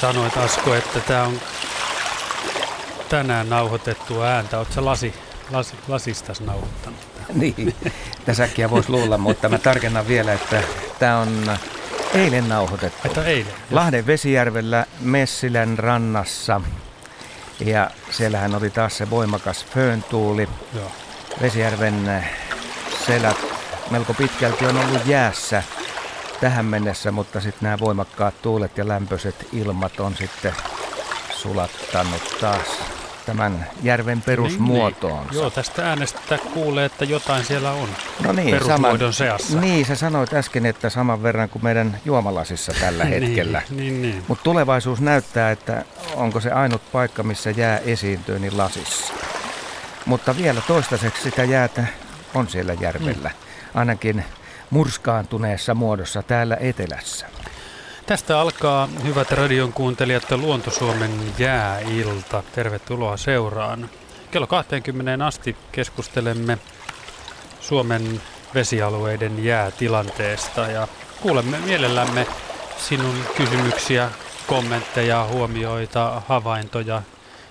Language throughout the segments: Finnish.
sanoit Asko, että tämä on tänään nauhoitettu ääntä. Oletko lasi, lasi, lasistas nauhoittanut? Niin, tässäkin voisi luulla, mutta mä tarkennan vielä, että tämä on eilen nauhoitettu. Että eilen? Lahden Vesijärvellä Messilän rannassa. Ja siellähän oli taas se voimakas fööntuuli. Joo. Vesijärven selät melko pitkälti on ollut jäässä tähän mennessä, mutta sitten nämä voimakkaat tuulet ja lämpöiset ilmat on sitten sulattanut taas tämän järven perusmuotoon. Niin, niin. Joo, tästä äänestä kuulee, että jotain siellä on no niin, perusmuodon seassa. Niin, sä sanoit äsken, että saman verran kuin meidän juomalasissa tällä niin, hetkellä. niin, niin. Mutta tulevaisuus näyttää, että onko se ainut paikka, missä jää esiintyy, niin lasissa. Mutta vielä toistaiseksi sitä jäätä on siellä järvellä. Mm. Ainakin murskaantuneessa muodossa täällä etelässä. Tästä alkaa, hyvät radion kuuntelijat, Luontosuomen jääilta. Tervetuloa seuraan. Kello 20 asti keskustelemme Suomen vesialueiden jäätilanteesta ja kuulemme mielellämme sinun kysymyksiä, kommentteja, huomioita, havaintoja,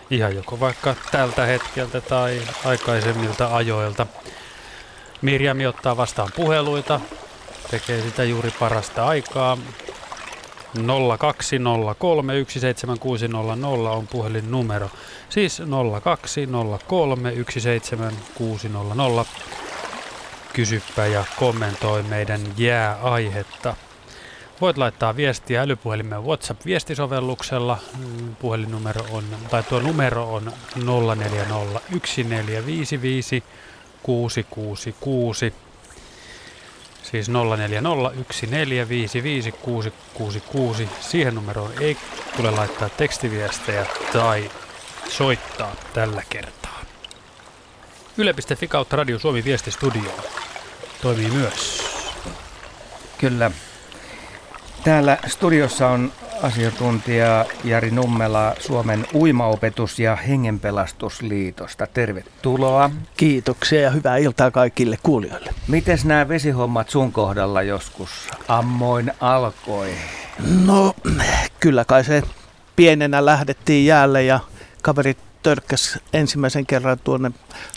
ihan joko vaikka tältä hetkeltä tai aikaisemmilta ajoilta. Mirjami ottaa vastaan puheluita, tekee sitä juuri parasta aikaa. 0203 17600 on puhelinnumero. Siis 0203 17600. Kysyppä ja kommentoi meidän jääaihetta. Voit laittaa viestiä älypuhelimen WhatsApp-viestisovelluksella. Puhelinnumero on, tai tuo numero on 040 1455 666. Siis 0401455666. Siihen numeroon ei tule laittaa tekstiviestejä tai soittaa tällä kertaa. Yle.fi kautta Radio Suomi viestistudio toimii myös. Kyllä. Täällä studiossa on asiantuntija Jari Nummela Suomen uimaopetus- ja hengenpelastusliitosta. Tervetuloa. Kiitoksia ja hyvää iltaa kaikille kuulijoille. Miten nämä vesihommat sun kohdalla joskus ammoin alkoi? No, kyllä kai se pienenä lähdettiin jäälle ja kaverit törkkäs ensimmäisen kerran tuonne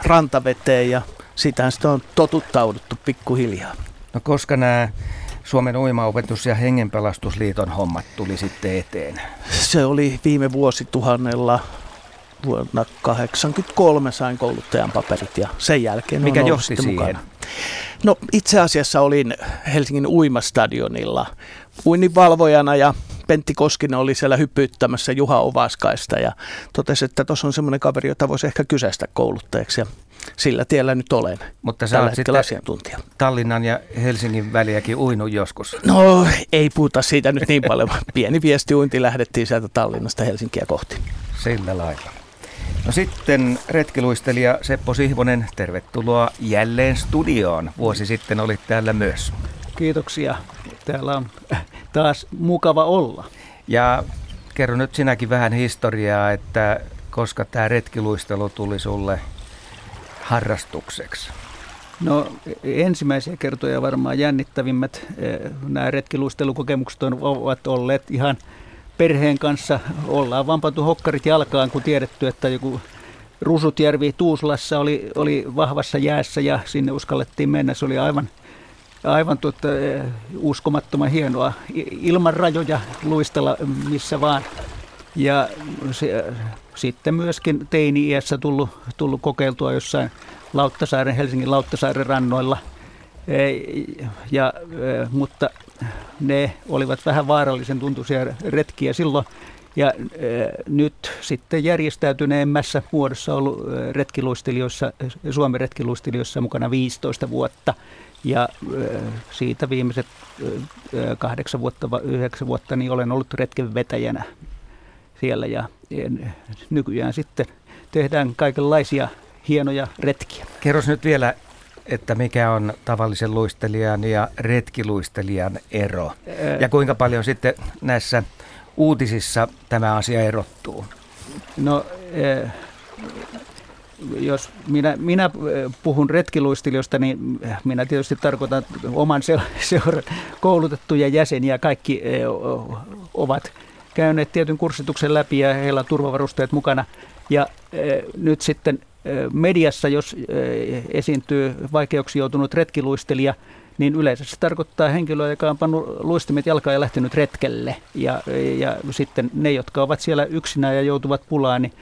rantaveteen ja sitähän sitä on totuttauduttu pikkuhiljaa. No koska nämä Suomen uimaopetus- ja hengenpelastusliiton hommat tuli sitten eteen? Se oli viime vuosituhannella vuonna 1983 sain kouluttajan paperit ja sen jälkeen Mikä johti siihen? Mukana. No itse asiassa olin Helsingin uimastadionilla uinninvalvojana ja Pentti Koskinen oli siellä hyppyyttämässä Juha Ovaskaista ja totesi, että tuossa on semmoinen kaveri, jota voisi ehkä kysäistä kouluttajaksi. Ja sillä tiellä nyt olen. Mutta sä olet sitten asiantuntija. Tallinnan ja Helsingin väliäkin uinut joskus. No ei puhuta siitä nyt niin paljon. Pieni viesti uinti lähdettiin sieltä Tallinnasta Helsinkiä kohti. Sillä lailla. No sitten retkiluistelija Seppo Sihvonen, tervetuloa jälleen studioon. Vuosi sitten olit täällä myös. Kiitoksia. Täällä on taas mukava olla. Ja kerro nyt sinäkin vähän historiaa, että koska tämä retkiluistelu tuli sulle harrastukseksi? No ensimmäisiä kertoja varmaan jännittävimmät eh, nämä retkiluistelukokemukset ovat olleet ihan perheen kanssa. Ollaan vaan pantu hokkarit jalkaan, kun tiedetty, että joku Rusutjärvi Tuuslassa oli, oli vahvassa jäässä ja sinne uskallettiin mennä. Se oli aivan, aivan tuota, eh, uskomattoman hienoa ilman rajoja luistella missä vaan. Ja se, sitten myöskin teini-iässä tullut, tullut kokeiltua jossain Lauttasaaren, Helsingin Lauttasaaren rannoilla. Ja, e, mutta ne olivat vähän vaarallisen tuntuisia retkiä silloin. Ja e, nyt sitten järjestäytyneemmässä muodossa ollut retkiluistelijoissa, Suomen retkiluistelijoissa mukana 15 vuotta. Ja siitä viimeiset kahdeksan vuotta, yhdeksän vuotta niin olen ollut retken vetäjänä siellä ja nykyään sitten tehdään kaikenlaisia hienoja retkiä. Kerros nyt vielä, että mikä on tavallisen luistelijan ja retkiluistelijan ero ja kuinka paljon sitten näissä uutisissa tämä asia erottuu? No jos minä, minä puhun retkiluistelijoista, niin minä tietysti tarkoitan oman seuran koulutettuja jäseniä. Kaikki ovat käyneet tietyn kurssituksen läpi ja heillä on turvavarusteet mukana. Ja nyt sitten mediassa, jos esiintyy vaikeuksia joutunut retkiluistelija, niin yleensä se tarkoittaa henkilöä, joka on pannut luistimet jalkaan ja lähtenyt retkelle. Ja, ja sitten ne, jotka ovat siellä yksinään ja joutuvat pulaan, niin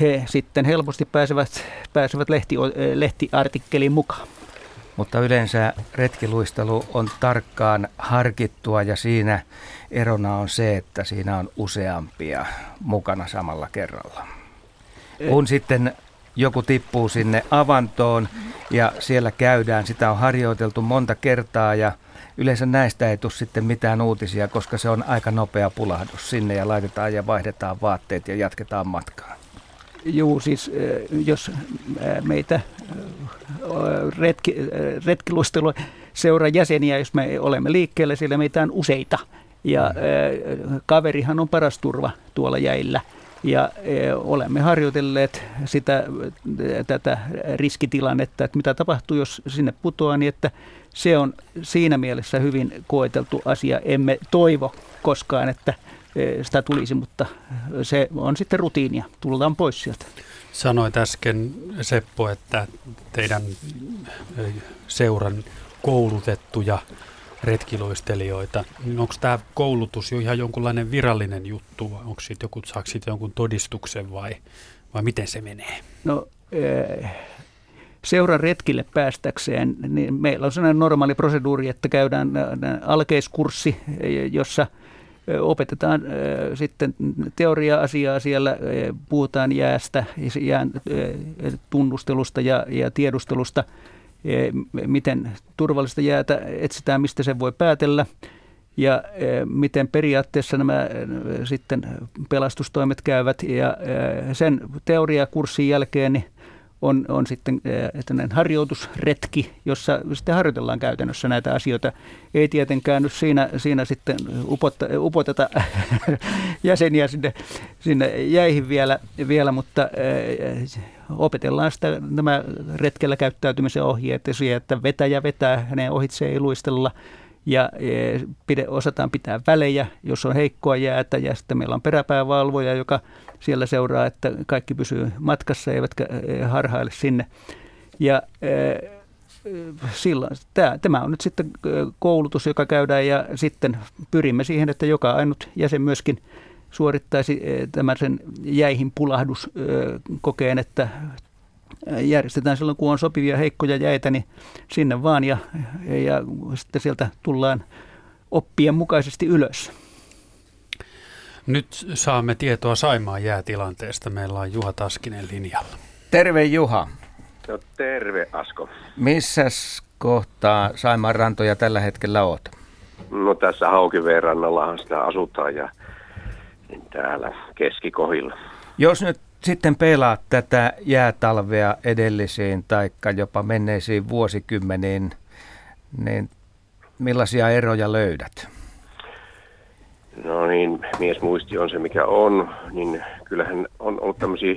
he sitten helposti pääsevät, pääsevät lehti, lehtiartikkeliin mukaan. Mutta yleensä retkiluistelu on tarkkaan harkittua ja siinä erona on se, että siinä on useampia mukana samalla kerralla. Kun sitten joku tippuu sinne avantoon ja siellä käydään, sitä on harjoiteltu monta kertaa ja yleensä näistä ei tule sitten mitään uutisia, koska se on aika nopea pulahdus sinne ja laitetaan ja vaihdetaan vaatteet ja jatketaan matkaa. Joo, siis jos meitä retki, retkiluistelua seuraa jäseniä, jos me olemme liikkeellä, siellä meitä on useita. Ja mm. kaverihan on paras turva tuolla jäillä. Ja olemme harjoitelleet sitä, tätä riskitilannetta, että mitä tapahtuu, jos sinne putoaa, niin että se on siinä mielessä hyvin koeteltu asia. Emme toivo koskaan, että sitä tulisi, mutta se on sitten rutiinia. Tullaan pois sieltä. Sanoit äsken Seppo, että teidän seuran koulutettuja retkiluistelijoita, niin onko tämä koulutus jo ihan jonkunlainen virallinen juttu vai onko siitä joku, saako siitä jonkun todistuksen vai, vai miten se menee? No seuran retkille päästäkseen, niin meillä on sellainen normaali proseduuri, että käydään alkeiskurssi, jossa – opetetaan sitten teoria-asiaa siellä, puhutaan jäästä, jään tunnustelusta ja, ja tiedustelusta, miten turvallista jäätä etsitään, mistä se voi päätellä ja miten periaatteessa nämä sitten pelastustoimet käyvät. Ja sen teoriakurssin jälkeen niin on, on sitten äh, harjoitusretki, jossa sitten harjoitellaan käytännössä näitä asioita. Ei tietenkään nyt siinä, siinä sitten upotta, upoteta jäseniä sinne, sinne jäihin vielä, vielä mutta äh, opetellaan sitä, nämä retkellä käyttäytymisen ohjeet, että vetäjä vetää, hänen ohitse ei luistella ja e, pide, osataan pitää välejä, jos on heikkoa jäätä ja sitten meillä on peräpäävalvoja, joka siellä seuraa, että kaikki pysyy matkassa eivätkä e, harhaile sinne. Ja e, silloin, tämä, tämä on nyt sitten koulutus, joka käydään ja sitten pyrimme siihen, että joka ainut jäsen myöskin suorittaisi tämän sen jäihin pulahdus kokeen, että järjestetään silloin, kun on sopivia heikkoja jäitä, niin sinne vaan ja, ja sitten sieltä tullaan oppien mukaisesti ylös. Nyt saamme tietoa Saimaan jäätilanteesta. Meillä on Juha Taskinen linjalla. Terve Juha. No terve Asko. Missäs kohtaa Saimaan rantoja tällä hetkellä oot? No tässä Haukiveen rannallahan sitä asutaan ja täällä keskikohilla. Jos nyt sitten pelaat tätä jäätalvea edellisiin tai jopa menneisiin vuosikymmeniin, niin millaisia eroja löydät? No niin, miesmuisti on se mikä on, niin kyllähän on ollut tämmöisiä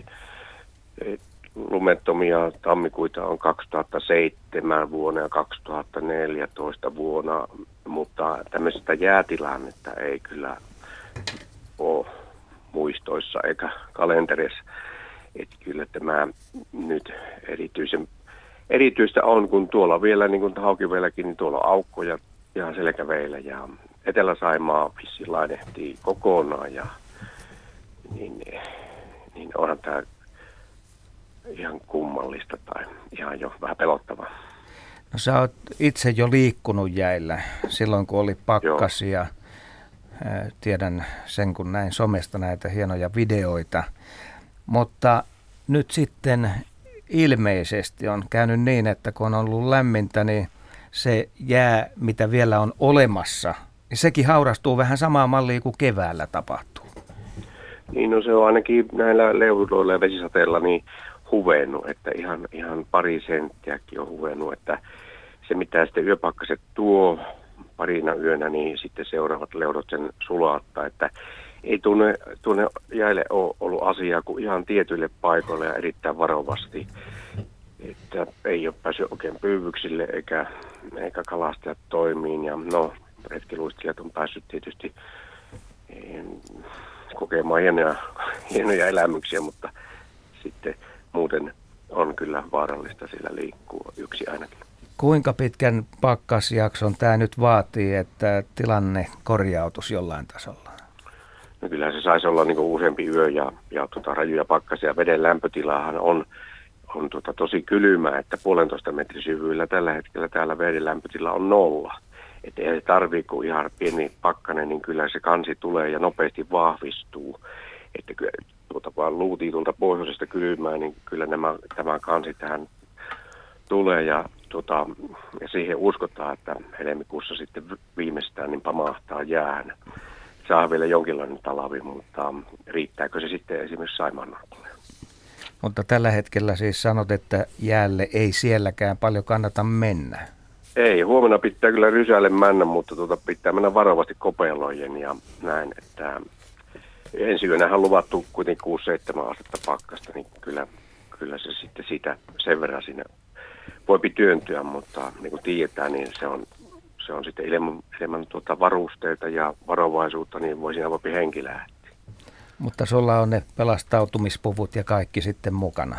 eh, lumettomia tammikuita on 2007 vuonna ja 2014 vuonna, mutta tämmöistä jäätilannetta ei kyllä ole muistoissa eikä kalenterissa. Että kyllä tämä nyt erityisen, erityistä on, kun tuolla vielä, niin kuin niin tuolla on aukkoja ja selkäveillä ja Etelä-Saimaa vissiin lainehtii kokonaan ja niin, niin onhan tämä ihan kummallista tai ihan jo vähän pelottavaa. No sä oot itse jo liikkunut jäillä silloin, kun oli pakkasia. Joo. Tiedän sen, kun näin somesta näitä hienoja videoita. Mutta nyt sitten ilmeisesti on käynyt niin, että kun on ollut lämmintä, niin se jää, mitä vielä on olemassa, sekin haurastuu vähän samaa mallia kuin keväällä tapahtuu. Niin, no se on ainakin näillä leudoilla ja vesisateilla niin huvennut, että ihan, ihan pari senttiäkin on huvennut, että se mitä sitten yöpakkaset tuo parina yönä, niin sitten seuraavat leudot sen sulattaa, että ei tunne, tunne jäille ole ollut asiaa kuin ihan tietyille paikoille ja erittäin varovasti. Että ei ole päässyt oikein pyyvyksille eikä, eikä kalastajat toimiin. Ja no, retkiluistelijat on päässyt tietysti kokemaan hienoja, hienoja elämyksiä, mutta sitten muuten on kyllä vaarallista sillä liikkuu yksi ainakin. Kuinka pitkän pakkasjakson tämä nyt vaatii, että tilanne korjautus jollain tasolla? No kyllähän se saisi olla niin useampi yö ja, ja tota, rajuja pakkasia. Veden lämpötilahan on, on tota, tosi kylmä, että puolentoista metrin syvyydellä tällä hetkellä täällä veden lämpötila on nolla. Että ei tarvii kuin ihan pieni pakkanen, niin kyllä se kansi tulee ja nopeasti vahvistuu. Että kyllä, tuota, vaan luutiin tuolta pohjoisesta kylmää, niin kyllä nämä, tämä kansi tähän tulee ja, tuota, ja siihen uskotaan, että helmikuussa sitten viimeistään niin pamahtaa jään. Saa vielä jonkinlainen talavi, mutta riittääkö se sitten esimerkiksi Saimaan Mutta tällä hetkellä siis sanot, että jäälle ei sielläkään paljon kannata mennä. Ei, huomenna pitää kyllä rysälle mennä, mutta tuota, pitää mennä varovasti kopelojen ja näin, että ensi yönähän on luvattu kuitenkin 6-7 astetta pakkasta, niin kyllä, kyllä se sitten sitä sen verran sinne voi työntyä, mutta niin kuin tiedetään, niin se on, se on sitten ilman, ilman tuota varusteita ja varovaisuutta, niin voi siinä voi henki lähteä. Mutta sulla on ne pelastautumispuvut ja kaikki sitten mukana.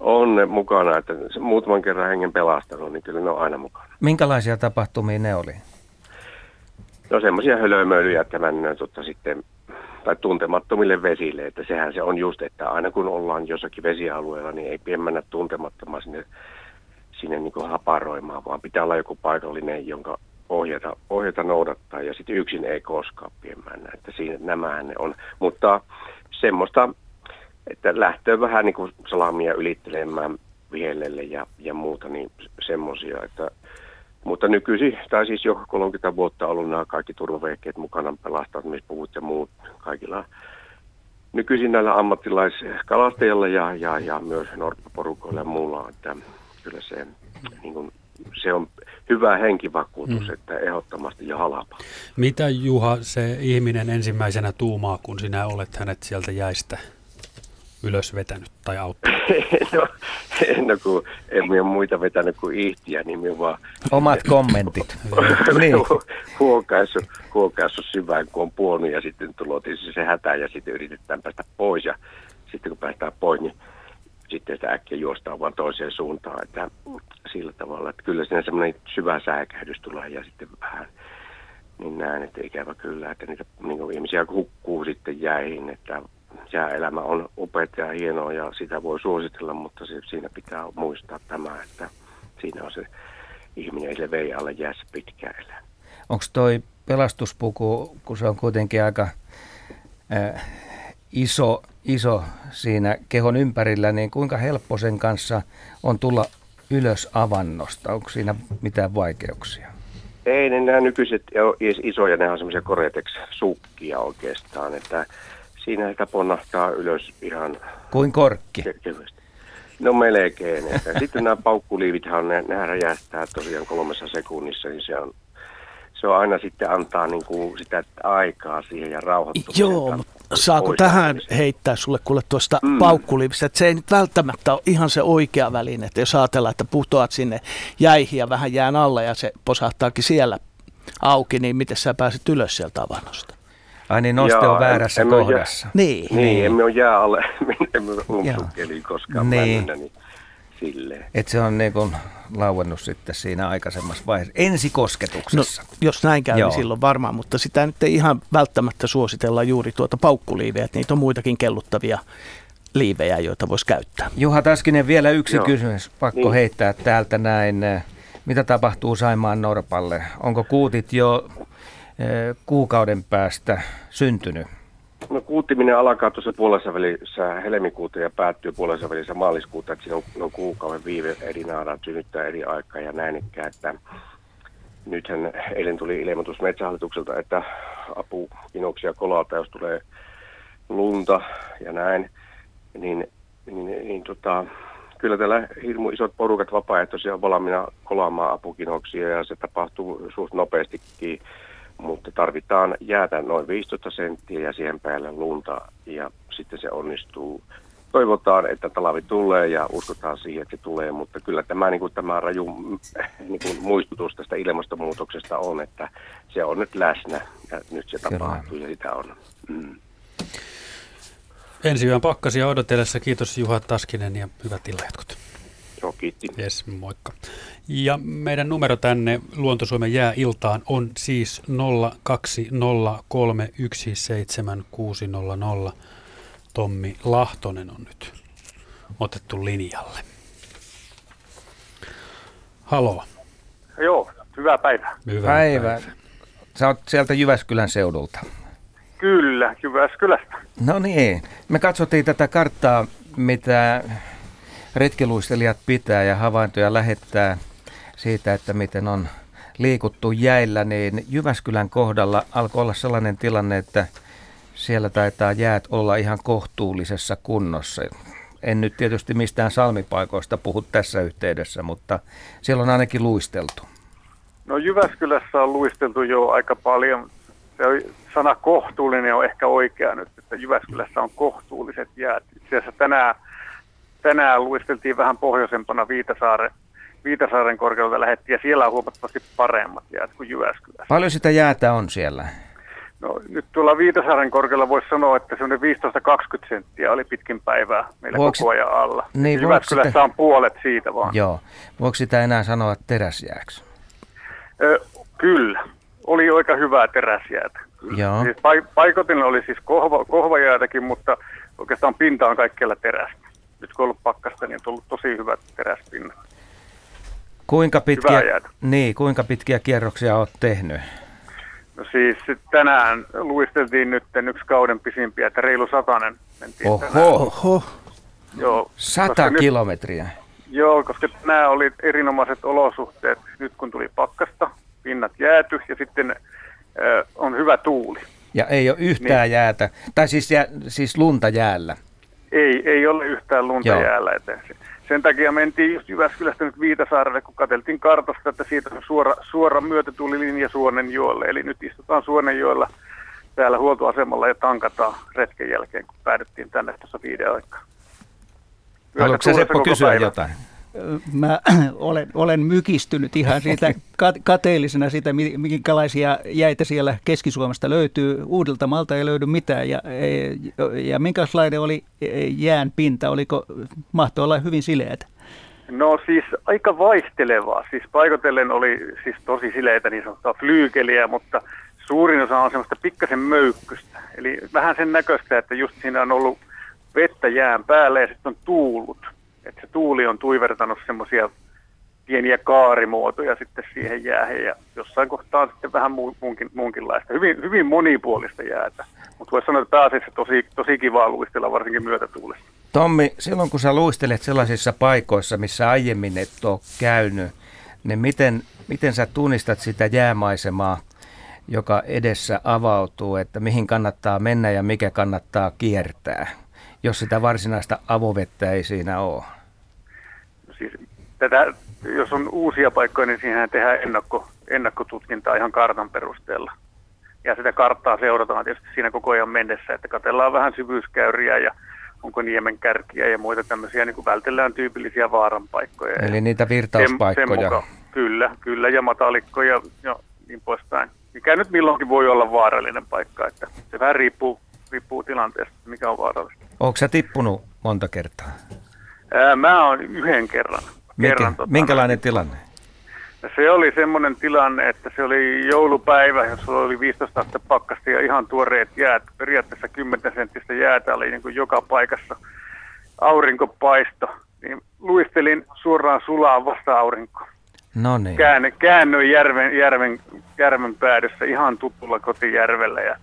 On ne mukana, että muutaman kerran hengen pelastanut, niin kyllä ne on aina mukana. Minkälaisia tapahtumia ne oli? No semmoisia hölömöilyjä tämän tota, sitten, tai tuntemattomille vesille, että sehän se on just, että aina kun ollaan jossakin vesialueella, niin ei pidä mennä tuntemattomaan sinne, sinne niin kuin haparoimaan, vaan pitää olla joku paikallinen, jonka ohjata, ohjata noudattaa, ja sitten yksin ei koskaan pidä mennä, että siinä nämähän ne on. Mutta semmoista, että lähtee vähän niin kuin salamia ylittelemään vihellelle ja, ja muuta, niin semmoisia, että mutta nykyisin, tai siis jo 30 vuotta ollut nämä kaikki turvavehkeet mukana, pelastamispuvut ja muut kaikilla nykyisin näillä ammattilaiskalastajilla ja, ja, ja myös norppaporukoilla ja muulla, että kyllä se, niin kuin, se on hyvä henkivakuutus, mm. että ehdottomasti ja halapa. Mitä Juha se ihminen ensimmäisenä tuumaa, kun sinä olet hänet sieltä jäistä ylös vetänyt tai auttanut? no, no kun en minä muita vetänyt kuin ihtiä, niin minä vaan... Omat kommentit. niin. huokaissut, huokaissut syvään, kun on puonut ja sitten tulotiin se hätä ja sitten yritetään päästä pois ja sitten kun päästään pois, niin sitten sitä äkkiä juostaan vaan toiseen suuntaan, että sillä tavalla, että kyllä siinä semmoinen syvä säikähdys tulee ja sitten vähän niin näen, että ikävä kyllä, että niitä niin ihmisiä hukkuu sitten jäihin, että jääelämä on upeaa ja hienoa ja sitä voi suositella, mutta se, siinä pitää muistaa tämä, että siinä on se ihminen sille vei alle jäässä pitkään elää. Onko toi pelastuspuku, kun se on kuitenkin aika äh, iso, iso siinä kehon ympärillä, niin kuinka helppo sen kanssa on tulla ylös avannosta? Onko siinä mitään vaikeuksia? Ei, ne nämä nykyiset isoja, ne on semmoisia Koretex-sukkia oikeastaan, että siinä sitä ponnahtaa ylös ihan... Kuin korkki? Kevyesti. No melkein. Että sitten nämä paukkuliivithan, ne, nehän räjähtää tosiaan kolmessa sekunnissa, niin se on, se on aina sitten antaa niin kuin sitä aikaa siihen ja rauhoittumista. Joo, saako tähän heittää sulle kuule tuosta mm. paukkuliivistä, että se ei nyt välttämättä ole ihan se oikea väline, että jos ajatellaan, että putoat sinne jäihin ja vähän jään alle ja se posahtaakin siellä auki, niin miten sä pääset ylös sieltä avannosta? Ai niin, noste on väärässä emme kohdassa. Jää, niin. niin. emme ole jää alle, emme ole koskaan niin. Männynä, niin silleen. Et se on niin kuin lauennut sitten siinä aikaisemmassa vaiheessa, ensikosketuksessa. No, jos näin käy, niin Joo. niin silloin varmaan, mutta sitä nyt ei ihan välttämättä suositella juuri tuota paukkuliiveä, että niitä on muitakin kelluttavia liivejä, joita voisi käyttää. Juha Taskinen, vielä yksi Joo. kysymys, pakko niin. heittää täältä näin. Mitä tapahtuu Saimaan Norpalle? Onko kuutit jo kuukauden päästä syntynyt? No kuuttiminen alkaa tuossa puolessa välissä helmikuuta ja päättyy puolessa välissä maaliskuuta, että siinä on, on kuukauden viive eri naadat synnyttää eri aikaa ja näin ikään, että nythän eilen tuli ilmoitus Metsähallitukselta, että apukinoksia kolata, jos tulee lunta ja näin, niin, niin, niin tota, kyllä täällä hirmu isot porukat vapaaehtoisia on valmiina kolaamaan apukinoksia ja se tapahtuu suht nopeastikin mutta tarvitaan jäätä noin 15 senttiä ja siihen päälle lunta ja sitten se onnistuu toivotaan, että talvi tulee ja uskotaan siihen, että se tulee, mutta kyllä tämä, niin kuin, tämä raju niin kuin muistutus tästä ilmastonmuutoksesta on, että se on nyt läsnä ja nyt se tapahtuu ja sitä on. Mm. Ensi yön pakkasia odotellessa. Kiitos Juha Taskinen ja hyvät illanjatkot. Joo, kiitti. Yes, moikka. Ja meidän numero tänne Luontosuomen jääiltaan on siis 020317600. Tommi Lahtonen on nyt otettu linjalle. Halo. Joo, hyvää päivää. Hyvää päivää. päivää. Sä oot sieltä Jyväskylän seudulta. Kyllä, Jyväskylästä. No niin, me katsottiin tätä karttaa, mitä retkiluistelijat pitää ja havaintoja lähettää siitä, että miten on liikuttu jäillä, niin Jyväskylän kohdalla alkoi olla sellainen tilanne, että siellä taitaa jäät olla ihan kohtuullisessa kunnossa. En nyt tietysti mistään salmipaikoista puhu tässä yhteydessä, mutta siellä on ainakin luisteltu. No Jyväskylässä on luisteltu jo aika paljon. Se sana kohtuullinen on ehkä oikea nyt, että Jyväskylässä on kohtuulliset jäät. Itse asiassa tänään, tänään luisteltiin vähän pohjoisempana Viitasaaren, Viitasaaren korkeudella lähettiin ja siellä on huomattavasti paremmat jäät kuin Jyväskylässä. Paljon sitä jäätä on siellä? No nyt tuolla Viitasaaren korkealla voisi sanoa, että se on 15-20 senttiä oli pitkin päivää meillä Voiko... koko ajan alla. Niin, Jyväskylässä sitä... on puolet siitä vaan. Joo. Voiko sitä enää sanoa teräsjääksi? Ö, kyllä. Oli aika hyvää teräsjäätä. Joo. Siis paikotin oli siis kohva, kohvajäätäkin, mutta oikeastaan pinta on kaikkialla terästä. Nyt kun on ollut pakkasta, niin on tullut tosi hyvät teräspinnat. Kuinka pitkiä, niin, kuinka pitkiä kierroksia olet tehnyt? No siis tänään luisteltiin nyt yksi kauden pisimpiä, että reilu satanen mentiin Oho. Tänään. Oho. Joo, Sata kilometriä. Nyt, joo, koska nämä oli erinomaiset olosuhteet. Nyt kun tuli pakkasta, pinnat jääty ja sitten äh, on hyvä tuuli. Ja ei ole yhtään niin. jäätä, tai siis, jä, siis lunta jäällä. Ei, ei ole yhtään lunta Joo. jäällä. Että sen takia mentiin just Jyväskylästä nyt Viitasaarelle, kun katseltiin kartasta, että siitä on suora, suora myötätulilinja Suonenjoelle. Eli nyt istutaan Suonenjoella täällä huoltoasemalla ja tankataan retken jälkeen, kun päädyttiin tänne tuossa viiden aikaa. Haluatko se Seppo kysyä päivä. jotain? Mä olen, olen mykistynyt ihan siitä kateellisena siitä, minkälaisia jäitä siellä Keski-Suomesta löytyy. Uudelta malta ei löydy mitään. Ja, ja minkälainen oli jään pinta? Oliko, mahtoi olla hyvin sileätä? No siis aika vaihtelevaa. Siis paikotellen oli siis tosi sileitä niin sanottua flyykeliä, mutta suurin osa on semmoista pikkasen möykkystä. Eli vähän sen näköistä, että just siinä on ollut vettä jään päällä ja sitten on tuullut että se tuuli on tuivertanut semmoisia pieniä kaarimuotoja sitten siihen jäähän ja jossain kohtaa sitten vähän muunkin, muunkinlaista. Hyvin, hyvin monipuolista jäätä, mutta voisi sanoa, että pääasiassa tosi, tosi kivaa luistella, varsinkin myötätuulessa. Tommi, silloin kun sä luistelet sellaisissa paikoissa, missä aiemmin et ole käynyt, niin miten, miten sä tunnistat sitä jäämaisemaa, joka edessä avautuu, että mihin kannattaa mennä ja mikä kannattaa kiertää? jos sitä varsinaista avovettä ei siinä ole? Siis, tätä, jos on uusia paikkoja, niin siihen tehdään ennakko, ennakkotutkintaa ihan kartan perusteella. Ja sitä karttaa seurataan tietysti siinä koko ajan mennessä, että katellaan vähän syvyyskäyriä ja onko niemen kärkiä ja muita tämmöisiä, niin kuin vältellään tyypillisiä vaaranpaikkoja. Eli niitä virtauspaikkoja. Sen, sen kyllä, kyllä, ja matalikkoja ja niin poispäin. Mikä nyt milloinkin voi olla vaarallinen paikka, että se vähän riippuu, riippuu tilanteesta, mikä on vaarallista. Onko sä tippunut monta kertaa? Ää, mä oon yhden kerran. Mikä, kerran tota, minkälainen tilanne? Se oli semmoinen tilanne, että se oli joulupäivä, jossa oli 15 astetta pakkasta ja ihan tuoreet jäät. Periaatteessa 10 senttistä jäätä oli niin kuin joka paikassa. Aurinko paisto. Niin luistelin suoraan sulaan vasta aurinko. No niin. Kään, käännyin järven, järven, järven päädyssä ihan tutulla kotijärvellä ja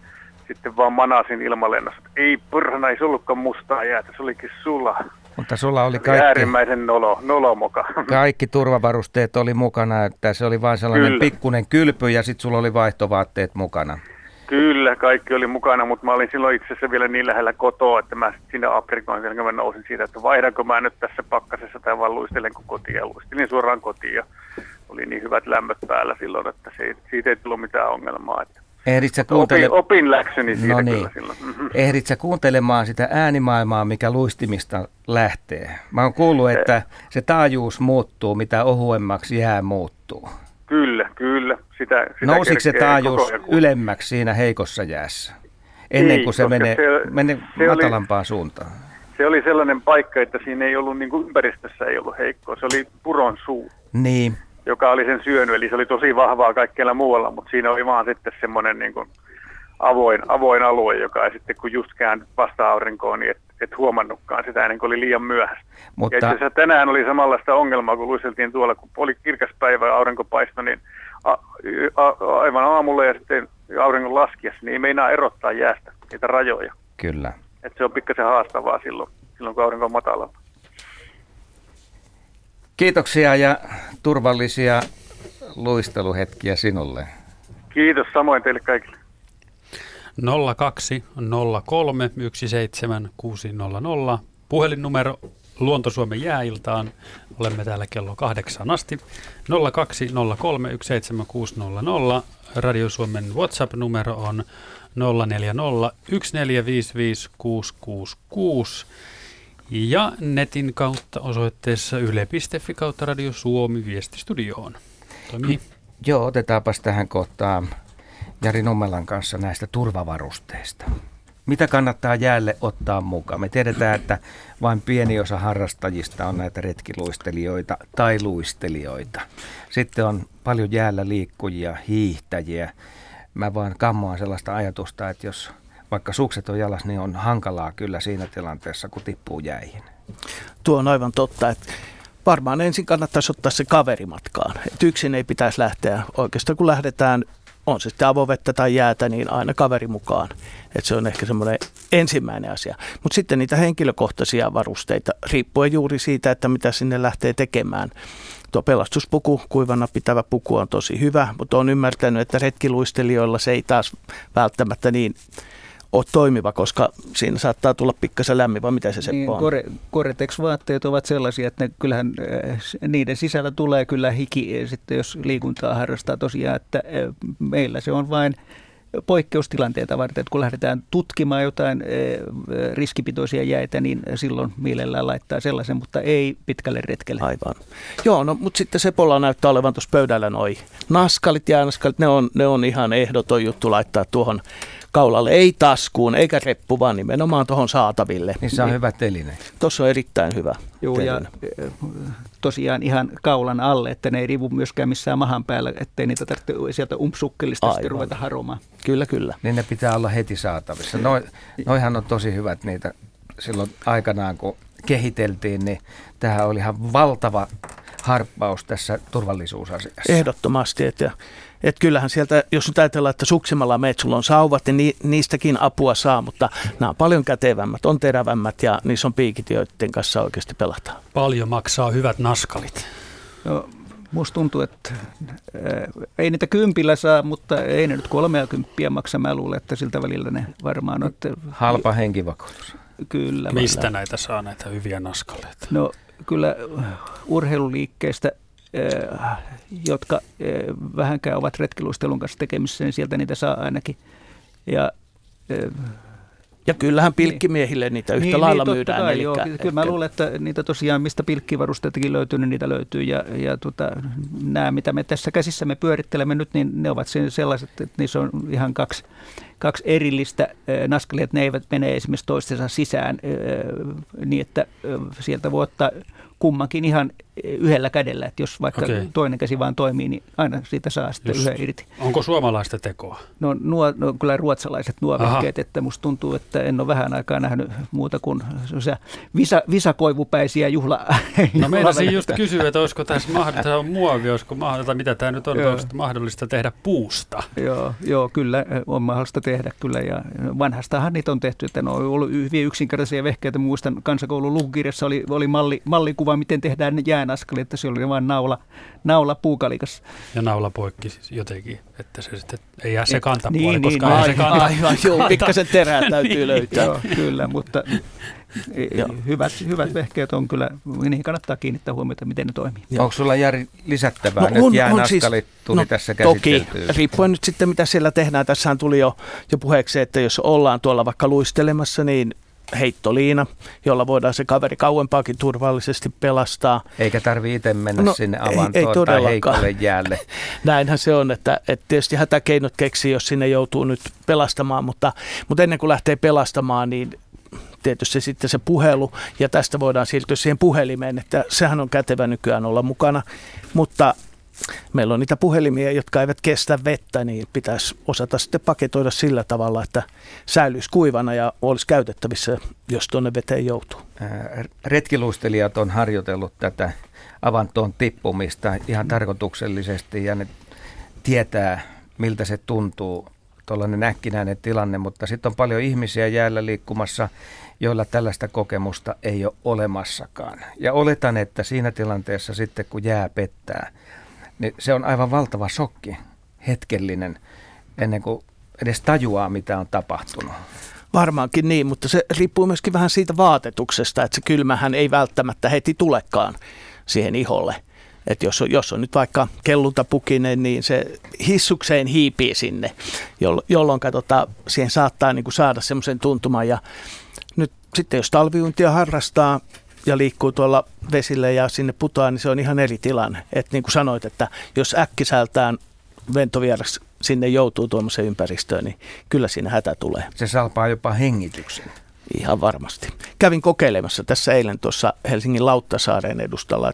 sitten vaan manasin ilmalennossa. Ei purhana, ei se ollutkaan mustaa jäätä, se olikin sula. Mutta sulla oli kaikki... Äärimmäisen nolo, nolomoka. Kaikki turvavarusteet oli mukana, että se oli vain sellainen Kyllä. pikkunen kylpy ja sitten sulla oli vaihtovaatteet mukana. Kyllä, kaikki oli mukana, mutta mä olin silloin itse asiassa vielä niin lähellä kotoa, että mä sinne aprikoin, kun mä nousin siitä, että vaihdanko mä nyt tässä pakkasessa tai vaan luistelenko kotiin. Ja luistelin suoraan kotiin ja oli niin hyvät lämmöt päällä silloin, että se, siitä ei tullut mitään ongelmaa. Että Ehdit sä kuuntele... opin, opin läksyni siitä no niin. Mm-hmm. Ehdit sä kuuntelemaan sitä äänimaailmaa, mikä luistimista lähtee? Mä oon kuullut, että se taajuus muuttuu, mitä ohuemmaksi jää muuttuu. Kyllä, kyllä. Sitä, sitä Nousiko se taajuus ylemmäksi siinä heikossa jäässä? Ennen kuin se menee, se, menee se matalampaan oli, suuntaan. Se oli sellainen paikka, että siinä ei ollut niin kuin ympäristössä ei ollut heikkoa. Se oli puron suu. Niin joka oli sen syönyt, eli se oli tosi vahvaa kaikkialla muualla, mutta siinä oli vaan sitten semmoinen niin kuin avoin, avoin alue, joka ei sitten kun just käännyt vasta aurinkoon, niin et, et huomannutkaan sitä ennen kuin oli liian myöhäistä. Mutta... Ja itse tänään oli samanlaista ongelmaa, kun luiseltiin tuolla, kun oli kirkas päivä ja aurinko paistoi, niin a, a, aivan aamulla ja sitten auringon laskiessa, niin ei meinaa erottaa jäästä niitä rajoja. Kyllä. Et se on pikkasen haastavaa silloin, silloin kun aurinko on matalalla. Kiitoksia ja turvallisia luisteluhetkiä sinulle. Kiitos samoin teille kaikille. 02 03 17600 puhelinnumero Luontosuomen jääiltaan. Olemme täällä kello kahdeksan asti. 02 03 17600 Radio Suomen WhatsApp-numero on 040 1455 666. Ja netin kautta osoitteessa yle.fi kautta Radio Suomi viestistudioon. Toimii. Joo, otetaanpas tähän kohtaan Jari Nummelan kanssa näistä turvavarusteista. Mitä kannattaa jäälle ottaa mukaan? Me tiedetään, että vain pieni osa harrastajista on näitä retkiluistelijoita tai luistelijoita. Sitten on paljon jäällä liikkujia, hiihtäjiä. Mä vaan kammoan sellaista ajatusta, että jos vaikka sukset on jalas, niin on hankalaa kyllä siinä tilanteessa, kun tippuu jäihin. Tuo on aivan totta, että varmaan ensin kannattaisi ottaa se kaverimatkaan. Et yksin ei pitäisi lähteä. Oikeastaan kun lähdetään, on se sitten avovettä tai jäätä, niin aina kaveri mukaan. Et se on ehkä semmoinen ensimmäinen asia. Mutta sitten niitä henkilökohtaisia varusteita, riippuen juuri siitä, että mitä sinne lähtee tekemään. Tuo pelastuspuku, kuivana pitävä puku on tosi hyvä, mutta on ymmärtänyt, että retkiluistelijoilla se ei taas välttämättä niin ole toimiva, koska siinä saattaa tulla pikkasen lämmin, vai mitä se Seppo niin, on? Kore, Koretex-vaatteet ovat sellaisia, että ne, kyllähän äh, niiden sisällä tulee kyllä hiki äh, sitten, jos liikuntaa harrastaa tosiaan, että äh, meillä se on vain poikkeustilanteita varten, että kun lähdetään tutkimaan jotain riskipitoisia jäitä, niin silloin mielellään laittaa sellaisen, mutta ei pitkälle retkelle. Aivan. Joo, no mutta sitten Sepolla näyttää olevan tuossa pöydällä noi naskalit, jäänaskalit, ne on, ne on ihan ehdoton juttu laittaa tuohon kaulalle, ei taskuun eikä reppu, vaan nimenomaan tuohon saataville. Niin se on niin, hyvä teline. Tuossa on erittäin hyvä Joo, ja eh, tosiaan ihan kaulan alle, että ne ei rivu myöskään missään mahan päällä, ettei niitä tarvitse sieltä umpsukkelista ruveta haromaan. Kyllä, kyllä. Niin ne pitää olla heti saatavissa. No, noihan on tosi hyvät niitä silloin aikanaan, kun kehiteltiin, niin tähän oli ihan valtava harppaus tässä turvallisuusasiassa. Ehdottomasti, että että kyllähän sieltä, jos nyt ajatellaan, että suksimalla meet, sulla on sauvat, niin niistäkin apua saa, mutta nämä on paljon kätevämmät, on terävämmät ja niissä on piikit, joiden kanssa oikeasti pelataan. Paljon maksaa hyvät naskalit. No, musta tuntuu, että äh, ei niitä kympillä saa, mutta ei ne nyt kolmea kymppiä maksa. Mä luulen, että siltä välillä ne varmaan on. Että, Halpa henkivakuutus. Kyllä. Mistä näitä saa näitä hyviä naskaleita? No kyllä urheiluliikkeestä Äh, jotka äh, vähänkään ovat retkiluistelun kanssa tekemissä, niin sieltä niitä saa ainakin. Ja, ja kyllähän pilkkimiehille niitä yhtä niin, lailla niin, myydään. Kai, joo, kyllä mä luulen, että niitä tosiaan, mistä pilkkivarusteitakin löytyy, niin niitä löytyy. Ja, ja tota, nämä, mitä me tässä käsissämme pyörittelemme nyt, niin ne ovat sellaiset, että niissä on ihan kaksi, kaksi erillistä naskalia, että ne eivät mene esimerkiksi toistensa sisään niin, että sieltä voi ottaa kummankin ihan yhdellä kädellä, että jos vaikka okay. toinen käsi vaan toimii, niin aina siitä saa sitten Just. yhden irti. Onko suomalaista tekoa? No, nuo, no kyllä ruotsalaiset nuo vehkeet, että musta tuntuu, että en ole vähän aikaa nähnyt muuta kuin visa, visakoivupäisiä juhla. No meinasin just kysyä, että olisiko tässä mahdollista, muovi, olisiko mahdollista, mitä tämä nyt on, onko mahdollista tehdä puusta? Joo, joo, kyllä on mahdollista tehdä kyllä ja vanhastahan niitä on tehty, että ne on ollut hyvin yksinkertaisia vehkeitä. Muistan kansakoulun lukukirjassa oli, oli malli, mallikuva, miten tehdään jään askel, että se oli vain naula, naula puukalikassa. Ja naula poikki siis jotenkin, että se sitten ei jää se kantapuoli, niin, koska niin, se kanta. Aivan, joo, pikkasen terää täytyy niin, löytää. Joo, kyllä, mutta hyvät, hyvät vehkeet on kyllä, niihin kannattaa kiinnittää huomiota, miten ne toimii. Joo. Onko sulla Jari lisättävää? No, Nyt on, siis, tuli no, tässä Toki, riippuen nyt sitten mitä siellä tehdään. Tässähän tuli jo, jo puheeksi, että jos ollaan tuolla vaikka luistelemassa, niin heittoliina, jolla voidaan se kaveri kauempaakin turvallisesti pelastaa. Eikä tarvitse itse mennä no, sinne avantoon ei, ei tai heikolle jäälle. Näinhän se on, että, että tietysti hätäkeinot keksii, jos sinne joutuu nyt pelastamaan, mutta, mutta ennen kuin lähtee pelastamaan, niin tietysti sitten se puhelu, ja tästä voidaan siirtyä siihen puhelimeen, että sehän on kätevä nykyään olla mukana, mutta meillä on niitä puhelimia, jotka eivät kestä vettä, niin pitäisi osata sitten paketoida sillä tavalla, että säilyisi kuivana ja olisi käytettävissä, jos tuonne veteen joutuu. Retkiluistelijat on harjoitellut tätä avantoon tippumista ihan tarkoituksellisesti ja ne tietää, miltä se tuntuu, tuollainen äkkinäinen tilanne, mutta sitten on paljon ihmisiä jäällä liikkumassa, joilla tällaista kokemusta ei ole olemassakaan. Ja oletan, että siinä tilanteessa sitten, kun jää pettää, niin se on aivan valtava shokki, hetkellinen, ennen kuin edes tajuaa, mitä on tapahtunut. Varmaankin niin, mutta se riippuu myöskin vähän siitä vaatetuksesta, että se kylmähän ei välttämättä heti tulekaan siihen iholle. Että jos on, jos on nyt vaikka kellutapukinen, niin se hissukseen hiipii sinne, jolloin tota, siihen saattaa niin kuin saada semmoisen tuntuman. Ja nyt sitten jos talviuntia harrastaa, ja liikkuu tuolla vesille ja sinne putoaa, niin se on ihan eri tilanne. Että niin kuin sanoit, että jos äkkisältään ventovieras sinne joutuu tuommoiseen ympäristöön, niin kyllä siinä hätä tulee. Se salpaa jopa hengityksen. Ihan varmasti. Kävin kokeilemassa tässä eilen tuossa Helsingin Lauttasaaren edustalla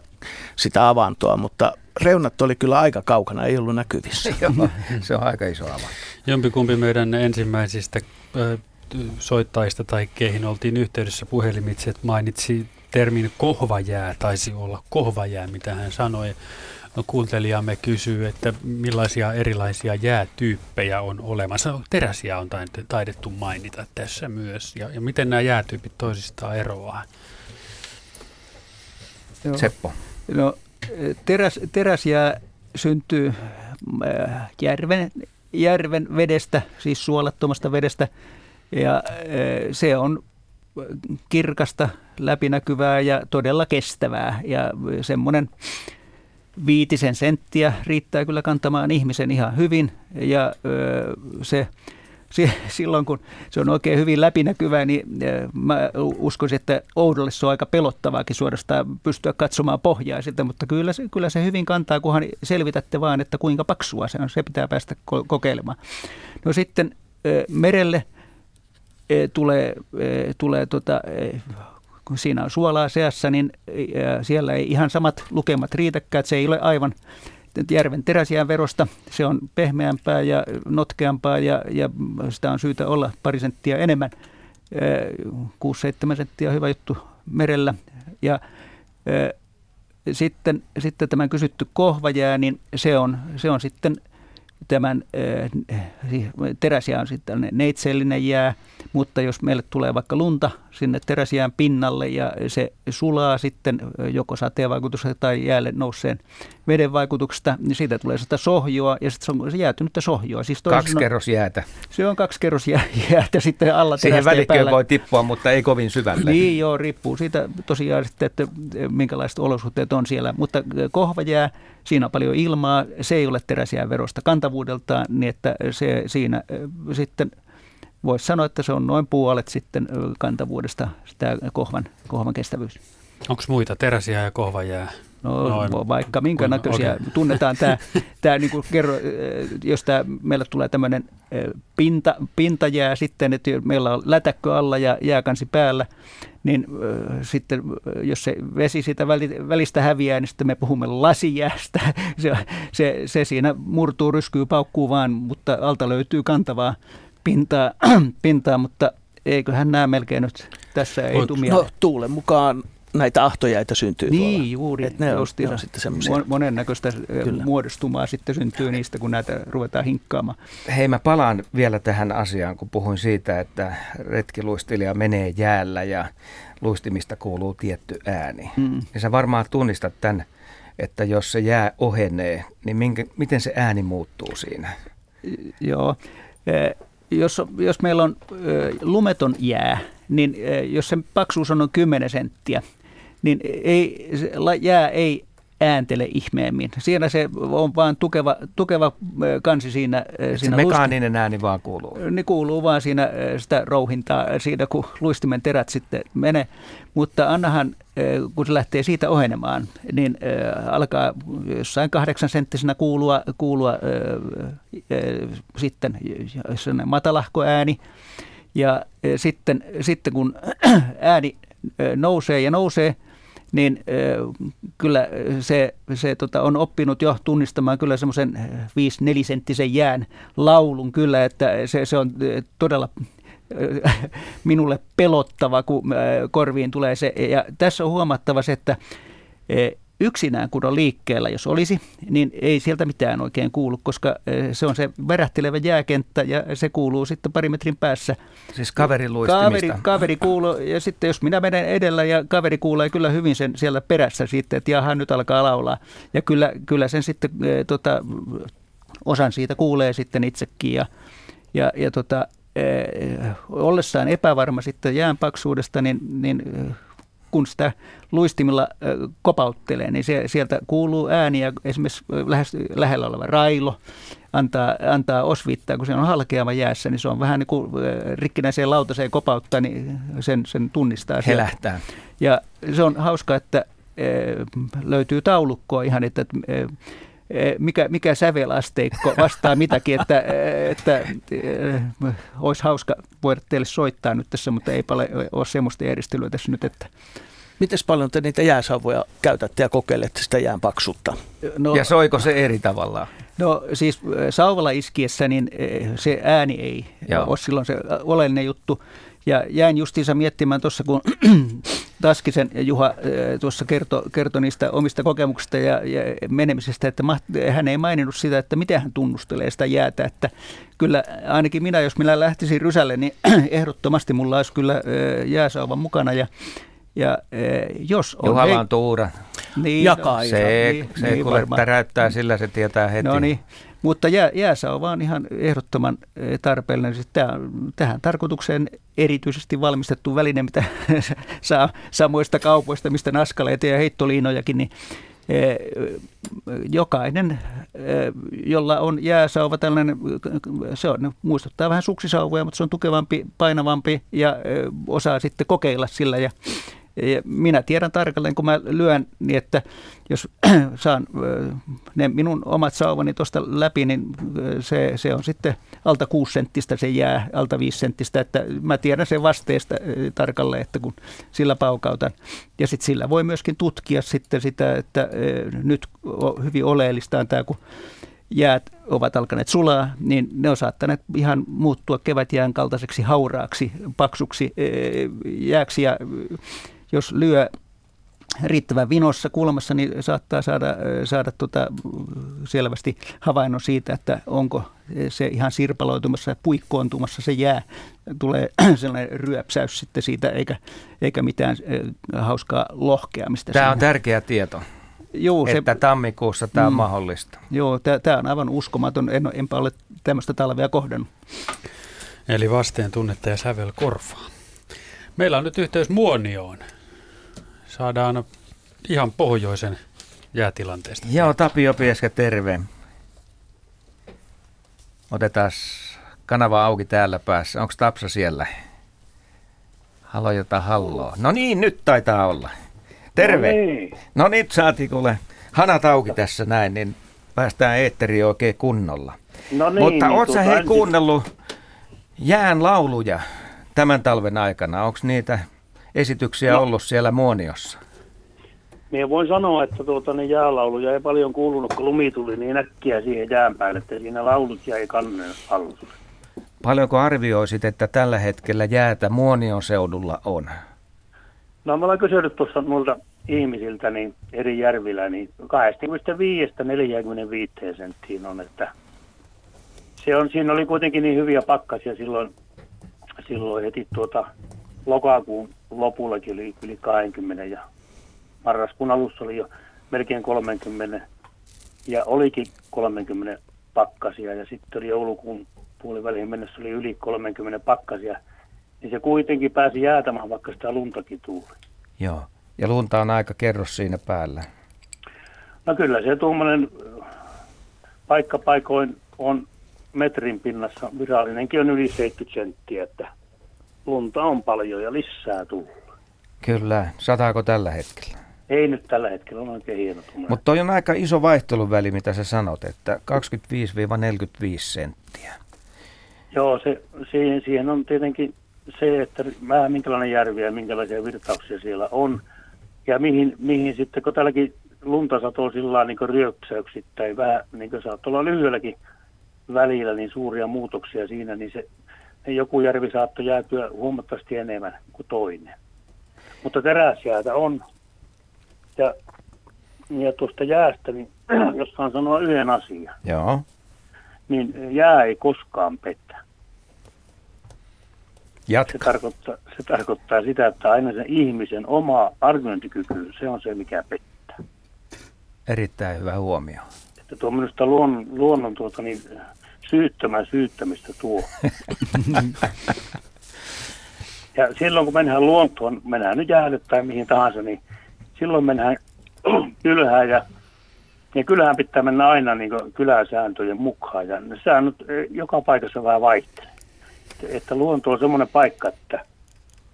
sitä avantoa, mutta reunat oli kyllä aika kaukana, ei ollut näkyvissä. Joo, se on aika iso avanto. Jompikumpi meidän ensimmäisistä soittajista tai keihin oltiin yhteydessä puhelimitse, että mainitsi termin kohvajää, taisi olla kohvajää, mitä hän sanoi. No, kuuntelijamme kysyy, että millaisia erilaisia jäätyyppejä on olemassa. Teräsiä on taidettu mainita tässä myös. Ja, ja miten nämä jäätyypit toisistaan eroaa? Joo. Seppo. No, teräs, teräsjää syntyy äh, järven, järven vedestä, siis suolattomasta vedestä. Ja äh, se on kirkasta, läpinäkyvää ja todella kestävää. Ja semmoinen viitisen senttiä riittää kyllä kantamaan ihmisen ihan hyvin. Ja se silloin kun se on oikein hyvin läpinäkyvää, niin mä uskoisin, että oudolle se on aika pelottavaakin suorastaan pystyä katsomaan pohjaa sitä, mutta kyllä se, kyllä se hyvin kantaa, kunhan selvitätte vaan, että kuinka paksua se on. Se pitää päästä kokeilemaan. No sitten merelle tulee, e, tulee tota, e, kun siinä on suolaa seassa, niin siellä ei ihan samat lukemat riitäkään, se ei ole aivan järven teräsjään verosta. Se on pehmeämpää ja notkeampaa ja, ja sitä on syytä olla pari senttiä enemmän. 6-7 senttiä hyvä juttu merellä. Ja sitten, sitten tämän kysytty kohvajää, niin se on, se on sitten – tämän teräsiä on sitten neitsellinen jää, mutta jos meille tulee vaikka lunta sinne teräsiään pinnalle ja se sulaa sitten joko sateen vaikutuksesta tai jäälle nousseen veden vaikutuksesta, niin siitä tulee sitä sohjoa ja sitten se on se jäätynyttä sohjoa. Siis kaksi kerros jäätä. Se on kaksi kerros jäätä sitten alla Siihen välikköön voi tippua, mutta ei kovin syvälle. Niin joo, riippuu siitä tosiaan sitten, että minkälaiset olosuhteet on siellä. Mutta kohvajää, siinä on paljon ilmaa, se ei ole teräsiä verosta kantavuudeltaan, niin että se siinä sitten voisi sanoa, että se on noin puolet sitten kantavuudesta sitä kohvan, kohvan kestävyys. Onko muita teräsiä ja kohvajää? No Noin. vaikka minkä näköisiä. Okay. Tunnetaan tämä, tämä niin kuin kerro, jos tämä, meillä tulee tämmöinen pinta, pintajää sitten, että meillä on lätäkkö alla ja jääkansi päällä, niin äh, sitten jos se vesi siitä välistä häviää, niin sitten me puhumme lasijäästä. Se, se, se siinä murtuu, ryskyy, paukkuu vaan, mutta alta löytyy kantavaa pintaa, pintaa mutta eiköhän nämä melkein nyt tässä ei tule No tuulen mukaan näitä ahtojäitä syntyy Niin, tuolla. juuri. Et ne on, ne on sitten semmoisia. Monennäköistä Kyllä. muodostumaa sitten syntyy niistä, kun näitä ruvetaan hinkkaamaan. Hei, mä palaan vielä tähän asiaan, kun puhuin siitä, että retkiluistelija menee jäällä ja luistimista kuuluu tietty ääni. Mm. Ja sä varmaan tunnistat tämän, että jos se jää ohenee, niin minkä, miten se ääni muuttuu siinä? Joo. Jos, jos meillä on lumeton jää, niin jos sen paksuus on noin 10 senttiä, niin ei, jää ei ääntele ihmeemmin. Siinä se on vaan tukeva, tukeva kansi siinä. Et siinä se mekaaninen luist... ääni vaan kuuluu. Niin kuuluu vaan siinä sitä rouhintaa, siinä kun luistimen terät sitten menee. Mutta annahan, kun se lähtee siitä ohenemaan, niin alkaa jossain kahdeksan senttisenä kuulua, kuulua sitten matalahko ääni. Ja sitten, sitten kun ääni nousee ja nousee, niin kyllä se, se tota, on oppinut jo tunnistamaan kyllä semmoisen 5 senttisen jään laulun kyllä, että se, se on todella minulle pelottava, kun korviin tulee se. Ja tässä on huomattava se, että yksinään kun on liikkeellä, jos olisi, niin ei sieltä mitään oikein kuulu, koska eh, se on se värähtelevä jääkenttä ja se kuuluu sitten pari metrin päässä. Siis kaverin luistimista. Kaveri, kaveri kuuluu ja sitten jos minä menen edellä ja kaveri kuulee kyllä hyvin sen siellä perässä sitten, että jaha nyt alkaa laulaa. Ja kyllä, kyllä sen sitten e, tota, osan siitä kuulee sitten itsekin ja, ja, ja tota, e, ollessaan epävarma sitten jäänpaksuudesta, niin, niin kun sitä luistimilla kopauttelee, niin se, sieltä kuuluu ääniä, esimerkiksi lähes, lähellä oleva railo antaa, antaa osviittaa, kun se on halkeama jäässä, niin se on vähän niin kuin rikkinäiseen lautaseen kopauttaa, niin sen, sen tunnistaa. Helähtää. Ja se on hauska, että löytyy taulukkoa ihan, että mikä, mikä sävelasteikko vastaa mitäkin, että, että, että olisi hauska voida teille soittaa nyt tässä, mutta ei paljon ole semmoista järjestelyä tässä nyt, että Miten paljon te niitä jääsauvoja käytätte ja kokeilette sitä jään paksuutta? No, ja soiko se eri tavalla? No siis sauvalla iskiessä niin se ääni ei Joo. ole silloin se oleellinen juttu. Ja jäin justiinsa miettimään tuossa, kun Taskisen Juha tuossa kertoi kerto niistä omista kokemuksista ja, ja menemisestä, että hän ei maininnut sitä, että miten hän tunnustelee sitä jäätä. Että kyllä ainakin minä, jos minä lähtisin rysälle, niin ehdottomasti mulla olisi kyllä jääsauva mukana ja ja eh, jos on... Juhala on tuura. Niin, Jakaa no, se, niin, se niin, kuule täräyttää, sillä se tietää heti. No niin, mutta jää, jäässä on vaan ihan ehdottoman eh, tarpeellinen. Siis tämä, tähän tarkoitukseen erityisesti valmistettu väline, mitä saa samoista kaupoista, mistä naskaleita ja heittoliinojakin, niin eh, jokainen, jolla on jääsauva tällainen, se on, muistuttaa vähän suksisauvoja, mutta se on tukevampi, painavampi ja osaa sitten kokeilla sillä ja minä tiedän tarkalleen, kun mä lyön, niin että jos saan ne minun omat sauvani tuosta läpi, niin se, se on sitten alta 6 senttistä se jää, alta 5 senttistä, että mä tiedän sen vasteesta tarkalleen, että kun sillä paukautan. Ja sitten sillä voi myöskin tutkia sitten sitä, että nyt hyvin oleellista on tämä, kun jäät ovat alkaneet sulaa, niin ne on saattaneet ihan muuttua kevätjään kaltaiseksi hauraaksi, paksuksi jääksi ja jos lyö riittävän vinossa kulmassa, niin saattaa saada, saada tuota selvästi havainnon siitä, että onko se ihan sirpaloitumassa ja puikkoontumassa se jää. Tulee sellainen ryöpsäys sitten siitä, eikä, eikä mitään hauskaa lohkeamista. Tämä on tärkeä tieto. Joo, että se, tammikuussa tämä on mm, mahdollista. Joo, tämä on aivan uskomaton. En, enpä ole tämmöistä talvea kohdannut. Eli vasteen tunnetta ja sävel korfaa. Meillä on nyt yhteys Muonioon saadaan ihan pohjoisen jäätilanteesta. Joo, Tapio Pieskä, terve. Otetaan kanava auki täällä päässä. Onko Tapsa siellä? Halo jota halloa. No niin, nyt taitaa olla. Terve. No niin, no nyt saatiin kuule hanat auki tässä näin, niin päästään eetteriin oikein kunnolla. No niin, Mutta niin, oot sä hei kuunnellut jään lauluja tämän talven aikana? Onko niitä esityksiä no. ollut siellä Muoniossa? Minä voin sanoa, että tuota, ne jäälauluja ei paljon kuulunut, kun lumi tuli niin äkkiä siihen jään päälle, että siinä laulut jäi kannen alle. Paljonko arvioisit, että tällä hetkellä jäätä Muonion seudulla on? No me ollaan kysynyt tuossa muilta ihmisiltä niin eri järvillä, niin 25-45 senttiin on, että se on, siinä oli kuitenkin niin hyviä pakkasia silloin, silloin heti tuota lokakuun lopullakin oli yli 20 ja marraskuun alussa oli jo melkein 30 ja olikin 30 pakkasia ja sitten oli joulukuun puoliväliin mennessä oli yli 30 pakkasia. niin se kuitenkin pääsi jäätämään, vaikka sitä luntakin tuli. Joo. Ja lunta on aika kerros siinä päällä. No kyllä se tuommoinen paikkapaikoin on metrin pinnassa, virallinenkin on yli 70 senttiä, että lunta on paljon ja lisää tullut. Kyllä. Sataako tällä hetkellä? Ei nyt tällä hetkellä, on oikein hieno Mutta toi on aika iso vaihteluväli, mitä sä sanot, että 25-45 senttiä. Joo, se, siihen, siihen on tietenkin se, että vähän minkälainen järvi ja minkälaisia virtauksia siellä on. Ja mihin, mihin sitten, kun täälläkin lunta satoo sillä niin ryöpsäyksittäin, vähän niin kuin saattaa olla lyhyelläkin välillä niin suuria muutoksia siinä, niin se joku järvi saattoi jäätyä huomattavasti enemmän kuin toinen. Mutta teräsjäätä on. Ja, ja tuosta jäästä, niin jos saan sanoa yhden asian, Joo. niin jää ei koskaan petä. Jatka. Se tarkoittaa, se tarkoittaa sitä, että aina sen ihmisen oma argumentikyky, se on se, mikä pettää. Erittäin hyvä huomio. Että tuo minusta luonnon, luonnon tuota, niin, syyttömän syyttämistä tuo. ja silloin kun mennään luontoon, mennään nyt jäälle tai mihin tahansa, niin silloin mennään ylhään ja, ja kyllähän pitää mennä aina niin kyläsääntöjen mukaan ja ne säännöt eh, joka paikassa vähän vaihtelee. Että, että luonto on semmoinen paikka, että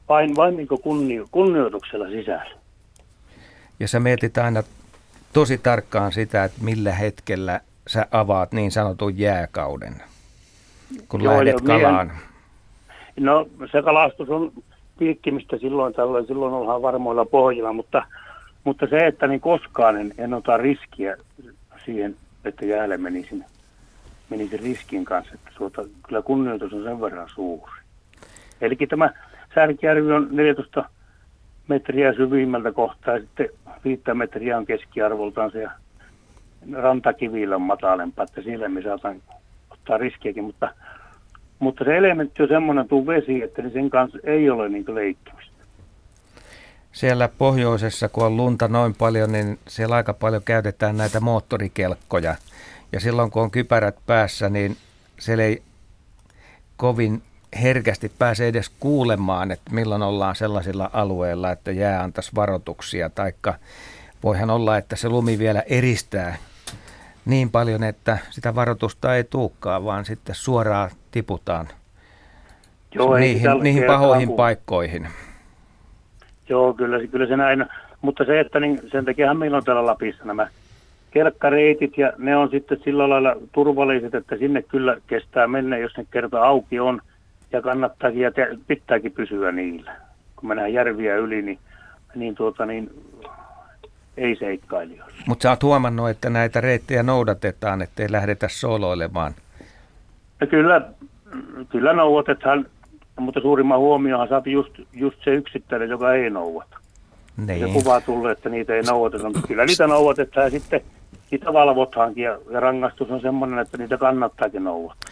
vain, vain niin kunnio, kunnioituksella sisällä. Ja sä mietit aina tosi tarkkaan sitä, että millä hetkellä sä avaat niin sanotun jääkauden, kun Joo, lähdet kalaan? Mien, no se kalastus on pilkkimistä silloin tällöin, silloin ollaan varmoilla pohjilla, mutta, mutta se, että niin koskaan en, en ota riskiä siihen, että jäälle menisin, menisin riskin kanssa, että tuota, kyllä kunnioitus on sen verran suuri. Eli tämä Särkijärvi on 14 metriä syvimmältä kohtaa ja sitten 5 metriä on keskiarvoltaan se ja rantakivillä on matalempaa, että sillä me saatan ottaa riskiäkin, mutta, mutta se elementti on semmoinen tuu vesi, että sen kanssa ei ole niin leikkimistä. Siellä pohjoisessa, kun on lunta noin paljon, niin siellä aika paljon käytetään näitä moottorikelkkoja. Ja silloin kun on kypärät päässä, niin siellä ei kovin herkästi pääse edes kuulemaan, että milloin ollaan sellaisilla alueilla, että jää antaisi varoituksia, taikka voihan olla, että se lumi vielä eristää niin paljon, että sitä varoitusta ei tuukkaa, vaan sitten suoraan tiputaan Joo, niihin, niihin pahoihin kun... paikkoihin. Joo, kyllä, kyllä se näin. Mutta se, että niin, sen takiahan meillä on täällä Lapissa nämä kelkkareitit ja ne on sitten sillä lailla turvalliset, että sinne kyllä kestää mennä, jos ne kerta auki on ja kannattaakin ja te, pitääkin pysyä niillä. Kun mennään järviä yli, niin, niin, tuota, niin ei seikkailijoille. Mutta sä oot huomannut, että näitä reittejä noudatetaan, ettei lähdetä soloilemaan. Ja kyllä, kyllä noudatetaan, mutta suurimman huomioon saa just, just se yksittäinen, joka ei noudata. Niin. Se kuva tulee, että niitä ei noudateta, mutta kyllä niitä noudatetaan ja sitten niitä valvotaankin ja, ja rangaistus on sellainen, että niitä kannattaakin noudattaa.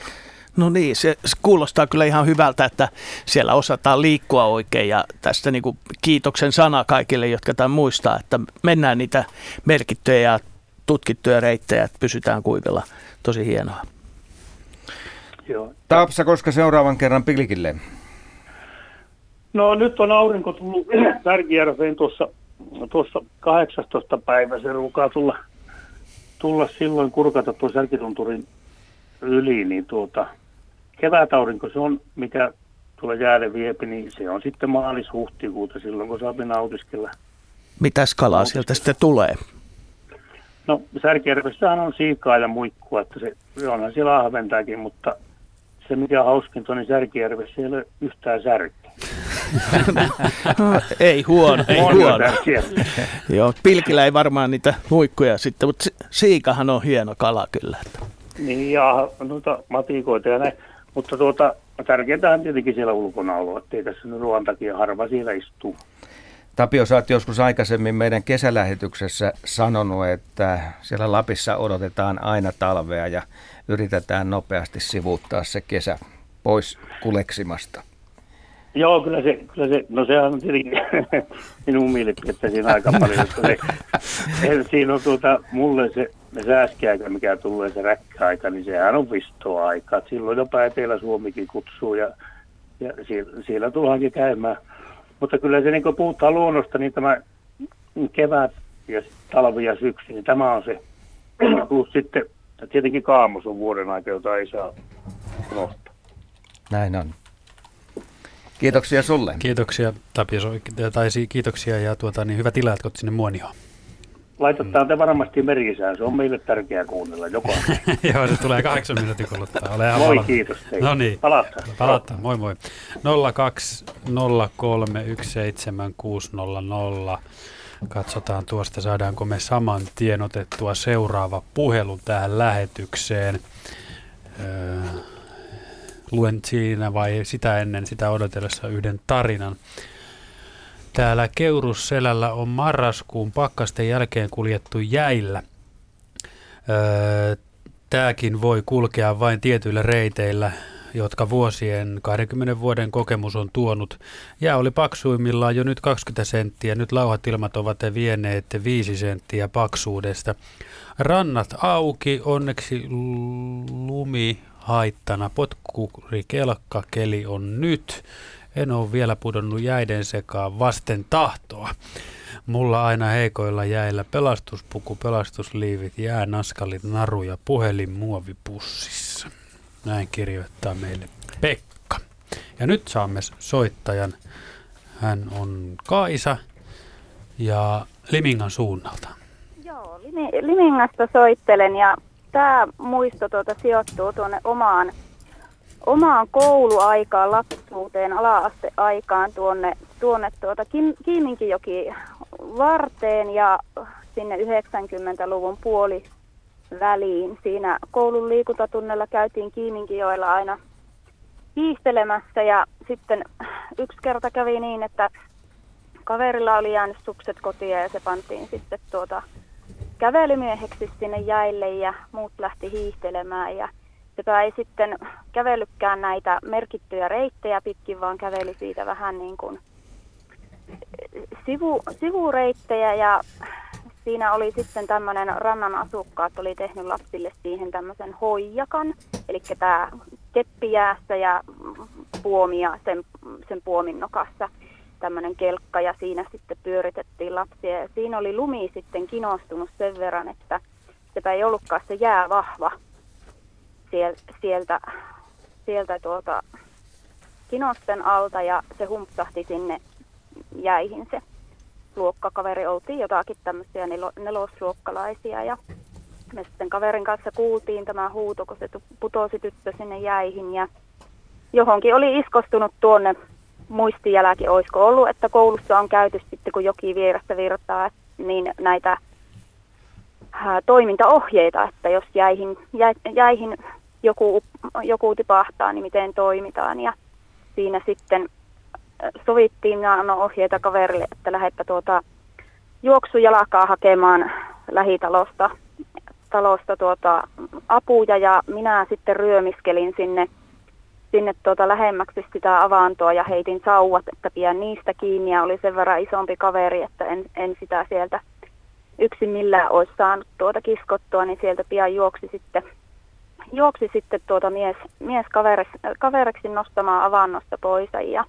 No niin, se, kuulostaa kyllä ihan hyvältä, että siellä osataan liikkua oikein ja tästä niin kuin kiitoksen sana kaikille, jotka tämän muistaa, että mennään niitä merkittyjä ja tutkittuja reittejä, että pysytään kuivilla. Tosi hienoa. Joo. Taapsa, koska seuraavan kerran pilkille? No nyt on aurinko tullut Särkijärveen tuossa, tuossa 18. päivä. Se ruukaa tulla, tulla silloin kurkata tuon Särkitunturin yli, niin tuota, kevätaurinko se on, mikä tuolla jäälle viepi, niin se on sitten maalis-huhtikuuta silloin, kun saapi nautiskella. Mitäs kalaa sieltä sitten tulee? No Särkijärvessähän on siikaa ja muikkua, että se onhan siellä ahventaakin, mutta se mikä hauskinta niin Särkijärvessä ei ole yhtään särkeä. ei huono, ei huono. Joo, pilkillä ei varmaan niitä muikkuja sitten, mutta siikahan on hieno kala kyllä. Niin, ja noita matikoita ja näin. Mutta tuota, tärkeintä on tietenkin siellä ulkona olo, ettei tässä nyt ruoan takia harva siellä istuu. Tapio, sä oot joskus aikaisemmin meidän kesälähetyksessä sanonut, että siellä Lapissa odotetaan aina talvea ja yritetään nopeasti sivuuttaa se kesä pois kuleksimasta. Joo, kyllä se, kyllä se no sehän on tietenkin minun mielipiteeni siinä aika paljon, se, siinä on tuota, mulle se sääskiaika, mikä tulee se räkkäaika, niin sehän on vistoaika. Silloin jopa Etelä-Suomikin kutsuu ja ja siellä, siellä tullaankin käymään. Mutta kyllä se niin kun puhutaan luonnosta, niin tämä kevät ja talvi ja syksy, niin tämä on se. Plus sitten tietenkin kaamos on vuoden aika, jota ei saa unohtaa. Näin on. Kiitoksia sulle. Kiitoksia Tapio, tai kiitoksia ja tuota, niin hyvät illat sinne Muonioon. Laitetaan te varmasti merkisään, se on meille tärkeää kuunnella joka Joo, se tulee kahdeksan minuutin kuluttua. Ole moi, valmis. kiitos teille. No niin. Palataan. Palataan, moi moi. 020317600. Katsotaan tuosta, saadaanko me saman tien otettua seuraava puhelu tähän lähetykseen. Öö, luen siinä vai sitä ennen sitä odotellessa yhden tarinan. Täällä Keurusselällä on marraskuun pakkasten jälkeen kuljettu jäillä. Öö, Tämäkin voi kulkea vain tietyillä reiteillä, jotka vuosien 20 vuoden kokemus on tuonut. Jää oli paksuimmillaan jo nyt 20 senttiä, nyt lauhat ilmat ovat vieneet 5 senttiä paksuudesta. Rannat auki, onneksi lumi haittana. Potkuri kelkka keli on nyt. En ole vielä pudonnut jäiden sekaan vasten tahtoa. Mulla aina heikoilla jäillä pelastuspuku, pelastusliivit, jäänaskalit, naru ja puhelin muovipussissa. Näin kirjoittaa meille Pekka. Ja nyt saamme soittajan. Hän on Kaisa ja Limingan suunnalta. Joo, Limingasta soittelen ja tämä muisto tuota sijoittuu tuonne omaan, omaan kouluaikaan, lapsuuteen, ala-asteaikaan tuonne, tuonne tuota Kiiminkijoki varteen ja sinne 90-luvun puoli väliin. Siinä koulun liikuntatunnella käytiin Kiiminkijoilla aina hiihtelemässä ja sitten yksi kerta kävi niin, että kaverilla oli jäänyt sukset kotiin ja se pantiin sitten tuota kävelymieheksi sinne jäille ja muut lähti hiihtelemään ja sepä ei sitten kävellytkään näitä merkittyjä reittejä pitkin, vaan käveli siitä vähän niin kuin sivu, sivureittejä. Ja siinä oli sitten tämmöinen rannan asukkaat oli tehnyt lapsille siihen tämmöisen hoijakan, eli tämä keppijäässä ja puomia sen, sen puomin nokassa. Tämmöinen kelkka ja siinä sitten pyöritettiin lapsia. Ja siinä oli lumi sitten kinostunut sen verran, että sepä ei ollutkaan se jää vahva sieltä, sieltä tuota kinosten alta ja se humpsahti sinne jäihin se luokkakaveri. Oltiin jotakin tämmöisiä nelosluokkalaisia ja me sitten kaverin kanssa kuultiin tämä huuto, kun se putosi tyttö sinne jäihin ja johonkin oli iskostunut tuonne muistijälki, olisiko ollut, että koulussa on käyty sitten, kun joki vierestä virtaa, niin näitä toimintaohjeita, että jos jäihin, jä, jäihin joku, joku tipahtaa, niin miten toimitaan. Ja siinä sitten sovittiin ja no ohjeita kaverille, että lähdetpä tuota juoksujalakaa hakemaan lähitalosta talosta tuota apuja ja minä sitten ryömiskelin sinne, sinne tuota lähemmäksi sitä avantoa ja heitin sauvat, että pian niistä kiinni ja oli sen verran isompi kaveri, että en, en sitä sieltä yksin millään olisi saanut tuota kiskottua, niin sieltä pian juoksi sitten, juoksi sitten tuota mies, mies kaveriksi, kaveriksi nostamaan avannosta pois. Ja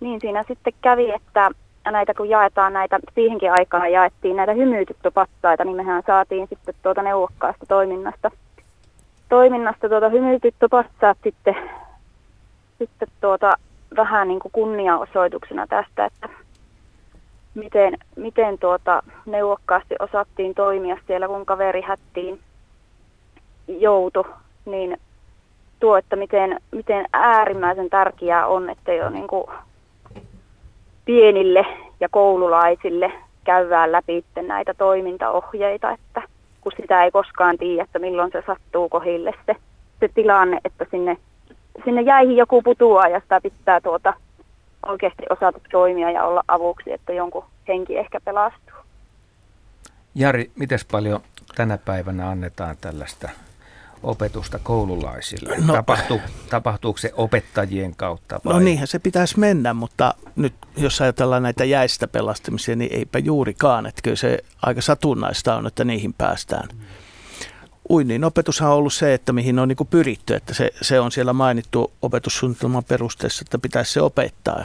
niin siinä sitten kävi, että näitä kun jaetaan näitä, siihenkin aikaan jaettiin näitä hymyytyttöpassaita, niin mehän saatiin sitten tuota neuvokkaasta toiminnasta, toiminnasta tuota hymyytyttöpassaat sitten, sitten tuota vähän niin kuin kunniaosoituksena tästä, että miten, miten tuota neuvokkaasti osattiin toimia siellä, kun kaveri hättiin joutu, niin tuo, että miten, miten äärimmäisen tärkeää on, että jo niin kuin pienille ja koululaisille käydään läpi näitä toimintaohjeita, että kun sitä ei koskaan tiedä, että milloin se sattuu kohille se, se tilanne, että sinne, sinne jäihin joku putoaa ja sitä pitää tuota oikeasti osata toimia ja olla avuksi, että jonkun henki ehkä pelastuu. Jari, miten paljon tänä päivänä annetaan tällaista opetusta koululaisille? No, Tapahtuu, tapahtuuko se opettajien kautta? Vai? No niinhän se pitäisi mennä, mutta nyt jos ajatellaan näitä jäistä pelastamisia, niin eipä juurikaan. Että kyllä se aika satunnaista on, että niihin päästään. Uinnin opetushan on ollut se, että mihin on niin pyritty, että se, se on siellä mainittu opetussuunnitelman perusteessa, että pitäisi se opettaa.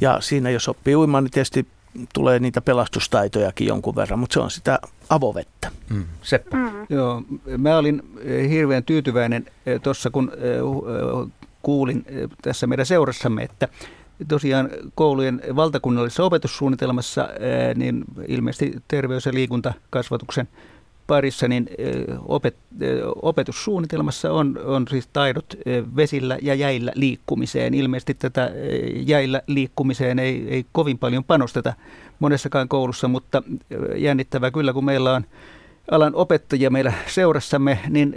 Ja siinä jos oppii uimaan, niin tietysti tulee niitä pelastustaitojakin jonkun verran, mutta se on sitä avovettä. Mm. Seppo. Mm. Joo, mä olin eh, hirveän tyytyväinen eh, tuossa, kun eh, kuulin tässä meidän seurassamme, että tosiaan koulujen valtakunnallisessa opetussuunnitelmassa, niin ilmeisesti terveys- ja liikuntakasvatuksen parissa, niin opet, opetussuunnitelmassa on, on siis taidot vesillä ja jäillä liikkumiseen. Ilmeisesti tätä jäillä liikkumiseen ei, ei kovin paljon panosteta monessakaan koulussa, mutta jännittävää kyllä, kun meillä on alan opettajia meillä seurassamme, niin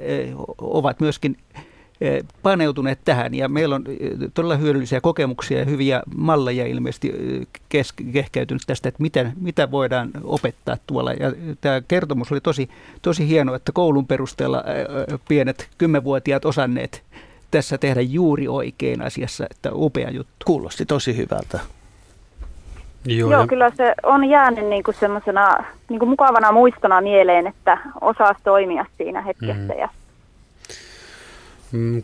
ovat myöskin paneutuneet tähän ja meillä on eh, todella hyödyllisiä kokemuksia ja hyviä malleja ilmeisesti eh, kehkeytynyt tästä, että miten, mitä voidaan opettaa tuolla. Ja tämä kertomus oli tosi, tosi hieno, että koulun perusteella pienet kymmenvuotiaat osanneet tässä tehdä juuri oikein asiassa, että upea juttu. Kuulosti tosi hyvältä. Joo, Joo kyllä se on jäänyt niin kuin semmoisena niin kuin mukavana muistona mieleen, että osaa toimia siinä hetkessä mm. ja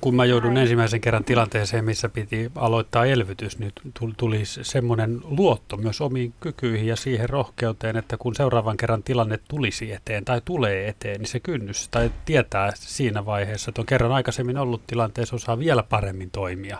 kun mä joudun ensimmäisen kerran tilanteeseen, missä piti aloittaa elvytys, niin tuli semmoinen luotto myös omiin kykyihin ja siihen rohkeuteen, että kun seuraavan kerran tilanne tulisi eteen tai tulee eteen, niin se kynnys tai tietää siinä vaiheessa, että on kerran aikaisemmin ollut tilanteessa, osaa vielä paremmin toimia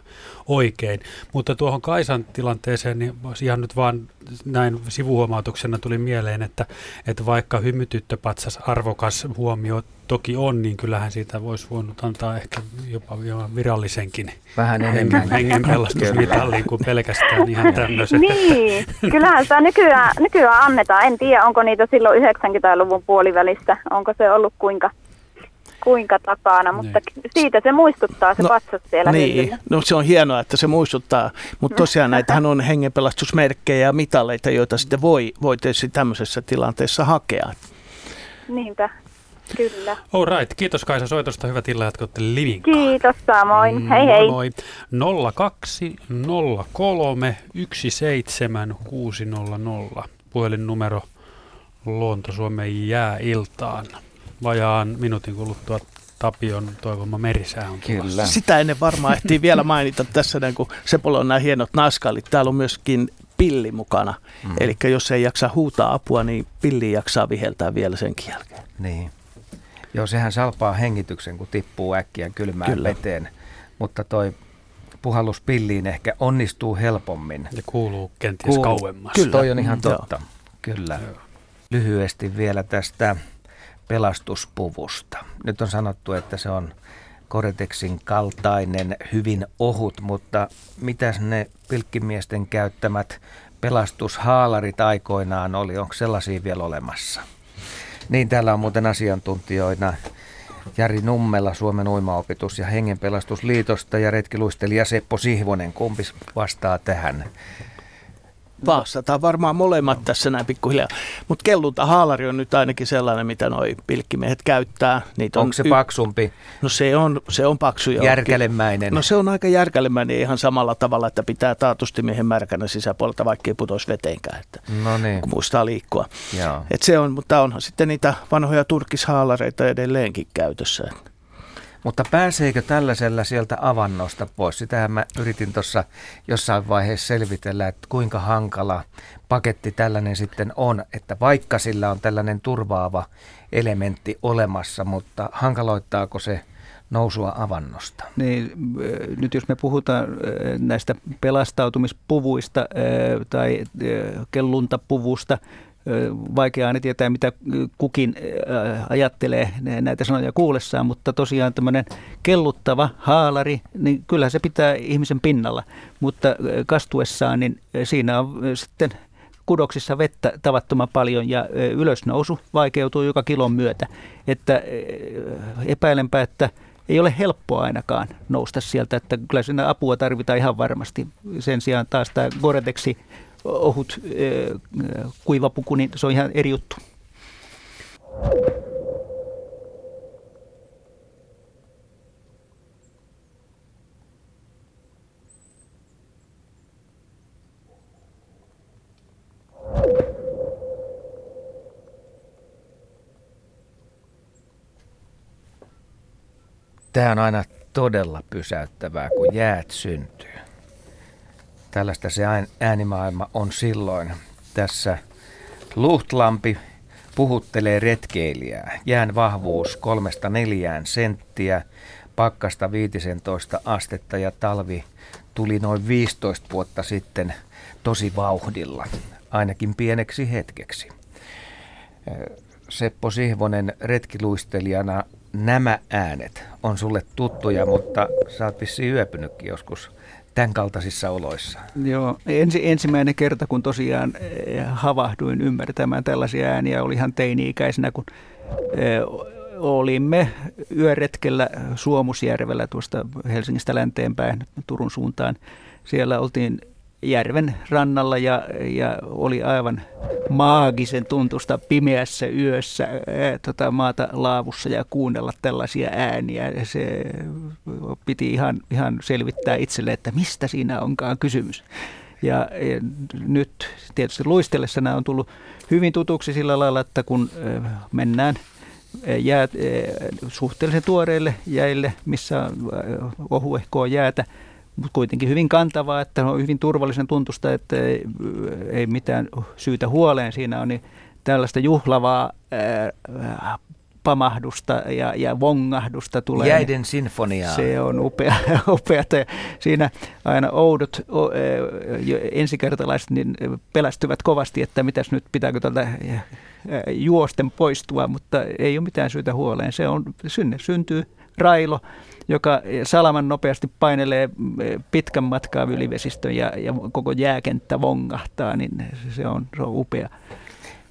oikein. Mutta tuohon Kaisan tilanteeseen, niin ihan nyt vaan näin sivuhuomautuksena tuli mieleen, että, että vaikka hymytyttöpatsas arvokas huomio toki on, niin kyllähän siitä voisi voinut antaa ehkä jopa, virallisenkin Vähän enemmän hengen pelastusmitalliin kuin pelkästään ihan tämmöiset. Niin, kyllähän sitä nykyään, nykyään annetaan. En tiedä, onko niitä silloin 90-luvun puolivälissä, onko se ollut kuinka kuinka takana, mutta niin. siitä se muistuttaa se no, patsas siellä Niin, no se on hienoa, että se muistuttaa, mutta tosiaan näitähän on hengenpelastusmerkkejä ja mitaleita, joita sitten voi, voi tietysti tämmöisessä tilanteessa hakea. Niinpä. Kyllä. All right. Kiitos Kaisa soitosta. Hyvät illan jatkotte Livin Kiitos samoin. Mm, hei hei. Moi. 0203 17600 puhelinnumero Luonto-Suomen jääiltaan. Vajaan minuutin kuluttua Tapion toivoma merisää on Kyllä. Sitä ennen varmaan ehtii vielä mainita tässä, kun Sepolla on nämä hienot naskaalit. Täällä on myöskin pilli mukana. Mm. Eli jos ei jaksa huutaa apua, niin pilli jaksaa viheltää vielä senkin jälkeen. Niin. Joo, sehän salpaa hengityksen, kun tippuu äkkiä kylmään Kyllä. veteen. Mutta toi puhallus pilliin ehkä onnistuu helpommin. Ja kuuluu kenties kuuluu. kauemmas. Kyllä, toi on ihan mm, totta. Joo. Kyllä. Joo. Lyhyesti vielä tästä pelastuspuvusta. Nyt on sanottu, että se on Koretexin kaltainen, hyvin ohut, mutta mitäs ne pilkkimiesten käyttämät pelastushaalarit aikoinaan oli? Onko sellaisia vielä olemassa? Niin, täällä on muuten asiantuntijoina Jari Nummela Suomen uimaopitus- ja hengenpelastusliitosta ja retkiluistelija Seppo Sihvonen. Kumpi vastaa tähän? Vaastataan varmaan molemmat tässä näin pikkuhiljaa. Mutta kellunta haalari on nyt ainakin sellainen, mitä noi pilkkimiehet käyttää. Niitä Onko on se y- paksumpi? No se on, se on paksu. Järkälemäinen? No se on aika järkälemäinen ihan samalla tavalla, että pitää taatusti miehen märkänä sisäpuolelta, vaikka ei putoisi veteenkään, että, no niin. kun muistaa liikkua. Et se on, mutta onhan sitten niitä vanhoja turkishaalareita edelleenkin käytössä. Mutta pääseekö tällaisella sieltä avannosta pois? Sitähän mä yritin tuossa jossain vaiheessa selvitellä, että kuinka hankala paketti tällainen sitten on, että vaikka sillä on tällainen turvaava elementti olemassa, mutta hankaloittaako se nousua avannosta? Niin, nyt jos me puhutaan näistä pelastautumispuvuista tai kelluntapuvusta, Vaikea aina tietää, mitä kukin ajattelee näitä sanoja kuullessaan, mutta tosiaan tämmöinen kelluttava haalari, niin kyllä se pitää ihmisen pinnalla, mutta kastuessaan, niin siinä on sitten kudoksissa vettä tavattoman paljon ja ylösnousu vaikeutuu joka kilon myötä. Että epäilenpä, että ei ole helppoa ainakaan nousta sieltä, että kyllä siinä apua tarvitaan ihan varmasti. Sen sijaan taas tämä Goretexi ohut kuivapuku, niin se on ihan eri juttu. Tämä on aina todella pysäyttävää, kun jäät syntyy. Tällaista se äänimaailma on silloin. Tässä Luhtlampi puhuttelee retkeilijää. Jään vahvuus kolmesta neljään senttiä, pakkasta 15 astetta ja talvi tuli noin 15 vuotta sitten tosi vauhdilla, ainakin pieneksi hetkeksi. Seppo Sihvonen retkiluistelijana nämä äänet on sulle tuttuja, mutta sä oot vissiin yöpynytkin joskus tämän kaltaisissa oloissa. Joo, ensi, ensimmäinen kerta kun tosiaan eh, havahduin ymmärtämään tällaisia ääniä oli ihan teini-ikäisenä, kun eh, olimme yöretkellä Suomusjärvellä tuosta Helsingistä länteenpäin Turun suuntaan. Siellä oltiin järven rannalla ja, ja oli aivan maagisen tuntusta pimeässä yössä ää, tota, maata laavussa ja kuunnella tällaisia ääniä. Se piti ihan, ihan selvittää itselle, että mistä siinä onkaan kysymys. Ja, ja nyt tietysti luistellessa nämä on tullut hyvin tutuksi sillä lailla, että kun ää, mennään jää, suhteellisen tuoreille jäille, missä ohuehkoa jäätä, mutta kuitenkin hyvin kantavaa, että on hyvin turvallisen tuntusta, että ei, ei mitään syytä huoleen siinä on, niin tällaista juhlavaa ää, pamahdusta ja, ja vongahdusta tulee. Jäiden sinfoniaa. Se on upea, upea. Siinä aina oudot o, ensikertalaiset niin pelästyvät kovasti, että mitäs nyt pitääkö tältä juosten poistua, mutta ei ole mitään syytä huoleen. Se on, synne syntyy railo joka salaman nopeasti painelee pitkän matkaa ylivesistön ja, ja koko jääkenttä vongahtaa, niin se on, se on upea.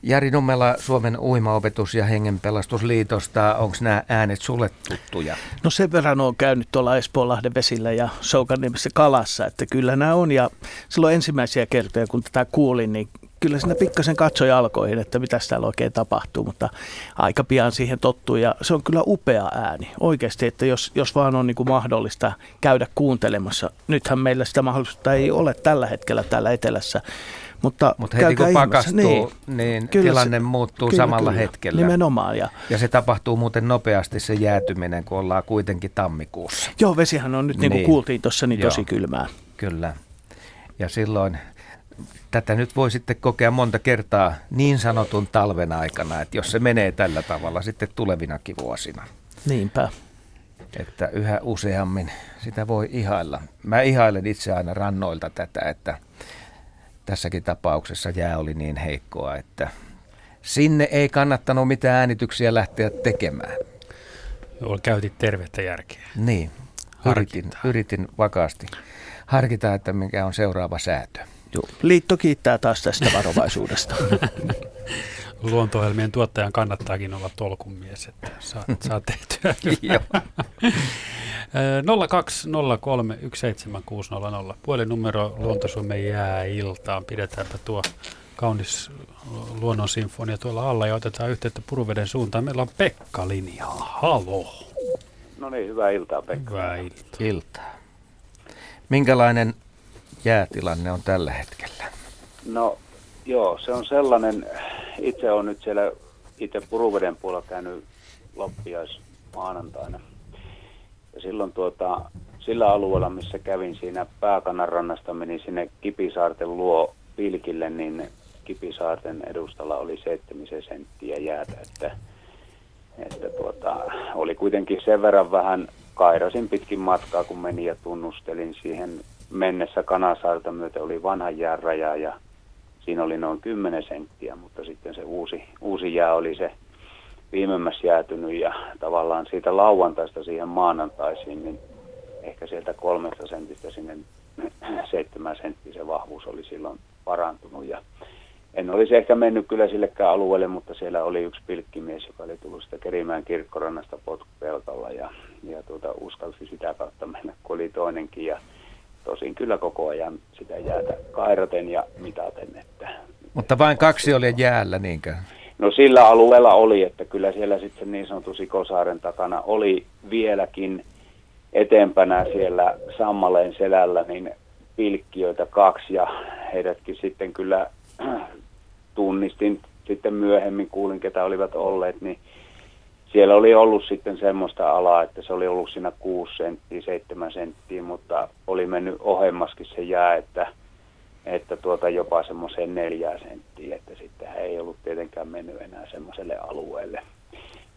Jari Nummela Suomen uimaopetus- ja hengenpelastusliitosta, onko nämä äänet sulle tuttuja? No sen verran on käynyt tuolla Espoonlahden vesillä ja Soukaniemessä kalassa, että kyllä nämä on. Ja silloin ensimmäisiä kertoja, kun tätä kuulin, niin kyllä siinä pikkasen katsoi alkoihin, että mitä täällä oikein tapahtuu, mutta aika pian siihen tottuu ja se on kyllä upea ääni. Oikeasti, että jos, jos vaan on niin kuin mahdollista käydä kuuntelemassa. Nythän meillä sitä mahdollisuutta ei ole tällä hetkellä täällä etelässä, mutta, Mutta heti kun pakastuu, niin, niin kyllä tilanne se, muuttuu kyllä, samalla kyllä, hetkellä. Nimenomaan. Ja, ja se tapahtuu muuten nopeasti se jäätyminen, kun ollaan kuitenkin tammikuussa. Joo, vesihän on nyt niin, niin kuin kuultiin tuossa niin tosi kylmää. Kyllä. Ja silloin tätä nyt voi sitten kokea monta kertaa niin sanotun talven aikana, että jos se menee tällä tavalla sitten tulevinakin vuosina. Niinpä. Että yhä useammin sitä voi ihailla. Mä ihailen itse aina rannoilta tätä, että tässäkin tapauksessa jää oli niin heikkoa, että sinne ei kannattanut mitään äänityksiä lähteä tekemään. Joo, käytit tervettä järkeä. Niin, yritin, yritin vakaasti harkita, että mikä on seuraava säätö. Joo. Liitto kiittää taas tästä varovaisuudesta. Luontohelmien tuottajan kannattaakin olla tolkunmies, että saa, saa tehtyä. 020317600. Puhelinnumero Luontosuomen jääiltaan. Pidetäänpä tuo kaunis luonnonsinfonia tuolla alla ja otetaan yhteyttä Puruveden suuntaan. Meillä on Pekka linjalla. Halo. No niin, hyvää iltaa Pekka. Hyvää iltaa. iltaa. Minkälainen jäätilanne on tällä hetkellä? No joo, se on sellainen, itse on nyt siellä itse Puruveden puolella käynyt loppiais maanantaina. Ja silloin tuota, sillä alueella, missä kävin siinä Pääkanarannasta, menin sinne Kipisaarten luo pilkille, niin Kipisaarten edustalla oli 7 senttiä jäätä, että, että tuota, oli kuitenkin sen verran vähän kairasin pitkin matkaa, kun menin ja tunnustelin siihen mennessä Kanasaarta myöten oli vanha jääraja ja siinä oli noin 10 senttiä, mutta sitten se uusi, uusi jää oli se viimemmässä jäätynyt ja tavallaan siitä lauantaista siihen maanantaisiin, niin ehkä sieltä kolmesta sentistä sinne seitsemän senttiä se vahvuus oli silloin parantunut. Ja en olisi ehkä mennyt kyllä sillekään alueelle, mutta siellä oli yksi pilkkimies, joka oli tullut sitä Kerimään kirkkorannasta potkupelkalla ja, ja tuota, uskalsi sitä kautta mennä, kun oli toinenkin ja tosin kyllä koko ajan sitä jäätä kairaten ja mitaten. Että, Mutta vain kaksi oli jäällä, niinkö? No sillä alueella oli, että kyllä siellä sitten niin sanotun Sikosaaren takana oli vieläkin eteenpänä siellä Sammaleen selällä niin pilkkiöitä kaksi ja heidätkin sitten kyllä tunnistin sitten myöhemmin, kuulin ketä olivat olleet, niin siellä oli ollut sitten semmoista alaa, että se oli ollut siinä 6 senttiä, 7 senttiä, mutta oli mennyt ohemmaskin se jää, että, että tuota jopa semmoiseen neljä senttiä, että sitten ei ollut tietenkään mennyt enää semmoiselle alueelle.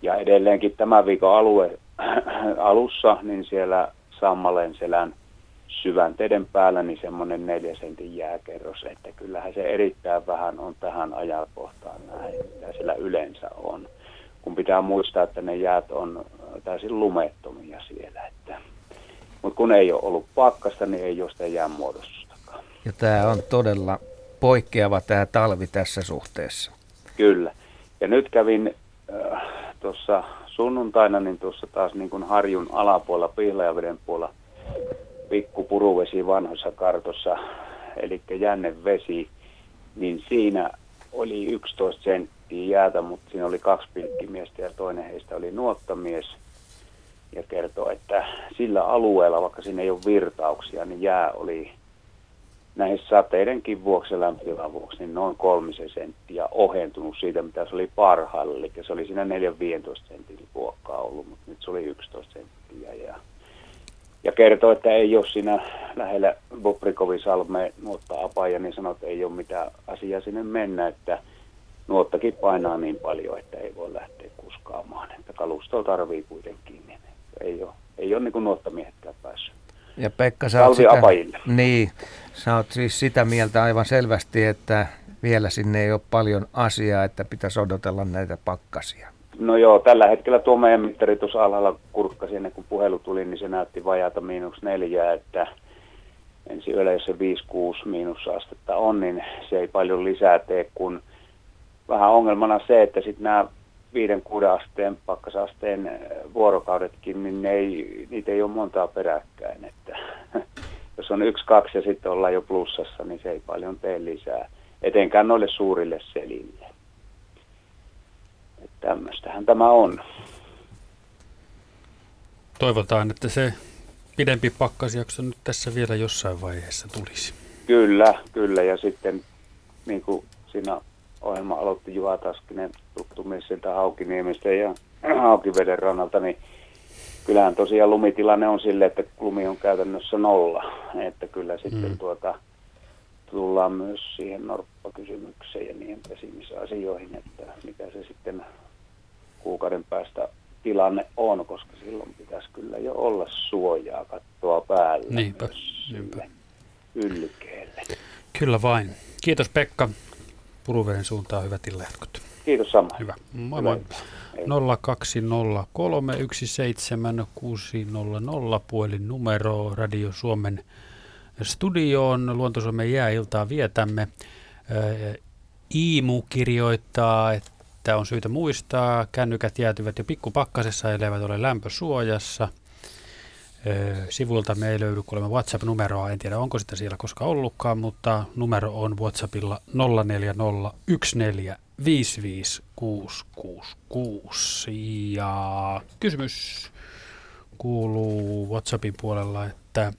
Ja edelleenkin tämän viikon alue, alussa, niin siellä Sammalen selän syvänteiden päällä niin semmoinen neljä sentin jääkerros, että kyllähän se erittäin vähän on tähän ajankohtaan näin, mitä siellä yleensä on. Kun pitää muistaa, että ne jäät on täysin lumettomia siellä. Että. Mutta kun ei ole ollut pakkasta, niin ei ole sitä jäänmuodostustakaan. Ja tämä on todella poikkeava tämä talvi tässä suhteessa. Kyllä. Ja nyt kävin äh, tuossa sunnuntaina niin tuossa taas niin kuin harjun alapuolella, Pihlajaveden puolella, pikku puruvesi vanhassa kartossa, eli jännevesi, niin siinä oli 11 senttiä jäätä, mutta siinä oli kaksi pilkkimiestä ja toinen heistä oli nuottamies. Ja kertoi, että sillä alueella, vaikka siinä ei ole virtauksia, niin jää oli näihin sateidenkin vuoksi ja lämpötilan vuoksi niin noin kolmisen senttiä ohentunut siitä, mitä se oli parhailla. Eli se oli siinä 4-15 sentin luokkaa ollut, mutta nyt se oli 11 senttiä. Ja, ja kertoi, että ei ole siinä lähellä Bobrikovisalme nuotta apaja, niin sanoi, että ei ole mitään asiaa sinne mennä, että nuottakin painaa niin paljon, että ei voi lähteä kuskaamaan. Että kalustoa tarvii kuitenkin, niin ei ole, ei ole niin kuin nuottamiehetkään päässyt. Ja Pekka, sä oot, sitä, niin, sä oot siis sitä mieltä aivan selvästi, että vielä sinne ei ole paljon asiaa, että pitäisi odotella näitä pakkasia. No joo, tällä hetkellä tuo meidän mittari tuossa alhaalla kurkkasi ennen kuin puhelu tuli, niin se näytti vajaata miinus neljää, että ensi yöllä, jos se 5-6 miinusastetta on, niin se ei paljon lisää tee, kun vähän ongelmana se, että sitten nämä viiden, kuuden asteen pakkasasteen eh, vuorokaudetkin, niin ne ei, niitä ei ole montaa peräkkäin. Että, jos on yksi, kaksi ja sitten ollaan jo plussassa, niin se ei paljon tee lisää, etenkään noille suurille selille. Että tämmöistähän tämä on. Toivotaan, että se pidempi pakkasjakso nyt tässä vielä jossain vaiheessa tulisi. Kyllä, kyllä. Ja sitten niin kuin siinä ohjelma aloitti Juha Taskinen tuttumies sieltä Haukiniemestä ja Haukiveden rannalta, niin kyllähän tosiaan lumitilanne on sille, että lumi on käytännössä nolla. Että kyllä sitten mm. tuota, tullaan myös siihen norppakysymykseen ja niihin pesimisasioihin, että mikä se sitten kuukauden päästä tilanne on, koska silloin pitäisi kyllä jo olla suojaa kattoa päällä Niinpä, niinpä. ylkeelle. Kyllä vain. Kiitos Pekka. Puruveden suuntaan hyvät illanjatkot. Kiitos sama. Hyvä. Moi moi. 0203 17600 puolin numero Radio Suomen studioon. Luontosuomen jääiltaa vietämme. Iimu kirjoittaa, että on syytä muistaa, kännykät jäätyvät jo pikkupakkasessa, eivät ole lämpösuojassa – Sivulta me ei löydy kuulemma WhatsApp-numeroa, en tiedä onko sitä siellä koskaan ollutkaan, mutta numero on WhatsAppilla 0401 Ja kysymys kuuluu WhatsAppin puolella, että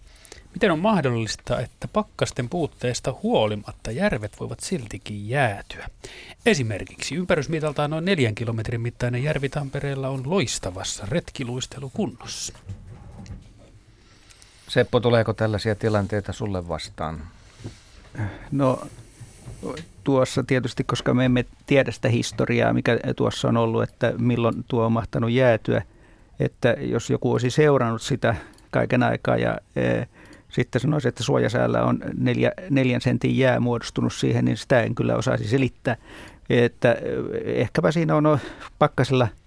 miten on mahdollista, että pakkasten puutteesta huolimatta järvet voivat siltikin jäätyä? Esimerkiksi ympärysmitaltaan noin neljän kilometrin mittainen järvi Tampereella on loistavassa retkiluistelukunnossa. Seppo, tuleeko tällaisia tilanteita sulle vastaan? No tuossa tietysti, koska me emme tiedä sitä historiaa, mikä tuossa on ollut, että milloin tuo on mahtanut jäätyä, että jos joku olisi seurannut sitä kaiken aikaa ja e, sitten sanoisi, että suojasäällä on neljä, neljän sentin jää muodostunut siihen, niin sitä en kyllä osaisi selittää. Että e, ehkäpä siinä on pakkasella –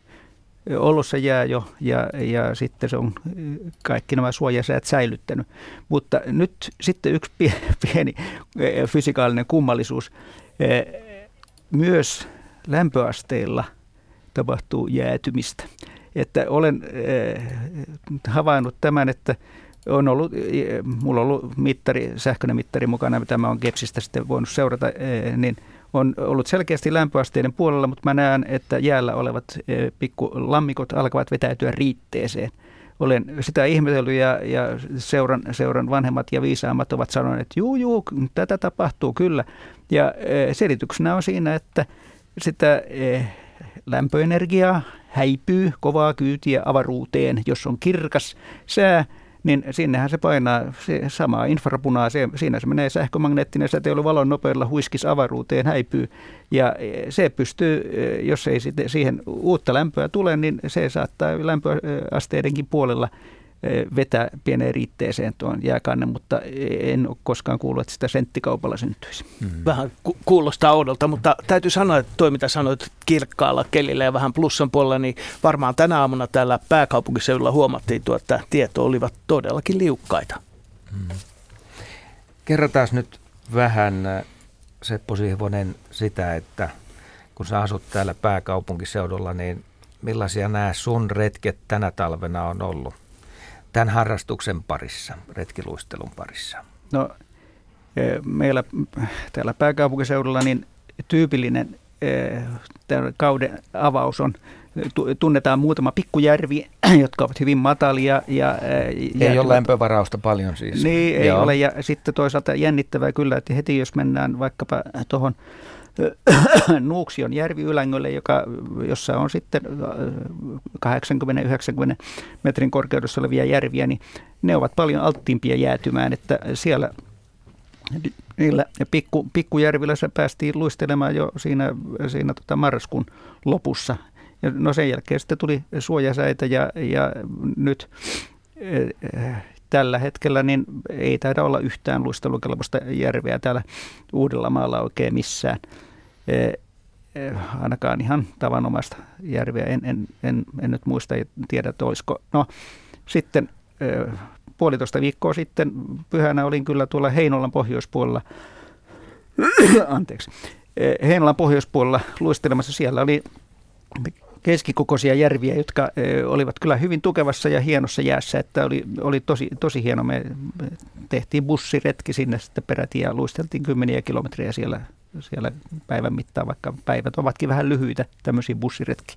ollut se jää jo ja, ja sitten se on kaikki nämä suojasäät säilyttänyt. Mutta nyt sitten yksi pieni eh, fysikaalinen kummallisuus. Eh, myös lämpöasteilla tapahtuu jäätymistä. Että olen eh, havainnut tämän, että on ollut, mulla on ollut mittari, sähköinen mittari mukana, mitä mä olen Gepsistä sitten voinut seurata, niin – on ollut selkeästi lämpöasteiden puolella, mutta mä näen, että jäällä olevat e, pikku lammikot alkavat vetäytyä riitteeseen. Olen sitä ihmetellyt ja, ja seuran, seuran vanhemmat ja viisaammat ovat sanoneet, että juu, juu, tätä tapahtuu kyllä. Ja e, selityksenä on siinä, että sitä e, lämpöenergiaa häipyy kovaa kyytiä avaruuteen, jos on kirkas sää, niin sinnehän se painaa se samaa infrapunaa, se, siinä se menee sähkömagneettinen säteily valon nopeudella huiskis avaruuteen, häipyy. Ja se pystyy, jos ei siihen uutta lämpöä tule, niin se saattaa lämpöasteidenkin puolella vetää pieneen riitteeseen tuon jääkannen, mutta en ole koskaan kuullut, että sitä senttikaupalla syntyisi. Mm-hmm. Vähän ku- kuulostaa oudolta, mutta täytyy sanoa, että toi mitä sanoit kirkkaalla kelillä ja vähän plussan puolella, niin varmaan tänä aamuna täällä pääkaupunkiseudulla huomattiin, tuo, että tieto olivat todellakin liukkaita. Mm-hmm. Kerrotaan nyt vähän Seppo Sihvonen sitä, että kun sä asut täällä pääkaupunkiseudulla, niin millaisia nämä sun retket tänä talvena on ollut? Tämän harrastuksen parissa, retkiluistelun parissa? No e, meillä täällä pääkaupunkiseudulla niin tyypillinen e, kauden avaus on, tunnetaan muutama pikkujärvi, jotka ovat hyvin matalia. Ja, e, ei ole lämpövarausta paljon siis. Niin, ei Joo. ole. Ja sitten toisaalta jännittävää kyllä, että heti jos mennään vaikkapa tuohon Nuuksion järviylängölle, joka, jossa on sitten 80-90 metrin korkeudessa olevia järviä, niin ne ovat paljon alttiimpia jäätymään, että siellä niillä pikku, pikkujärvillä se päästiin luistelemaan jo siinä, siinä tota marraskuun lopussa. Ja no sen jälkeen sitten tuli suojasäitä ja, ja nyt tällä hetkellä niin ei taida olla yhtään luistelukelpoista järveä täällä Uudellamaalla oikein missään. Eh, eh, ainakaan ihan tavanomaista järveä. En, en, en, en nyt muista, ei tiedä, että olisiko. No sitten eh, puolitoista viikkoa sitten pyhänä olin kyllä tuolla Heinolan pohjoispuolella, anteeksi, Heinolan pohjoispuolella luistelemassa. Siellä oli keskikokoisia järviä, jotka olivat kyllä hyvin tukevassa ja hienossa jäässä, että oli, oli tosi, tosi hieno. Me tehtiin bussiretki sinne sitten peräti ja luisteltiin kymmeniä kilometrejä siellä siellä päivän mittaan, vaikka päivät ovatkin vähän lyhyitä, tämmöisiä bussiretki.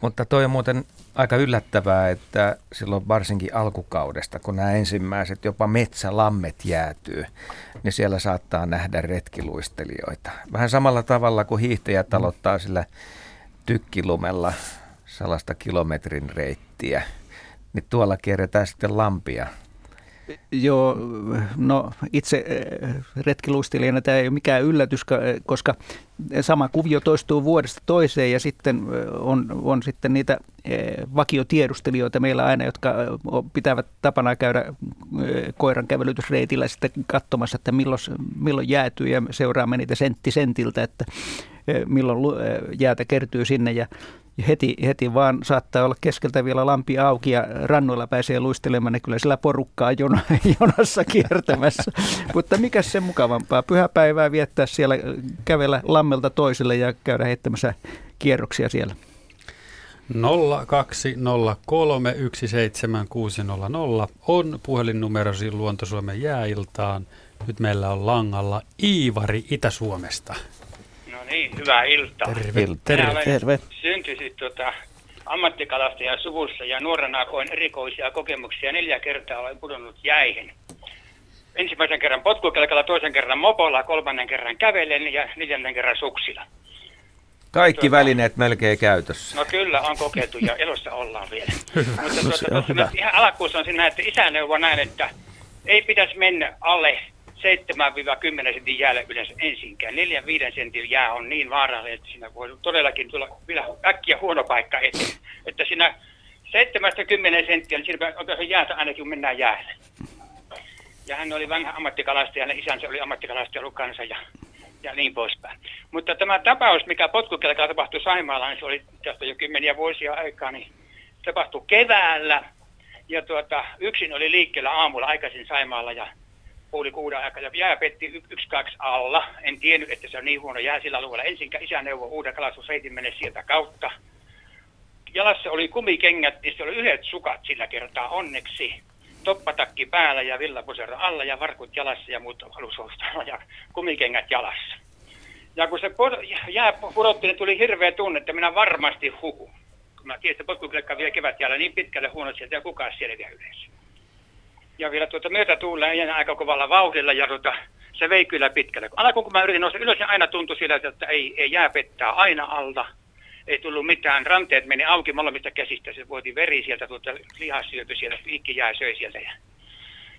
Mutta toi on muuten aika yllättävää, että silloin varsinkin alkukaudesta, kun nämä ensimmäiset jopa metsälammet jäätyy, niin siellä saattaa nähdä retkiluistelijoita. Vähän samalla tavalla kuin hiihtäjät aloittaa sillä tykkilumella sellaista kilometrin reittiä, niin tuolla kierretään sitten lampia Joo, no itse eh, retkiluistelijana tämä ei ole mikään yllätys, koska sama kuvio toistuu vuodesta toiseen ja sitten eh, on, on sitten niitä eh, vakiotiedustelijoita meillä aina, jotka pitävät tapana käydä koiran kävelytysreitillä sitten katsomassa, että milloin, milloin jäätyy ja seuraamme niitä sentti sentiltä, että milloin jäätä kertyy sinne ja heti, heti vaan saattaa olla keskeltä vielä lampi auki ja rannoilla pääsee luistelemaan, niin kyllä sillä porukkaa jon, jonassa kiertämässä. Mutta mikä se mukavampaa? Pyhäpäivää viettää siellä, kävellä lammelta toiselle ja käydä heittämässä kierroksia siellä. 020317600 on puhelinnumerosi Luontosuomen jääiltaan. Nyt meillä on langalla Iivari Itä-Suomesta niin, hyvää iltaa. Terve. Terve. Terve. Syntyisin tuota, ammattikalastajan suvussa ja nuorena koin erikoisia kokemuksia. Neljä kertaa olen pudonnut jäihin. Ensimmäisen kerran potkukelkalla, toisen kerran mopolla, kolmannen kerran kävelen ja neljännen kerran suksilla. Kaikki tuota, välineet melkein käytössä. No kyllä, on kokeiltu ja elossa ollaan vielä. Mutta tuota, tuota, ihan alkuun on siinä, että isäneuvo näin, että ei pitäisi mennä alle 7-10 sentin jäälle yleensä ensinkään. 4-5 sentin jää on niin vaarallinen, että siinä voi todellakin tulla vielä äkkiä huono paikka eteen. Että siinä 7-10 senttiä, niin siinä on jäätä ainakin, kun mennään jäälle. Ja hän oli vanha ammattikalastaja, ja isänsä oli ammattikalastaja ollut ja, ja niin poispäin. Mutta tämä tapaus, mikä potkukelkalla tapahtui Saimaalla, niin se oli tästä jo kymmeniä vuosia aikaa, niin tapahtui keväällä. Ja tuota, yksin oli liikkeellä aamulla aikaisin Saimaalla ja puoli kuuden aikaa ja jää petti y- yksi kaksi alla. En tiennyt, että se on niin huono jää sillä alueella. Ensin isä neuvoi uuden kalastusreitin mene sieltä kautta. Jalassa oli kumikengät, niin se oli yhdet sukat sillä kertaa onneksi. Toppatakki päällä ja villapusero alla ja varkut jalassa ja muut alushoustalla ja kumikengät jalassa. Ja kun se jää pudotti, niin tuli hirveä tunne, että minä varmasti hukun. Kun mä tiesin, että potkukelkka vielä kevät jäällä niin pitkälle huono sieltä ja kukaan selviä yleensä ja vielä tuota myötätuulla ja aika kovalla vauhdilla ja tuota, se vei kyllä pitkälle. Alkuun kun mä yritin nousta ylös, niin aina tuntui sillä, että ei, ei jää pettää aina alta. ei tullut mitään. Ranteet meni auki molemmista käsistä. Se vuoti veri sieltä, tuota, lihassyöpy sieltä, piikki jää söi sieltä. Ja,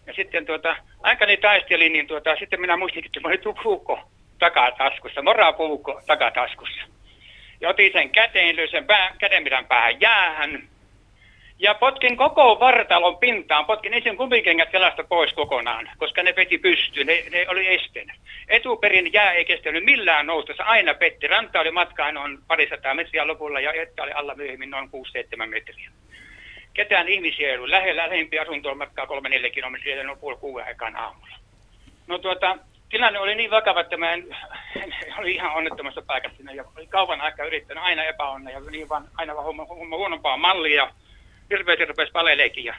ja sitten tuota, aikani taisteli, niin tuota, sitten minä muistin, että minulla oli puukko takataskussa, morapuukko takataskussa. Ja otin sen käteen, löin sen pää, kädenpidän päähän jäähän. Ja potkin koko vartalon pintaan, potkin ensin kumikengät jalasta pois kokonaan, koska ne peti pystyyn, ne, ne oli esteenä. Etuperin jää ei kestänyt millään nousta, se aina petti. Ranta oli matka noin parisataa metriä lopulla ja että oli alla myöhemmin noin 6-7 metriä. Ketään ihmisiä ei ollut lähellä, lähempi asunto on matkaa 3-4 kilometriä noin puoli kuuden aikaan aamulla. No tuota, tilanne oli niin vakava, että mä en, oli ihan onnettomassa paikassa ja oli kauan aikaa yrittänyt aina epäonna ja niin vaan aina vaan homma, homma huonompaa mallia. Hirveästi rupesi paleleekin ja,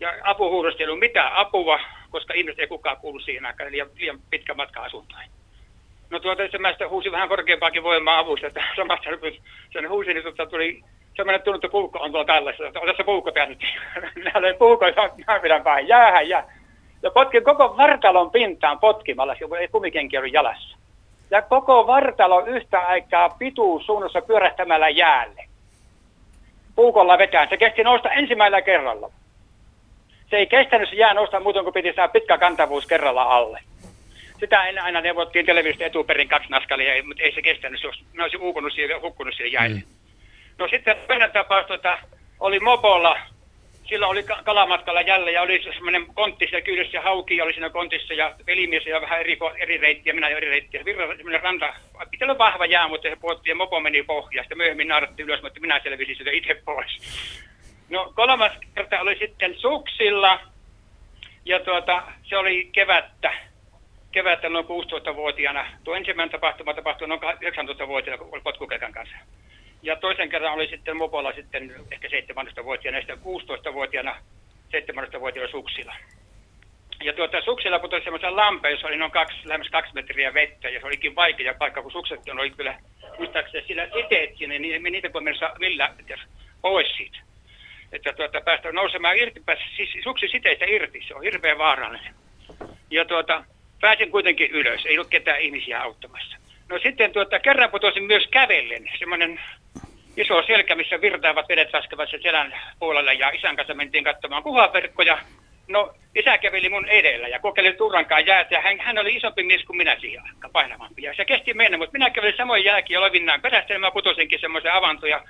ja apuhuudosta ei ollut mitään apua, koska ihmiset ei kukaan kuulu siihen aikaan, liian, liian pitkä matka asuntoihin. No tuota, se mä sitten huusin vähän korkeampaakin voimaa avusta, että samassa sen huusin, niin tuota, tuli semmoinen tunnu, että puukko on tuolla tällaisessa, että ota se puukko tänne. Minä olen puukko, mä pidän vähän jäähän ja ja potkin koko vartalon pintaan potkimalla, kun ei kumikenki ollut jalassa. Ja koko vartalo yhtä aikaa pituussuunnassa pyörähtämällä jäälle. Puukolla vetään. Se kesti nousta ensimmäisellä kerralla. Se ei kestänyt se jää nousta muuten kuin piti saada pitkä kantavuus kerralla alle. Sitä ennen aina neuvottiin televisiosta etuperin kaksi naskalia, mutta ei se kestänyt. Se olisi, olisi uukunut siihen, hukkunut siihen jäille. Mm. No sitten toinen tapaus tuota, oli mopolla silloin oli kalamatkalla jälleen ja oli semmoinen kontti siellä kyydessä ja hauki oli siinä kontissa ja velimies ja vähän eri, eri reittiä, minä jo eri reittiä. Virra semmoinen ranta, pitää olla vahva jää, mutta se puotti ja mopo meni pohjaan. Sitten myöhemmin naaratti ylös, mutta minä selvisin sitä itse pois. No kolmas kerta oli sitten suksilla ja tuota, se oli kevättä. Kevättä noin 16-vuotiaana. Tuo ensimmäinen tapahtuma tapahtui noin 19-vuotiaana potkukelkan kanssa. Ja toisen kerran oli sitten mopolla sitten ehkä 17-vuotiaana ja 16-vuotiaana 17-vuotiaana suksilla. Ja tuota, suksilla putosi semmoisen lampeen, jossa oli noin kaksi, lähes kaksi metriä vettä, ja se olikin vaikea paikka, kun sukset oli kyllä, muistaakseni sillä siteet sinne, niin me niitä voi mennä millä pois siitä. Että tuota, päästä nousemaan irti, pääsi siis suksi siteistä irti, se on hirveän vaarallinen. Ja tuota, pääsin kuitenkin ylös, ei ollut ketään ihmisiä auttamassa. No sitten tuota, kerran putosin myös kävellen, semmoinen iso selkä, missä virtaavat vedet laskevat sen selän puolelle ja isän kanssa mentiin katsomaan kuhaverkkoja. No isä käveli mun edellä ja kokeili turrankaan jäätä. Hän, hän oli isompi mies kuin minä siihen aikaan, painavampi. Ja se kesti mennä, mutta minä kävelin samoin jääkin ja lovinnaan perästä ja mä putosinkin semmoisen avantoja.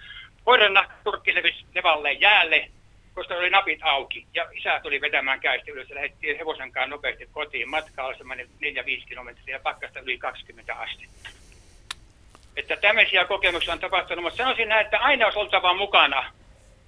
Koiran turkki levalleen jäälle, koska oli napit auki. Ja isä tuli vetämään käistä ylös ja lähdettiin hevosen kanssa nopeasti kotiin. Matka oli semmoinen 4-5 kilometriä ja pakkasta yli 20 astetta että tämmöisiä kokemuksia on tapahtunut, mutta sanoisin näin, että aina olisi oltava mukana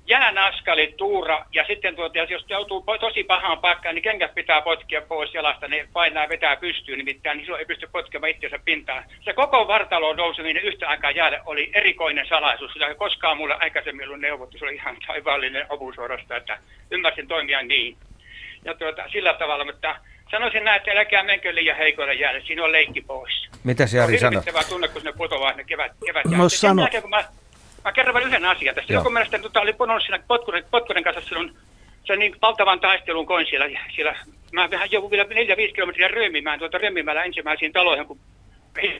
jäänaskali, tuura ja sitten tuota, jos joutuu tosi pahaan paikkaan, niin kengät pitää potkia pois jalasta, ne painaa ja vetää pystyyn, nimittäin niin silloin ei pysty potkemaan itseänsä pintaan. Se koko vartalon nouseminen yhtä aikaa jäädä oli erikoinen salaisuus, sillä ei koskaan mulle aikaisemmin ollut neuvottu, se oli ihan taivaallinen avusuorasta, että ymmärsin toimia niin. Ja tuota, sillä tavalla, mutta sanoisin näin, että älkää menkö liian heikoille jäädä, siinä on leikki pois. Mitä se Jari sanoo? On tunne, kun ne putoaa ne kevät, kevät no sano. Jälkeen, kun mä, mä kerron vain yhden asian tästä. Joku mielestä tota, oli punonut siinä potkurin, potkurin kanssa silloin se niin valtavan taistelun koin siellä, siellä mä vähän joku vielä 4-5 kilometriä röömimään tuota röömimällä ensimmäisiin taloihin, kun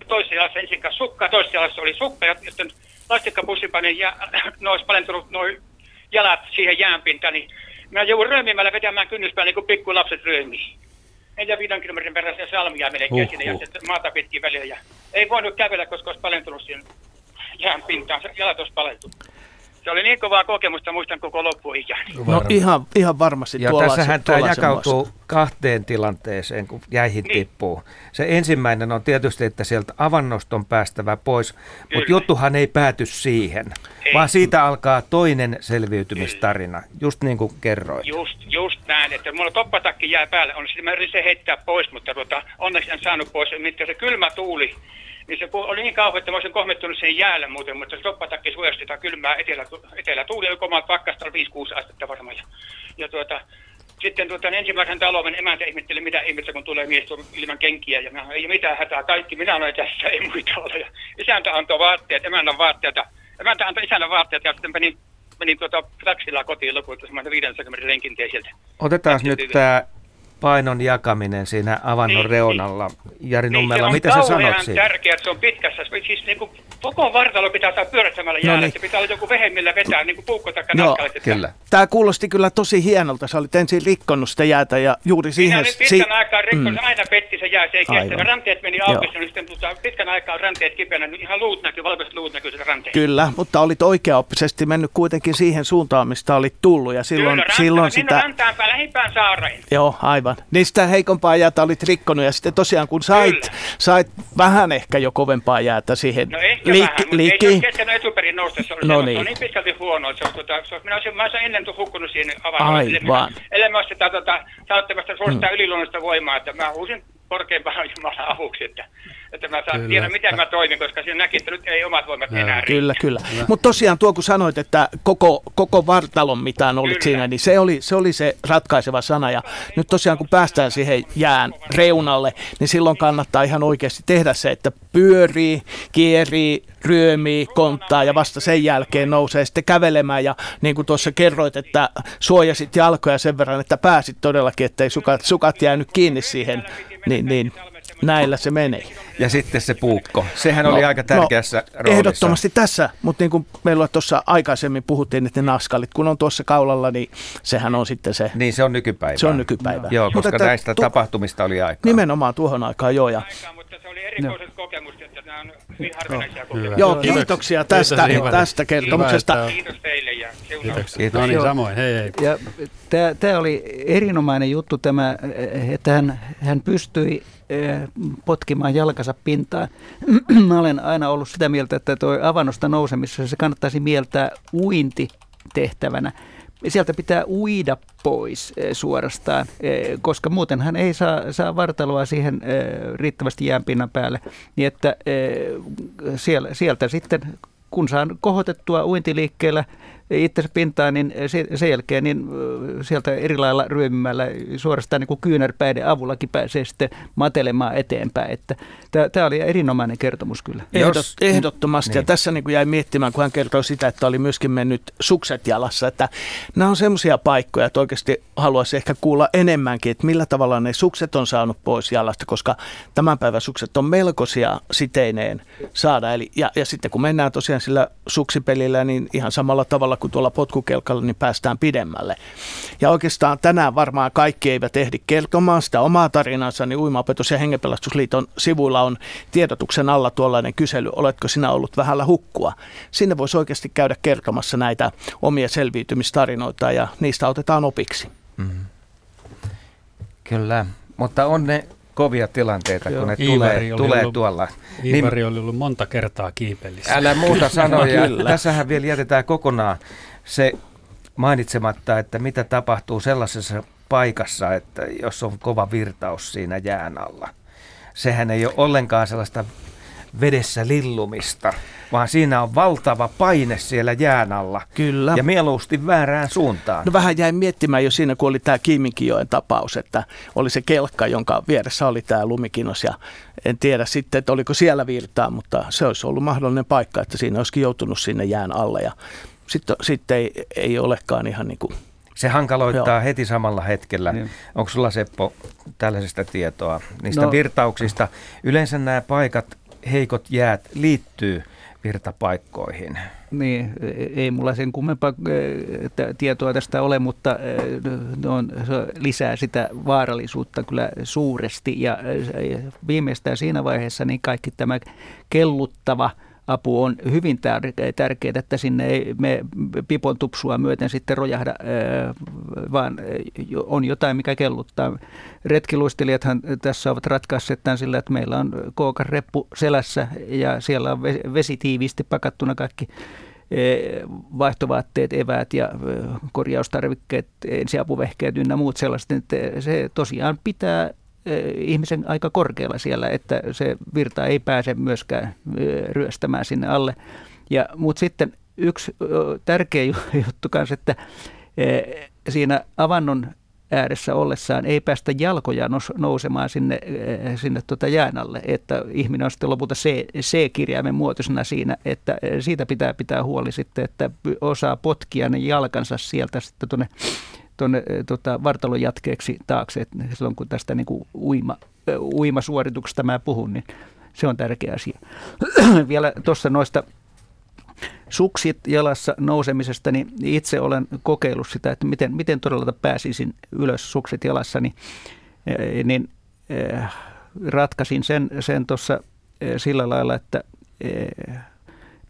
toisessa jalassa ensin sukka, toisessa jalassa oli sukka, ja sitten lastikkapussi pani ja no olisi palentunut noin jalat siihen jäänpintaan, niin mä joudun röömimällä vetämään kynnyspään niin kuin pikku lapset röömiin neljä viiden kilometrin perässä salmia melkein uh, sinne ja sitten maata pitkin välillä. Ja ei voinut kävellä, koska olisi palentunut siihen jään pintaan. Jalat olisi palentunut. Se oli niin kovaa kokemusta, muistan koko loppuikäni. No ihan, ihan varmasti. Ja tässähän tämä jakautuu kahteen tilanteeseen, kun jäihin niin. tippuu. Se ensimmäinen on tietysti, että sieltä avannosta on päästävä pois, Kyllä. mutta juttuhan ei pääty siihen, ei. vaan siitä alkaa toinen selviytymistarina, Kyllä. just niin kuin kerroit. Just, just näin, että mulla toppatakki jää päälle, on sitten mä se heittää pois, mutta tuota, onneksi en saanut pois, mitä se kylmä tuuli niin se oli niin kauhean, että mä olisin kohmettunut sen jäällä muuten, mutta se toppatakki suojasti sitä kylmää etelä, etelä tuuli, oli komaa pakkasta 5-6 astetta varmaan. Ja, ja tuota, sitten tuota, niin ensimmäisen talouden emäntä ihmetteli, mitä ihmettä, kun tulee mies ilman kenkiä. Ja minä, ei mitään hätää, kaikki, minä olen tässä, ei muita ole. Ja isäntä antoi vaatteet, emännän vaatteita. Emäntä antoi isännän vaatteet ja sitten menin, menin tuota, taksilla kotiin lopulta semmoinen 50 lenkin sieltä. Otetaan nyt tämä painon jakaminen siinä avannon Niin, reunalla. Jari Niin, Nummela, se on mitä sä sanot siitä? tärkeää, että se on pitkässä. Siis niin kuin koko vartalo pitää saada pyörättämällä No jäällä. niin. Se pitää olla joku vehe, millä vetää, niin kuin puukko tai Joo, että- Kyllä. Tämä kuulosti kyllä tosi hienolta. Sä olit ensin rikkonut sitä jäätä ja juuri Minä siihen... nyt pitkän si- aikaa rikkoin, Mm. se aina petti se jää, se ei kestä. Ranteet meni auki, niin sitten tota, pitkän aikaa ranteet kipeänä, niin ihan luut näkyy, valkoiset luut näkyy sitä ranteet. Kyllä, mutta olit oikeaoppisesti mennyt kuitenkin siihen suuntaan, mistä olit tullut ja silloin, Kyllä, silloin sitä... Niin rantaan lähimpään saareen. Joo, aivan. Niin sitä heikompaa jäätä olit rikkonut ja sitten tosiaan kun sait, Kyllä. sait vähän ehkä jo kovempaa jäätä siihen No ehkä liik- vähän, mutta ei se kestänyt etuperin nousta. Se, No niin. niin. on niin pitkälti huono, että se on, tota, se on, minä olisin, mä olisin ennen hukkunut siihen avannolle. Aivan. Ellei mä olisi sitä tota, saattamasta suostaa mm. yliluonnollista voimaa, että mä huusin korkeimpaan Jumalan avuksi, että, että mä saan Kyllä. tiedä, miten mä toimin, koska siinä näki, että nyt ei omat voimat Joo. enää riitä. Kyllä, kyllä. Mutta tosiaan tuo, kun sanoit, että koko, koko vartalon mitään olit Kyllä. siinä, niin se oli, se oli se ratkaiseva sana. Ja nyt tosiaan, kun päästään siihen jään reunalle, niin silloin kannattaa ihan oikeasti tehdä se, että pyörii, kierii, ryömii, konttaa ja vasta sen jälkeen nousee sitten kävelemään. Ja niin kuin tuossa kerroit, että suojasit jalkoja sen verran, että pääsit todellakin, ettei sukat, sukat jäänyt kiinni siihen, niin, niin näillä se menee. Ja sitten se puukko. Sehän oli aika tärkeässä roolissa. No, Ehdottomasti tässä, mutta niin kuin meillä tuossa aikaisemmin puhuttiin, että ne naskalit, kun on tuossa kaulalla, niin sehän on sitten se, Niin se on nykypäivä. se on nykypäivä. Joo, Mutta koska että näistä tu- tapahtumista oli aikaa. Nimenomaan tuohon aikaan, joo. Ja, mutta oli erikoiset kokemukset, että nämä on hyvin harvinaisia kokemuksia. joo, Kiitoksia. tästä, Kiitos, tästä kertomuksesta. Hyvä, että- Kiitos teille ja seuraavaksi. Kiitoksia. Kiitos. No niin, Joo. samoin. Hei hei. Ja tämä oli erinomainen juttu tämä, että hän, hän pystyi eh, potkimaan jalkansa pintaan. Mä olen aina ollut sitä mieltä, että tuo avannosta nousemisessa se kannattaisi mieltää uinti tehtävänä. Sieltä pitää uida pois eh, suorastaan, eh, koska muuten hän ei saa, saa vartaloa siihen eh, riittävästi jäänpinnan päälle. Niin että sieltä sitten kun saan kohotettua uintiliikkeellä itsensä pintaan, niin se- sen jälkeen niin sieltä eri lailla ryömimällä suorastaan niin kuin kyynärpäiden avullakin pääsee sitten matelemaan eteenpäin. Että Tämä oli erinomainen kertomus kyllä. Ehdot, Jos- ehdottomasti. Niin. Ja tässä niin kuin jäi miettimään, kun hän kertoi sitä, että oli myöskin mennyt sukset jalassa. Että nämä on semmoisia paikkoja, että oikeasti haluaisi ehkä kuulla enemmänkin, että millä tavalla ne sukset on saanut pois jalasta, koska tämän päivän sukset on melkoisia siteineen saada. Eli, ja, ja sitten kun mennään tosiaan sillä suksipelillä, niin ihan samalla tavalla kuin tuolla potkukelkalla, niin päästään pidemmälle. Ja oikeastaan tänään varmaan kaikki eivät ehdi kertomaan sitä omaa tarinansa, niin Uimaopetus- ja Hengenpelastusliiton sivuilla on tiedotuksen alla tuollainen kysely, oletko sinä ollut vähällä hukkua. Sinne voisi oikeasti käydä kertomassa näitä omia selviytymistarinoita ja niistä otetaan opiksi. Kyllä, mutta on ne kovia tilanteita, Joo. kun ne Iivari tulee, tulee ollut- tuolla. Niin, Iivari oli ollut monta kertaa kiipelissä. älä muuta sanoja. Tässähän vielä jätetään kokonaan se mainitsematta, että mitä tapahtuu sellaisessa paikassa, että jos on kova virtaus siinä jään alla. Sehän ei ole ollenkaan sellaista vedessä lillumista, vaan siinä on valtava paine siellä jään alla. Kyllä. Ja mieluusti väärään suuntaan. No vähän jäin miettimään jo siinä, kun oli tämä Kiiminkijoen tapaus, että oli se kelkka, jonka vieressä oli tämä lumikinos ja en tiedä sitten, että oliko siellä virtaa, mutta se olisi ollut mahdollinen paikka, että siinä olisikin joutunut sinne jään alle ja sitten, sitten ei, ei olekaan ihan niin kuin, Se hankaloittaa Joo. heti samalla hetkellä. Niin. Onko sulla Seppo tällaisesta tietoa niistä No- virtauksista? Yleensä nämä paikat, heikot jäät liittyy virtapaikkoihin. Niin, ei mulla sen kummempaa t- tietoa tästä ole, mutta ne on, lisää sitä vaarallisuutta kyllä suuresti. Ja viimeistään siinä vaiheessa niin kaikki tämä kelluttava apu on hyvin tär- tärkeää, että sinne ei me pipon tupsua myöten sitten rojahda, vaan on jotain, mikä kelluttaa. Retkiluistelijathan tässä ovat ratkaisseet tämän sillä, että meillä on kookan reppu selässä ja siellä on ve- vesitiiviisti pakattuna kaikki vaihtovaatteet, eväät ja korjaustarvikkeet, ensiapuvehkeet ynnä muut sellaiset. Että se tosiaan pitää ihmisen aika korkealla siellä, että se virta ei pääse myöskään eh, ryöstämään sinne alle. Ja, mutta sitten yksi tärkeä ju- juttu kanssa, että eh, siinä avannon ääressä ollessaan ei päästä jalkoja nous- nousemaan sinne, eh, sinne tuota jään alle, että ihminen on sitten lopulta C-kirjaimen muotoisena siinä, että eh, siitä pitää pitää huoli sitten, että osaa potkia ne jalkansa sieltä sitten tuonne tuonne tota, vartalon jatkeeksi taakse, että silloin kun tästä niin kuin uima, uimasuorituksesta mä puhun, niin se on tärkeä asia. Vielä tuossa noista suksit jalassa nousemisesta, niin itse olen kokeillut sitä, että miten, miten todella pääsisin ylös sukset jalassa, niin, niin ratkaisin sen, sen tuossa sillä lailla, että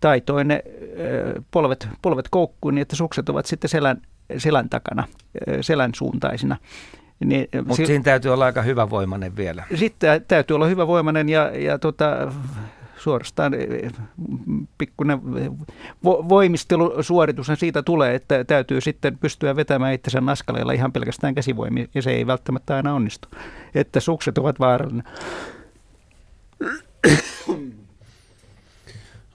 taitoin ne polvet, polvet koukkuun niin, että sukset ovat sitten selän, selän takana, selän suuntaisina. Niin, Mutta si- siinä täytyy olla aika hyvävoimainen vielä. Sitten täytyy olla hyvävoimainen ja, ja tota, suorastaan pikkuinen vo- voimistelusuoritus siitä tulee, että täytyy sitten pystyä vetämään itsensä naskaleilla ihan pelkästään käsivoimia ja se ei välttämättä aina onnistu. Että sukset ovat vaarallinen.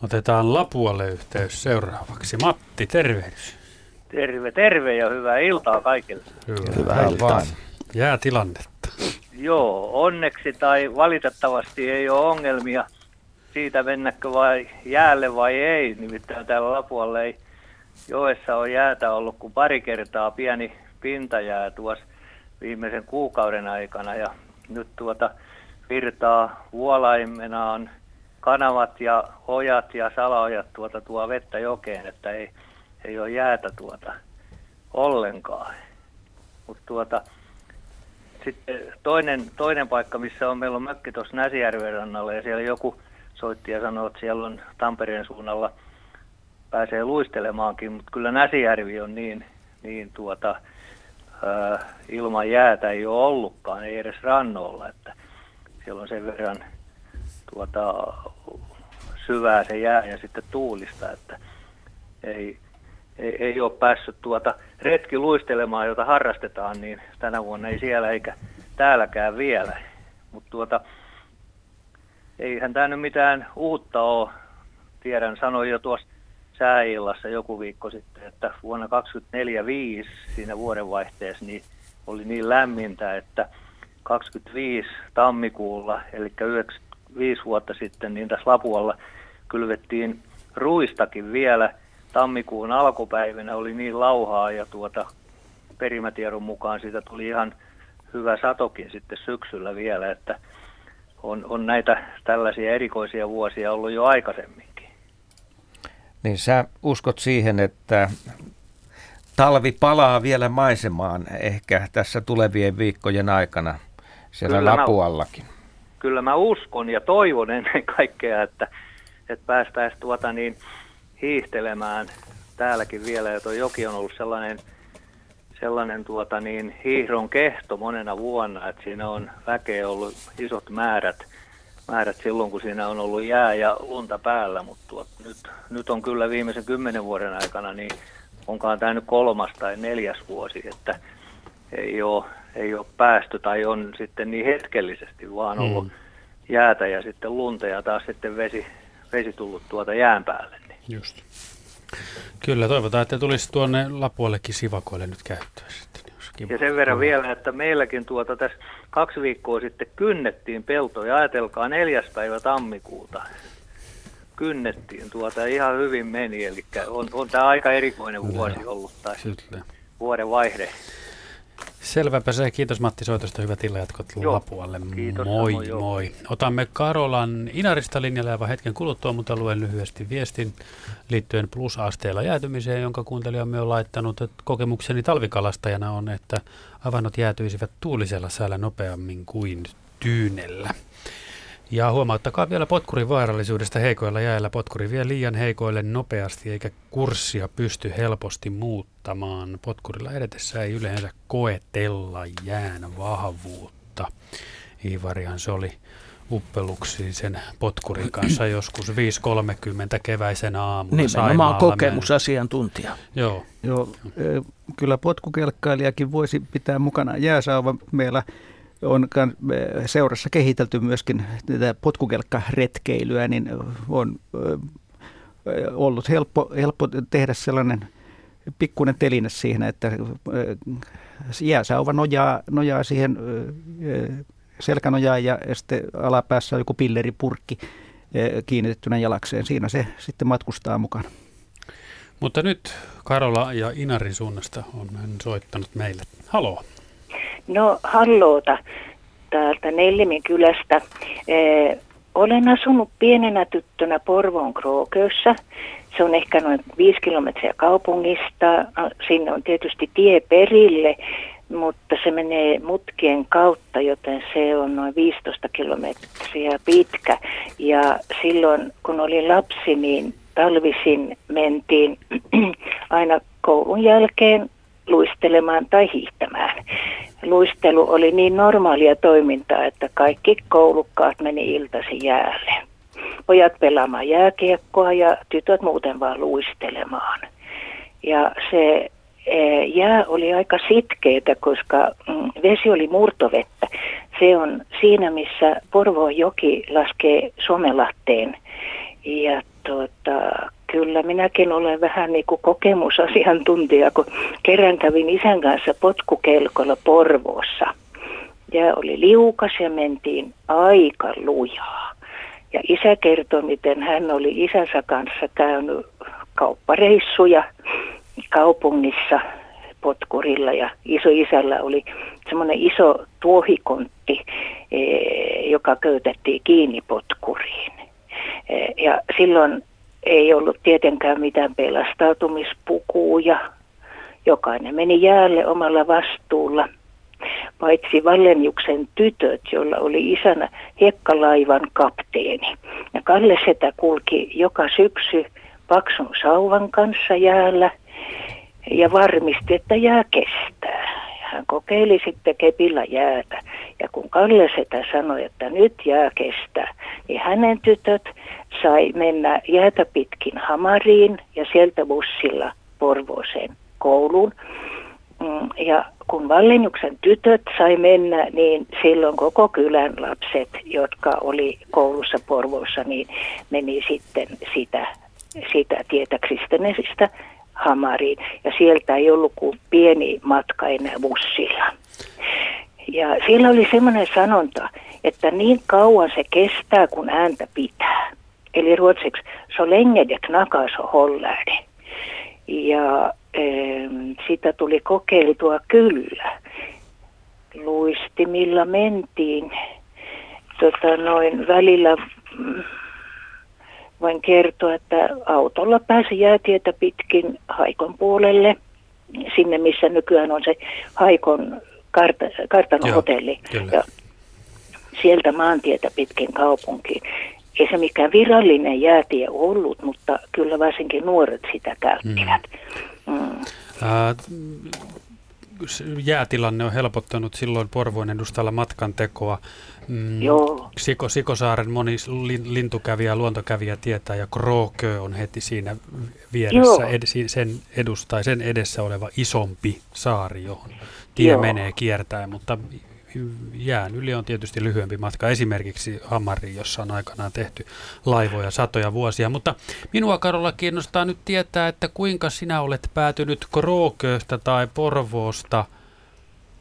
Otetaan Lapualle yhteys seuraavaksi. Matti, tervehdys. Terve, terve ja hyvää iltaa kaikille. Hyvää, hyvää iltaa. Jää tilannetta. Joo, onneksi tai valitettavasti ei ole ongelmia siitä mennäkö vai jäälle vai ei. Nimittäin täällä Lapualla ei joessa on jäätä ollut kuin pari kertaa pieni pintajää tuossa viimeisen kuukauden aikana ja nyt tuota virtaa vuolaimenaan kanavat ja ojat ja salaojat tuota tuo vettä jokeen, että ei, ei ole jäätä tuota ollenkaan. Mutta tuota, sitten toinen, toinen paikka, missä on, meillä on mökki tuossa Näsijärven rannalla ja siellä joku soitti ja sanoi, että siellä on Tampereen suunnalla pääsee luistelemaankin, mutta kyllä Näsijärvi on niin, niin tuota, ää, ilman jäätä ei ole ollutkaan, ei edes rannolla, että siellä on sen verran tuota, syvää se jää ja sitten tuulista, että ei, ei, ei ole päässyt tuota retki luistelemaan, jota harrastetaan, niin tänä vuonna ei siellä eikä täälläkään vielä. Mutta tuota, eihän tämä nyt mitään uutta ole. Tiedän, sanoin jo tuossa sääillassa joku viikko sitten, että vuonna 2045 siinä vuodenvaihteessa niin oli niin lämmintä, että 25 tammikuulla, eli 95 vuotta sitten, niin tässä Lapualla kylvettiin ruistakin vielä. Tammikuun alkupäivinä oli niin lauhaa ja tuota perimätiedon mukaan siitä tuli ihan hyvä satokin sitten syksyllä vielä, että on, on näitä tällaisia erikoisia vuosia ollut jo aikaisemminkin. Niin sä uskot siihen, että talvi palaa vielä maisemaan ehkä tässä tulevien viikkojen aikana siellä kyllä Lapuallakin. Mä, kyllä mä uskon ja toivon ennen kaikkea, että, että päästäisiin tuota niin hiihtelemään täälläkin vielä. Ja tuo joki on ollut sellainen – sellainen tuota, niin, hiihdon kehto monena vuonna, että siinä on väkeä ollut isot määrät, määrät silloin, kun siinä on ollut jää ja lunta päällä, mutta tuot, nyt, nyt on kyllä viimeisen kymmenen vuoden aikana, niin onkaan tämä nyt kolmas tai neljäs vuosi, että ei ole, ei ole päästy tai on sitten niin hetkellisesti vaan hmm. ollut mm. jäätä ja sitten lunta ja taas sitten vesi, vesi tullut tuota jään päälle. Just. Kyllä, toivotaan, että tulisi tuonne Lapuollekin sivakoille nyt käyttöön sitten. Ja sen verran vielä, että meilläkin tuota tässä kaksi viikkoa sitten kynnettiin peltoja. Ajatelkaa neljäs päivä tammikuuta kynnettiin tuota ihan hyvin meni. Eli on, on tämä aika erikoinen vuosi ollut tai vuoden vaihde. Selväpä se. Kiitos Matti soitosta. Hyvät illanjatkot Lapualle. Kiitos, moi, moi. moi. Otamme Karolan Inarista linjalle aivan hetken kuluttua, mutta luen lyhyesti viestin liittyen plusasteella jäätymiseen, jonka kuuntelijamme on laittanut. Että kokemukseni talvikalastajana on, että avannot jäätyisivät tuulisella säällä nopeammin kuin tyynellä. Ja huomauttakaa vielä potkurin vaarallisuudesta heikoilla jäällä. Potkuri vie liian heikoille nopeasti eikä kurssia pysty helposti muuttamaan. Potkurilla edetessä ei yleensä koetella jään vahvuutta. Ivarihan se oli uppeluksi sen potkurin kanssa joskus 5.30 keväisen aamuna Nimenomaan kokemusasiantuntija. Joo. Joo, kyllä potkukelkkailijakin voisi pitää mukana jääsauva. Meillä on seurassa kehitelty myöskin tätä potkukelkkaretkeilyä, niin on ollut helppo, helppo tehdä sellainen pikkuinen teline siihen, että jääsauva nojaa, nojaa siihen selkänojaan ja sitten alapäässä on joku pilleripurkki kiinnitettynä jalakseen. Siinä se sitten matkustaa mukana. Mutta nyt Karola ja Inarin suunnasta on soittanut meille. Halo. No, halloota täältä Nellimin kylästä. Eh, olen asunut pienenä tyttönä Porvoon Krookössä. Se on ehkä noin viisi kilometriä kaupungista. No, sinne on tietysti tie perille, mutta se menee mutkien kautta, joten se on noin 15 kilometriä pitkä. Ja silloin, kun olin lapsi, niin talvisin mentiin aina koulun jälkeen luistelemaan tai hiihtämään. Luistelu oli niin normaalia toimintaa, että kaikki koulukkaat meni iltasi jäälle. Pojat pelaamaan jääkiekkoa ja tytöt muuten vaan luistelemaan. Ja se e, jää oli aika sitkeitä, koska mm, vesi oli murtovettä. Se on siinä, missä Porvoon joki laskee Somelahteen. Ja tuota, kyllä minäkin olen vähän niin kuin kokemusasiantuntija, kun kerran kävin isän kanssa potkukelkolla Porvoossa. Ja oli liukas ja mentiin aika lujaa. Ja isä kertoi, miten hän oli isänsä kanssa käynyt kauppareissuja kaupungissa potkurilla ja isoisällä oli semmoinen iso tuohikontti, eh, joka köytettiin kiinni potkuriin. Eh, ja silloin ei ollut tietenkään mitään pelastautumispukuja. Jokainen meni jäälle omalla vastuulla, paitsi Vallenjuksen tytöt, jolla oli isänä hiekkalaivan kapteeni. Ja Kalle Setä kulki joka syksy paksun sauvan kanssa jäällä ja varmisti, että jää kestää. Hän kokeili sitten kepillä jäätä. Ja kun Kalle Setä sanoi, että nyt jää kestää, niin hänen tytöt sai mennä jäätä pitkin Hamariin ja sieltä bussilla Porvooseen kouluun. Mm, ja kun Vallenjuksen tytöt sai mennä, niin silloin koko kylän lapset, jotka oli koulussa Porvoossa, niin meni sitten sitä, sitä tietä Kristenesistä Hamariin. Ja sieltä ei ollut kuin pieni matka enää bussilla. Ja siellä oli semmoinen sanonta, että niin kauan se kestää, kun ääntä pitää. Eli ruotsiksi, så länge det knakar så håller det. Ja e, sitä tuli kokeiltua kyllä. Luistimilla mentiin. Tota, noin välillä mm, voin kertoa, että autolla pääsi jäätietä pitkin Haikon puolelle, sinne missä nykyään on se Haikon kart- kartanon hotelli. Ja sieltä maantietä pitkin kaupunkiin. Ei se mikään virallinen jäätie ollut, mutta kyllä varsinkin nuoret sitä käyttivät. Mm. Mm. Äh, jäätilanne on helpottanut silloin Porvoon edustalla matkan tekoa. Mm, Joo. Siko, Sikosaaren moni lintukävijä ja luontokävijä tietää, ja Krookö on heti siinä vieressä ed, sen, edustaa, sen edessä oleva isompi saari, johon tie Joo. menee kiertäen, mutta jään yli on tietysti lyhyempi matka, esimerkiksi Hammariin, jossa on aikanaan tehty laivoja satoja vuosia. Mutta minua Karola kiinnostaa nyt tietää, että kuinka sinä olet päätynyt Krooköstä tai Porvoosta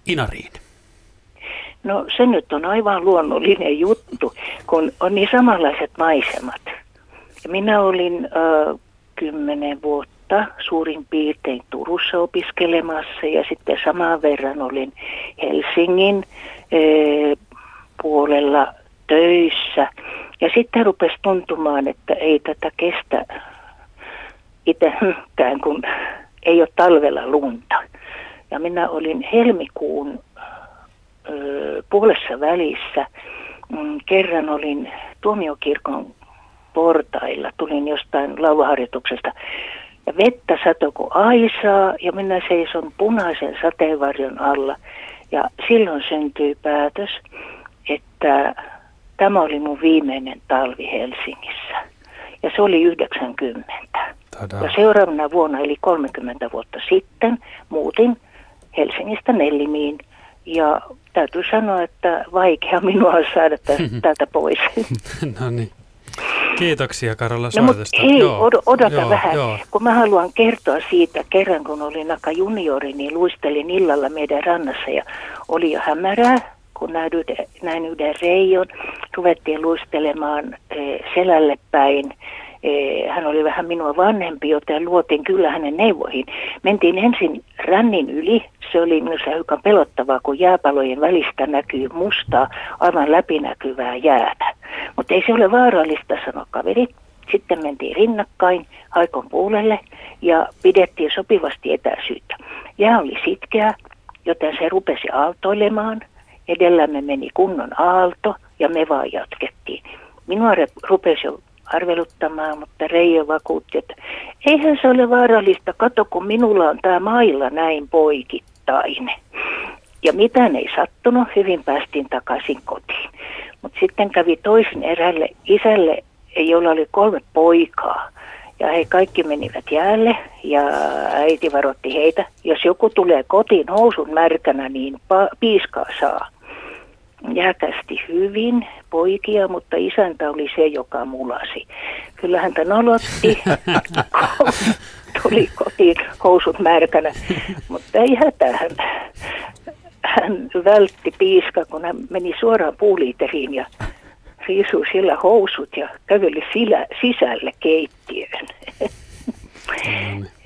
Inariin? No se nyt on aivan luonnollinen juttu, kun on niin samanlaiset maisemat. Minä olin äh, kymmenen vuotta suurin piirtein Turussa opiskelemassa ja sitten samaan verran olin Helsingin äh, puolella töissä. Ja sitten rupesi tuntumaan, että ei tätä kestä itsekään, kun ei ole talvella lunta. Ja minä olin helmikuun puolessa välissä. Mm, kerran olin tuomiokirkon portailla, tulin jostain lauluharjoituksesta. Ja vettä sato kuin aisaa ja minä seison punaisen sateenvarjon alla. Ja silloin syntyi päätös, että tämä oli mun viimeinen talvi Helsingissä. Ja se oli 90. Tada. Ja seuraavana vuonna, eli 30 vuotta sitten, muutin Helsingistä Nellimiin – ja täytyy sanoa, että vaikea minua on saada täältä pois. no niin. Kiitoksia Karola no, soitosta. Hei, joo, od- odota joo, vähän, joo. kun mä haluan kertoa siitä, kerran kun olin aika juniori, niin luistelin illalla meidän rannassa ja oli jo hämärää, kun näin yhden, näin yhden reijon. Ruvettiin luistelemaan e, selälle päin hän oli vähän minua vanhempi, joten luotin kyllä hänen neuvoihin. Mentiin ensin rännin yli. Se oli minusta hiukan pelottavaa, kun jääpalojen välistä näkyy mustaa, aivan läpinäkyvää jäätä. Mutta ei se ole vaarallista, sanoi kaveri. Sitten mentiin rinnakkain Haikon puolelle ja pidettiin sopivasti etäisyyttä. Jää oli sitkeä, joten se rupesi aaltoilemaan. Edellämme meni kunnon aalto ja me vaan jatkettiin. Minua rupesi jo arveluttamaan, mutta Reijo vakuutti, että eihän se ole vaarallista, kato kun minulla on tämä mailla näin poikittain. Ja mitään ei sattunut, hyvin päästiin takaisin kotiin. Mutta sitten kävi toisen erälle isälle, jolla oli kolme poikaa. Ja he kaikki menivät jäälle ja äiti varotti heitä. Jos joku tulee kotiin housun märkänä, niin pa- piiskaa saa jääkästi hyvin poikia, mutta isäntä oli se, joka mulasi. Kyllä häntä nolotti, tuli kotiin housut märkänä, mutta ei hätää. Hän, hän vältti piiska, kun hän meni suoraan puuliiteriin ja riisui sillä housut ja käveli sillä, sisälle keittiöön.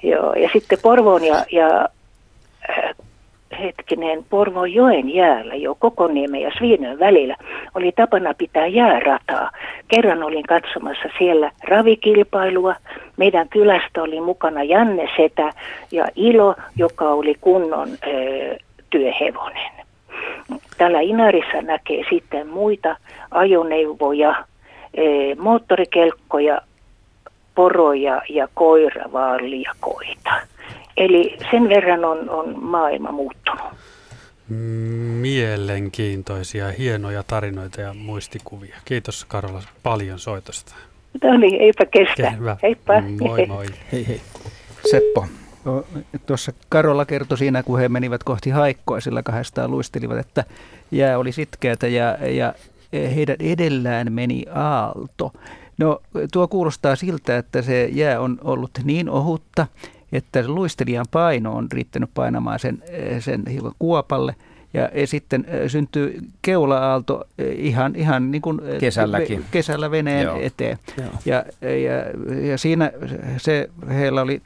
Joo, ja sitten Porvoon ja, ja äh, hetkinen joen jäällä jo Kokoniemen ja Sviinön välillä oli tapana pitää jäärataa. Kerran olin katsomassa siellä ravikilpailua. Meidän kylästä oli mukana Janne Setä ja Ilo, joka oli kunnon ö, työhevonen. Tällä Inarissa näkee sitten muita ajoneuvoja, ö, moottorikelkkoja, poroja ja koiravaalliakoita. Eli sen verran on, on maailma muuttunut. Mielenkiintoisia, hienoja tarinoita ja muistikuvia. Kiitos Karola paljon soitosta. No niin, eipä kestä. Hyvä. Heippa. Moi moi. Hei hei. Seppo. Tuossa Karola kertoi siinä, kun he menivät kohti haikkoa, sillä kahdestaan luistelivat, että jää oli sitkeätä ja, ja heidän edellään meni aalto. No tuo kuulostaa siltä, että se jää on ollut niin ohutta, että luistelijan paino on riittänyt painamaan sen, sen hiukan kuopalle – ja sitten syntyy keula-aalto ihan, ihan niin kuin Kesälläkin. kesällä veneen Joo. eteen. Joo. Ja, ja, ja siinä se, heillä oli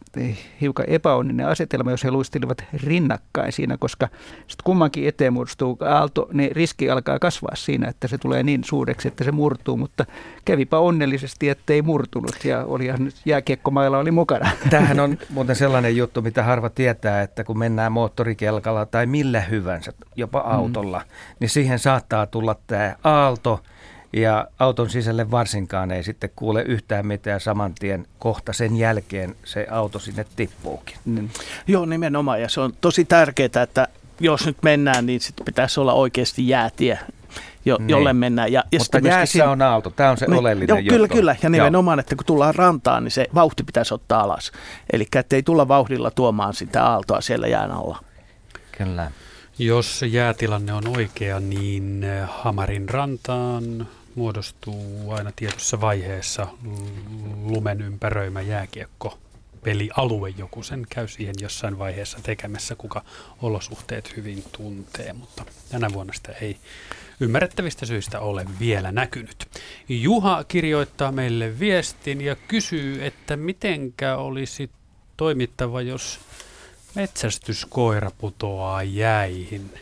hiukan epäonninen asetelma, jos he luistelivat rinnakkain siinä, koska sitten kummankin eteen muodostuu aalto, niin riski alkaa kasvaa siinä, että se tulee niin suureksi, että se murtuu, mutta kävipä onnellisesti, että ei murtunut ja olihan nyt jääkiekkomailla oli mukana. Tämähän on muuten sellainen juttu, mitä harva tietää, että kun mennään moottorikelkalla tai millä hyvänsä, jopa mm. autolla, mm. niin siihen saattaa tulla tämä aalto ja auton sisälle varsinkaan ei sitten kuule yhtään mitään saman tien kohta sen jälkeen se auto sinne tippuukin. Mm. Joo, nimenomaan ja se on tosi tärkeää, että jos nyt mennään, niin sitten pitäisi olla oikeasti jäätie, jo, niin. jolle mennään. Ja, ja Mutta jäässä siinä, on aalto, tämä on se niin, oleellinen joo, juttu. Kyllä, kyllä, ja nimenomaan, joo. että kun tullaan rantaan, niin se vauhti pitäisi ottaa alas. Eli ettei tulla vauhdilla tuomaan sitä aaltoa siellä jään alla. Kyllä. Jos jäätilanne on oikea, niin eh, Hamarin rantaan muodostuu aina tietyssä vaiheessa lumen ympäröimä jääkiekko pelialue. Joku sen käy siihen jossain vaiheessa tekemässä, kuka olosuhteet hyvin tuntee, mutta tänä vuonna sitä ei ymmärrettävistä syistä ole vielä näkynyt. Juha kirjoittaa meille viestin ja kysyy, että mitenkä olisi toimittava, jos metsästyskoira putoaa jäihin.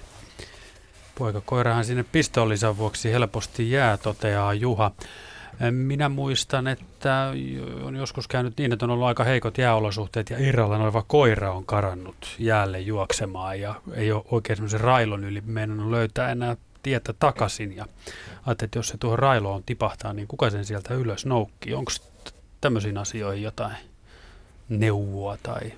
Poikakoirahan sinne pistollisan vuoksi helposti jää, toteaa Juha. Minä muistan, että on joskus käynyt niin, että on ollut aika heikot jääolosuhteet ja irrallaan oleva koira on karannut jäälle juoksemaan ja ei ole oikein semmoisen railon yli mennyt löytää enää tietä takaisin. Ja ajattelin, että jos se tuohon railoon tipahtaa, niin kuka sen sieltä ylös noukkii? Onko tämmöisiin asioihin jotain neuvoa tai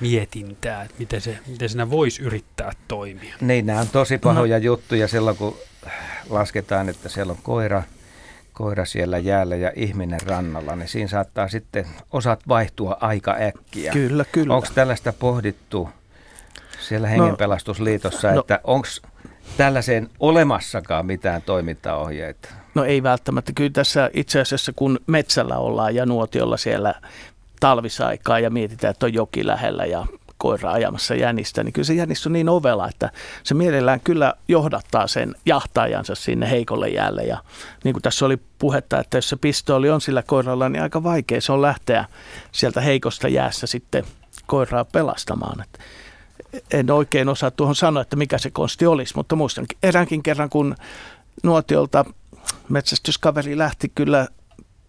mietintää, että miten, se, miten siinä voisi yrittää toimia. Niin, nämä on tosi pahoja no. juttuja silloin, kun lasketaan, että siellä on koira, koira siellä jäällä ja ihminen rannalla, niin siinä saattaa sitten osat vaihtua aika äkkiä. Kyllä, kyllä. Onko tällaista pohdittu siellä no. Hengenpelastusliitossa, no, että onko tällaiseen olemassakaan mitään toimintaohjeita? No ei välttämättä. Kyllä tässä itse asiassa kun metsällä ollaan ja nuotiolla siellä talvisaikaa ja mietitään, että on joki lähellä ja koira ajamassa jänistä, niin kyllä se jänis on niin ovela, että se mielellään kyllä johdattaa sen jahtaajansa sinne heikolle jäälle. Ja niin kuin tässä oli puhetta, että jos se pistooli on sillä koiralla, niin aika vaikea se on lähteä sieltä heikosta jäässä sitten koiraa pelastamaan. Että en oikein osaa tuohon sanoa, että mikä se konsti olisi, mutta muistan eräänkin kerran, kun nuotiolta metsästyskaveri lähti kyllä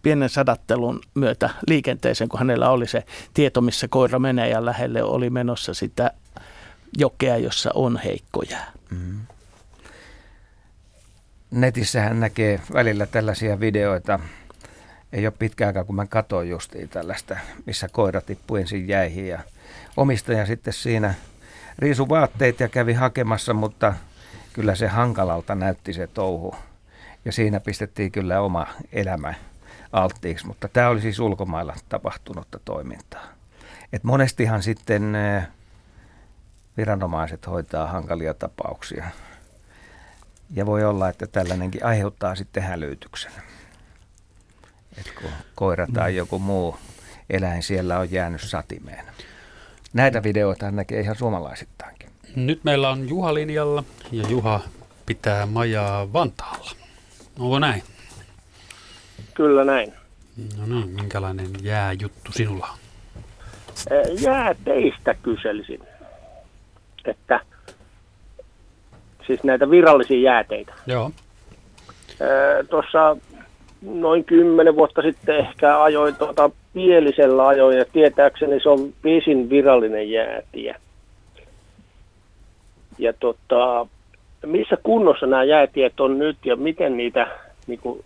pienen sadattelun myötä liikenteeseen, kun hänellä oli se tieto, missä koira menee ja lähelle oli menossa sitä jokea, jossa on heikkoja. Mm. Netissähän näkee välillä tällaisia videoita. Ei ole pitkä aikaa, kun mä katsoin justiin tällaista, missä koira tippui ensin jäihin ja omistaja sitten siinä riisu vaatteet ja kävi hakemassa, mutta kyllä se hankalalta näytti se touhu. Ja siinä pistettiin kyllä oma elämä alttiiksi, mutta tämä oli siis ulkomailla tapahtunutta toimintaa. Et monestihan sitten viranomaiset hoitaa hankalia tapauksia. Ja voi olla, että tällainenkin aiheuttaa sitten hälytyksen. Et kun koira tai mm. joku muu eläin siellä on jäänyt satimeen. Näitä videoita näkee ihan suomalaisittainkin. Nyt meillä on Juha linjalla ja Juha pitää majaa Vantaalla. Onko näin? Kyllä näin. No niin, minkälainen jääjuttu sinulla on? Jääteistä kyselisin. Että siis näitä virallisia jääteitä. Joo. Tuossa noin kymmenen vuotta sitten ehkä ajoin tuota Pielisellä ajoin ja tietääkseni se on pisin virallinen jäätiä. Ja tota, missä kunnossa nämä jäätiet on nyt ja miten niitä niin kuin,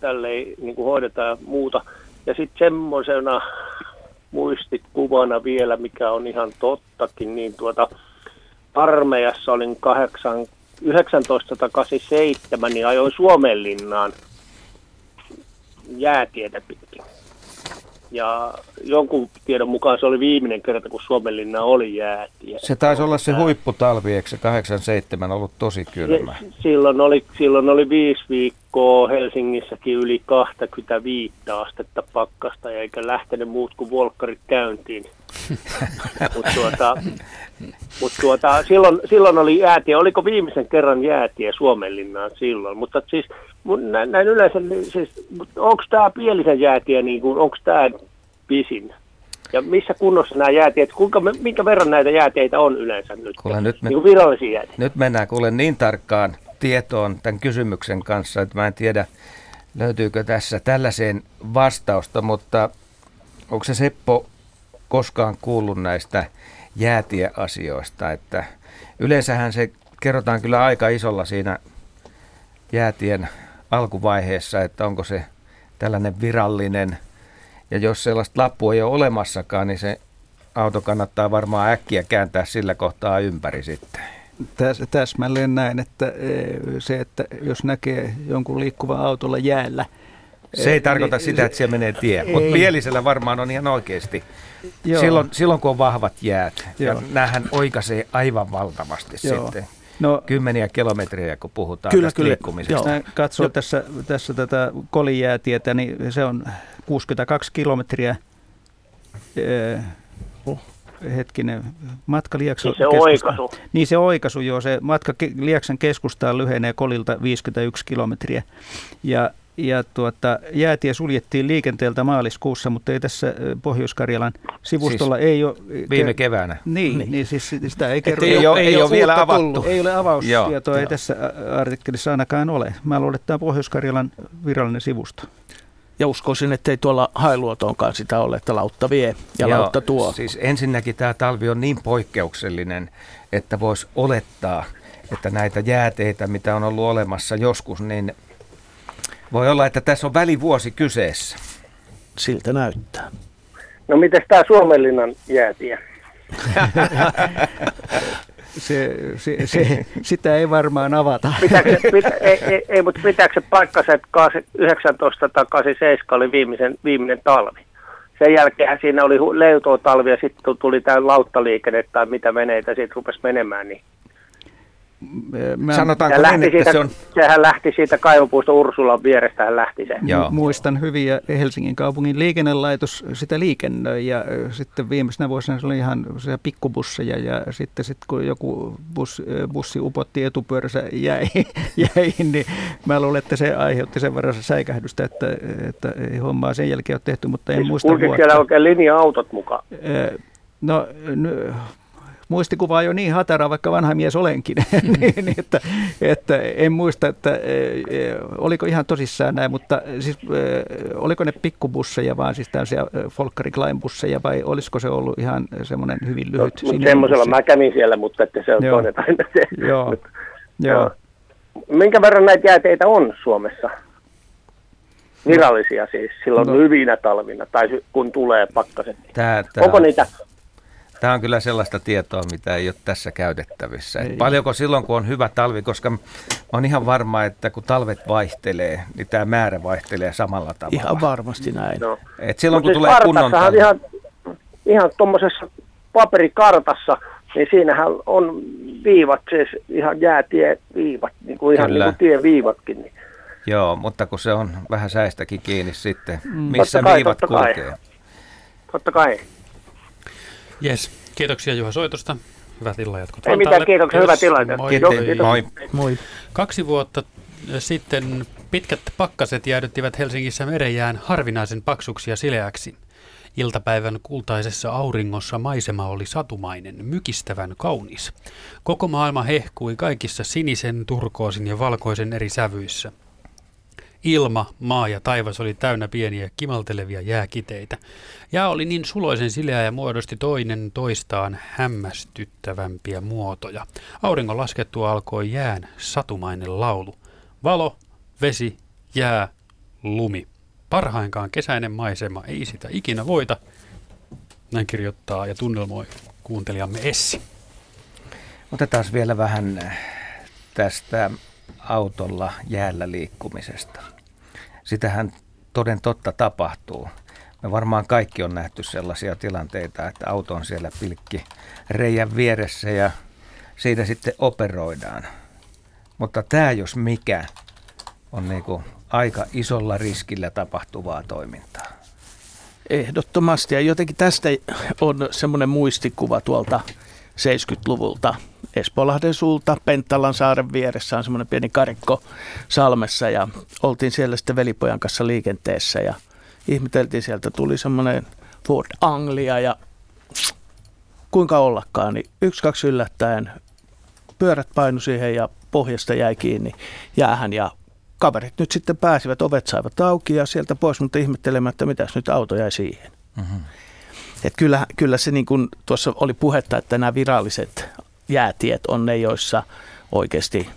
tälleen niin kuin hoidetaan ja muuta. Ja sitten semmoisena muistikuvana vielä, mikä on ihan tottakin, niin tuota, armeijassa olin 8, 1987, niin ajoin Suomenlinnaan jäätietä pitkin. Ja jonkun tiedon mukaan se oli viimeinen kerta, kun Suomenlinna oli jäätiä. Se taisi olla se huipputalvi, eikö se 87 ollut tosi kylmä? silloin, oli, silloin oli viisi viikkoa Helsingissäkin yli 25 astetta pakkasta, ja eikä lähtenyt muut kuin volkkarit käyntiin. Mutta tuota, mut tuota, silloin, silloin oli jäätie, oliko viimeisen kerran jäätie Suomenlinnaan silloin, mutta siis näin, näin yleensä, niin siis, onko tämä Pielisen jäätie, niin onko tämä pisin? Ja missä kunnossa nämä jäätiet, kuinka, minkä verran näitä jääteitä on yleensä nyt? Kuule, nyt, me, niin virallisia jääteitä. Nyt mennään kuule niin tarkkaan tietoon tämän kysymyksen kanssa, että mä en tiedä, löytyykö tässä tällaiseen vastausta, mutta onko se Seppo koskaan kuullut näistä jäätieasioista, että yleensähän se kerrotaan kyllä aika isolla siinä jäätien alkuvaiheessa, että onko se tällainen virallinen, ja jos sellaista lappua ei ole olemassakaan, niin se auto kannattaa varmaan äkkiä kääntää sillä kohtaa ympäri sitten. Täs, täsmälleen näin, että e, se, että jos näkee jonkun liikkuvan autolla jäällä, se ei e, tarkoita niin, sitä, että siellä menee tie, mutta Pielisellä varmaan on ihan oikeasti. Silloin, silloin kun on vahvat jäät, Joo. ja näähän oikaisee aivan valtavasti Joo. sitten no, kymmeniä kilometriä, kun puhutaan kyllä, tästä kyllä. liikkumisesta. Joo. Katsoo jo. tässä, tässä tätä kolijäätietä, niin se on 62 kilometriä. oh. Hetkinen, matka Lieksan niin se oikaisu. Niin se oikaisu, joo. Se matka Lieksan keskustaan lyhenee kolilta 51 kilometriä. Ja ja tuota, jäätie suljettiin liikenteeltä maaliskuussa, mutta ei tässä Pohjois-Karjalan sivustolla siis ei ole... Viime keväänä. Niin, niin. niin siis sitä ei kerro. Ei, ei, ole, ei, ole vielä avattu. Tullut. Ei ole avaustietoa, Joo. ei tässä artikkelissa ainakaan ole. Mä luulen, että tämä Pohjois-Karjalan virallinen sivusto. Ja uskoisin, että ei tuolla hailuotonkaan sitä ole, että lautta vie ja Joo, lautta tuo. Siis ensinnäkin tämä talvi on niin poikkeuksellinen, että voisi olettaa, että näitä jääteitä, mitä on ollut olemassa joskus, niin voi olla, että tässä on välivuosi kyseessä. Siltä näyttää. No miten tämä Suomenlinnan jäätiä? se, se, se, sitä ei varmaan avata. Pitääkö, pitä, ei, ei, ei, mutta pitääkö se paikkansa, että 19 tai 87 oli viimeisen, viimeinen talvi? Sen jälkeen siinä oli leutoa talvi ja sitten tuli tämä lauttaliikenne tai mitä veneitä siitä rupesi menemään. Niin Mä, Sanotaanko niin, että siitä, se on... Sehän lähti siitä kaivopuisto Ursulan vierestä, hän lähti se. Joo. Muistan hyvin, ja Helsingin kaupungin liikennelaitos sitä liikennöi, ja sitten viimeisenä vuosina se oli ihan se pikkubusseja, ja sitten sit, kun joku bus, bussi upotti etupyörässä jäi, jäi, niin mä luulen, että se aiheutti sen verran säikähdystä, että, että ei hommaa sen jälkeen ole tehty, mutta en siis muista vuotta. siellä oikein linja-autot mukaan? No, n- muistikuva on jo niin hatara, vaikka vanha mies olenkin, niin, niin, että, että en muista, että e, e, oliko ihan tosissaan näin, mutta siis e, oliko ne pikkubusseja vaan siis tämmöisiä Folkari Klein-busseja vai olisiko se ollut ihan semmoinen hyvin lyhyt? No, semmoisella mä kävin siellä, mutta että se on Joo. toinen aina se. Joo. Joo. Joo. Minkä verran näitä jääteitä on Suomessa? Virallisia siis silloin no. hyvinä talvina tai kun tulee pakkaset. Tää, tää Onko niitä Tämä on kyllä sellaista tietoa, mitä ei ole tässä käytettävissä. Ei. paljonko silloin, kun on hyvä talvi, koska on ihan varma, että kun talvet vaihtelee, niin tämä määrä vaihtelee samalla tavalla. Ihan varmasti näin. No. Et silloin, kun siis tulee kunnon talvi. Ihan, ihan tuommoisessa paperikartassa, niin siinähän on viivat, siis ihan jäätieviivat, niin kuin ihan kyllä. niin kuin tieviivatkin. Niin. Joo, mutta kun se on vähän säistäkin kiinni sitten, mm. missä kai, viivat kulkee. Kai. Totta kai. Yes. Kiitoksia Juha soitosta. Hyvät illanjatkot. Ei mitään, kiitoksia. Hyvät illanjatkot. Moi. Kiitos. Kiitos. Moi. Moi. Kaksi vuotta sitten pitkät pakkaset jäädyttivät Helsingissä merejään harvinaisen paksuksi ja sileäksi. Iltapäivän kultaisessa auringossa maisema oli satumainen, mykistävän kaunis. Koko maailma hehkui kaikissa sinisen, turkoosin ja valkoisen eri sävyissä. Ilma, maa ja taivas oli täynnä pieniä kimaltelevia jääkiteitä. Ja oli niin suloisen sileä ja muodosti toinen toistaan hämmästyttävämpiä muotoja. Auringon laskettua alkoi jään satumainen laulu. Valo, vesi, jää, lumi. Parhainkaan kesäinen maisema ei sitä ikinä voita. Näin kirjoittaa ja tunnelmoi kuuntelijamme Essi. Otetaan vielä vähän tästä autolla jäällä liikkumisesta. Sitähän toden totta tapahtuu. Me varmaan kaikki on nähty sellaisia tilanteita, että auto on siellä pilkki reijän vieressä ja siitä sitten operoidaan. Mutta tämä jos mikä on niinku aika isolla riskillä tapahtuvaa toimintaa. Ehdottomasti ja jotenkin tästä on semmoinen muistikuva tuolta 70-luvulta Espoolahden suulta Penttalan saaren vieressä on semmoinen pieni karikko salmessa ja oltiin siellä sitten velipojan kanssa liikenteessä ja ihmeteltiin sieltä tuli semmoinen Ford Anglia ja kuinka ollakaan, niin yksi kaksi yllättäen pyörät painu siihen ja pohjasta jäi kiinni jäähän ja kaverit nyt sitten pääsivät, ovet saivat auki ja sieltä pois, mutta ihmettelemättä, mitäs nyt auto jäi siihen. Mm-hmm. Et kyllä, kyllä se niin kuin tuossa oli puhetta, että nämä viralliset jäätiet on ne, joissa oikeasti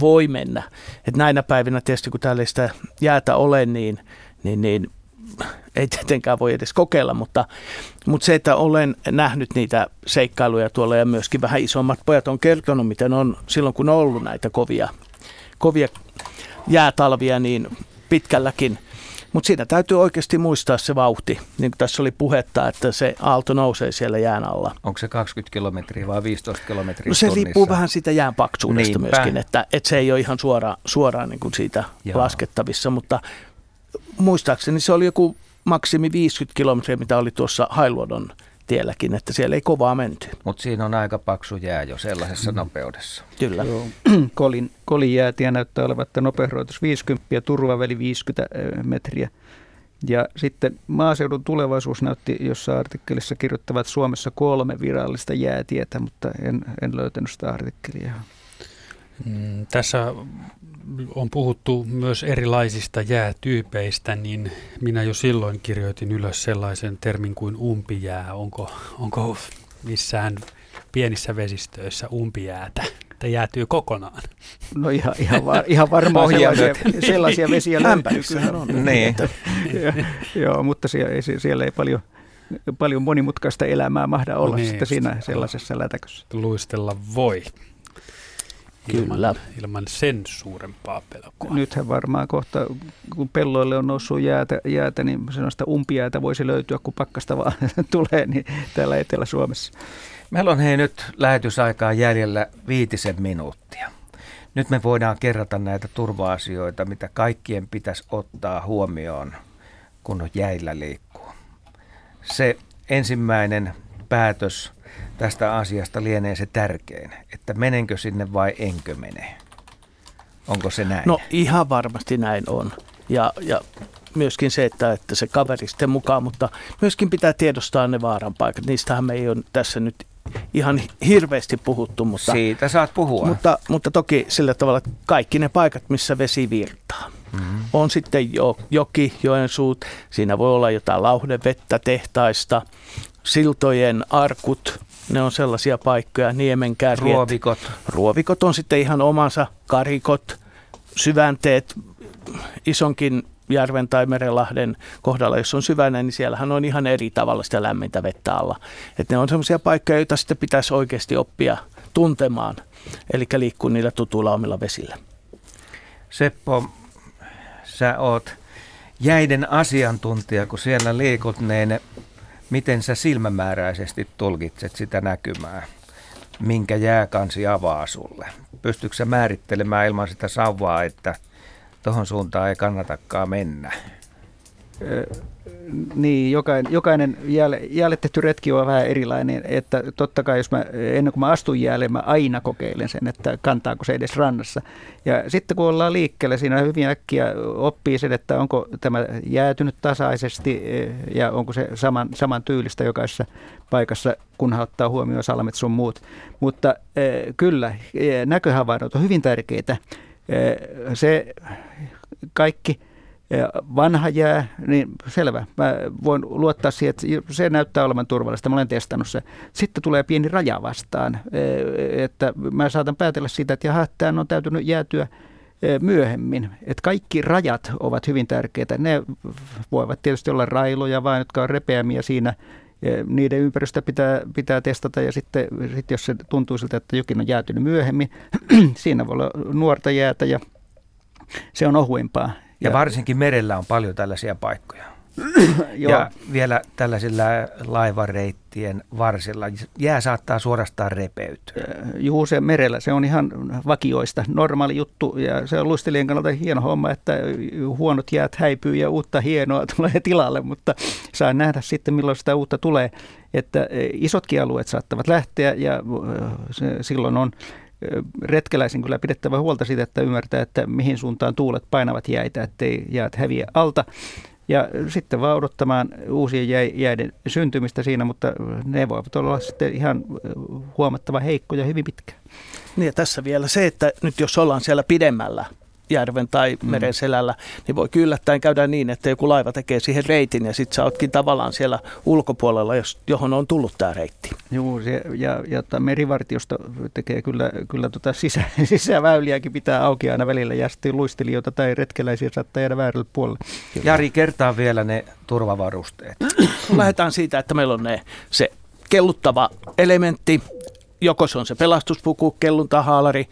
voi mennä. Et näinä päivinä tietysti, kun täällä ei sitä jäätä ole, niin, niin, niin ei tietenkään voi edes kokeilla, mutta, mutta se, että olen nähnyt niitä seikkailuja tuolla ja myöskin vähän isommat pojat on kertonut, miten on silloin, kun on ollut näitä kovia, kovia jäätalvia, niin pitkälläkin mutta siinä täytyy oikeasti muistaa se vauhti, niin kuin tässä oli puhetta, että se aalto nousee siellä jään alla. Onko se 20 kilometriä vai 15 kilometriä No se tunnissa? riippuu vähän siitä jään paksuudesta Niinpä. myöskin, että, että se ei ole ihan suoraan, suoraan niin kuin siitä Joo. laskettavissa, mutta muistaakseni se oli joku maksimi 50 kilometriä, mitä oli tuossa Hailuodon tielläkin, että siellä ei kovaa menty. Mutta siinä on aika paksu jää jo sellaisessa mm. nopeudessa. Kyllä. Kolin, Kolin jäätie näyttää olevan, että nopeusrajoitus 50 ja turvaväli 50 metriä. Ja sitten maaseudun tulevaisuus näytti, jossa artikkelissa kirjoittavat Suomessa kolme virallista jäätietä, mutta en, en löytänyt sitä artikkelia. Mm, tässä on puhuttu myös erilaisista jäätyypeistä, niin minä jo silloin kirjoitin ylös sellaisen termin kuin umpijää. Onko, onko missään pienissä vesistöissä umpijäätä? että jäätyy kokonaan. No ihan, ihan, var, ihan varmaan sellaisia, sellaisia vesiä löytyy. on. Niin. Joo, mutta siellä, siellä ei paljon, paljon monimutkaista elämää mahda olla niin, sitten siinä sellaisessa lätäkössä. Luistella voi. Ilman, Kyllä. ilman sen suurempaa pelkoa. Nythän varmaan kohta, kun pelloille on noussut jäätä, jäätä niin sellaista umpijäätä voisi löytyä, kun pakkasta vaan tulee niin täällä Etelä-Suomessa. Meillä on hei nyt lähetysaikaa jäljellä viitisen minuuttia. Nyt me voidaan kerrata näitä turva-asioita, mitä kaikkien pitäisi ottaa huomioon, kun jäillä liikkuu. Se ensimmäinen päätös tästä asiasta lienee se tärkein, että menenkö sinne vai enkö mene. Onko se näin? No ihan varmasti näin on. Ja, ja myöskin se, että, että se kaveri sitten mukaan, mutta myöskin pitää tiedostaa ne vaaran paikat. Niistähän me ei ole tässä nyt ihan hirveästi puhuttu, mutta, Siitä saat puhua. mutta, mutta toki sillä tavalla että kaikki ne paikat, missä vesi virtaa. Mm-hmm. On sitten jo, joki, joensuut, siinä voi olla jotain lauhdevettä tehtaista, siltojen arkut, ne on sellaisia paikkoja, niemenkärjet. Ruovikot. Ruovikot on sitten ihan omansa, karikot, syvänteet, isonkin järven tai merenlahden kohdalla, jos on syvänä, niin siellähän on ihan eri tavalla sitä lämmintä vettä alla. Et ne on sellaisia paikkoja, joita sitten pitäisi oikeasti oppia tuntemaan, eli liikkuu niillä tutuilla omilla vesillä. Seppo, sä oot jäiden asiantuntija, kun siellä liikut, niin miten sä silmämääräisesti tulkitset sitä näkymää? Minkä jääkansi avaa sulle? Pystytkö sä määrittelemään ilman sitä sauvaa, että tohon suuntaan ei kannatakaan mennä? Niin, jokainen, jokainen jäälle, jäälle tehty retki on vähän erilainen, että totta kai jos mä, ennen kuin mä astun jäälle, mä aina kokeilen sen, että kantaako se edes rannassa. Ja sitten kun ollaan liikkeellä, siinä hyvin äkkiä oppii sen, että onko tämä jäätynyt tasaisesti eh, ja onko se saman, saman tyylistä jokaisessa paikassa, kunhan ottaa huomioon salmet sun muut. Mutta eh, kyllä, eh, näköhavainnot on hyvin tärkeitä. Se kaikki vanha jää, niin selvä. Mä voin luottaa siihen, että se näyttää olevan turvallista. Mä olen testannut se. Sitten tulee pieni raja vastaan, että mä saatan päätellä siitä, että jaha, tämä on täytynyt jäätyä myöhemmin. Että kaikki rajat ovat hyvin tärkeitä. Ne voivat tietysti olla railoja vain, jotka on repeämiä siinä. Niiden ympäristöä pitää, pitää testata ja sitten, sitten jos se tuntuu siltä, että jokin on jäätynyt myöhemmin, siinä voi olla nuorta jäätä ja se on ohuimpaa. Ja varsinkin merellä on paljon tällaisia paikkoja. Joo. ja vielä tällaisilla laivareittien varsilla jää saattaa suorastaan repeytyä. Juu, se merellä, se on ihan vakioista, normaali juttu ja se on luistelijan kannalta hieno homma, että huonot jäät häipyy ja uutta hienoa tulee tilalle, mutta saa nähdä sitten milloin sitä uutta tulee, että isotkin alueet saattavat lähteä ja se, silloin on retkeläisen kyllä pidettävä huolta siitä, että ymmärtää, että mihin suuntaan tuulet painavat jäitä, ettei jäät häviä alta. Ja sitten vaan odottamaan uusien jäiden syntymistä siinä, mutta ne voivat olla sitten ihan huomattava heikkoja hyvin pitkään. Niin ja tässä vielä se, että nyt jos ollaan siellä pidemmällä järven tai meren selällä, niin voi yllättäen käydä niin, että joku laiva tekee siihen reitin ja sitten sä ootkin tavallaan siellä ulkopuolella, jos, johon on tullut tämä reitti. Joo, se, ja, ja merivartiosta tekee kyllä, kyllä tota sisä, sisäväyliäkin pitää auki aina välillä ja sitten luistelijoita tai retkeläisiä saattaa jäädä väärälle puolelle. Jari, kertaa vielä ne turvavarusteet. Lähdetään siitä, että meillä on ne, se kelluttava elementti, joko se on se pelastuspuku, kelluntahaalari,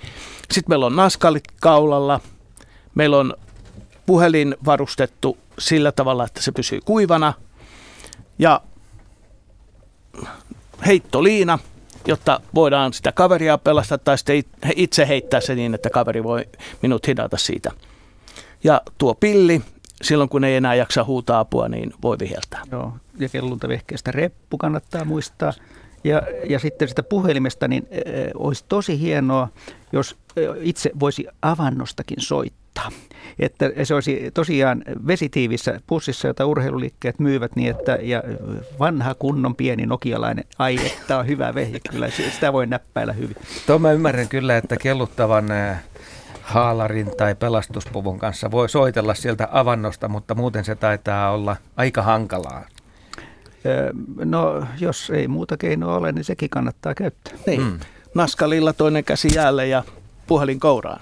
sitten meillä on naskalit kaulalla, meillä on puhelin varustettu sillä tavalla, että se pysyy kuivana ja heittoliina, jotta voidaan sitä kaveria pelastaa tai sitten itse heittää se niin, että kaveri voi minut hidata siitä. Ja tuo pilli, silloin kun ei enää jaksa huutaa apua, niin voi viheltää. Joo, ja kelluntavehkeestä reppu kannattaa muistaa. Ja, ja sitten sitä puhelimesta, niin äh, olisi tosi hienoa, jos itse voisi avannostakin soittaa. Että se olisi tosiaan vesitiivissä pussissa, jota urheiluliikkeet myyvät niin, että ja vanha kunnon pieni nokialainen, ai että on hyvä vehje, kyllä sitä voi näppäillä hyvin. Tuo mä ymmärrän kyllä, että kelluttavan haalarin tai pelastuspuvun kanssa voi soitella sieltä avannosta, mutta muuten se taitaa olla aika hankalaa. No, jos ei muuta keinoa ole, niin sekin kannattaa käyttää. Niin. Mm. Naskalilla toinen käsi jäälle ja puhelin kouraan.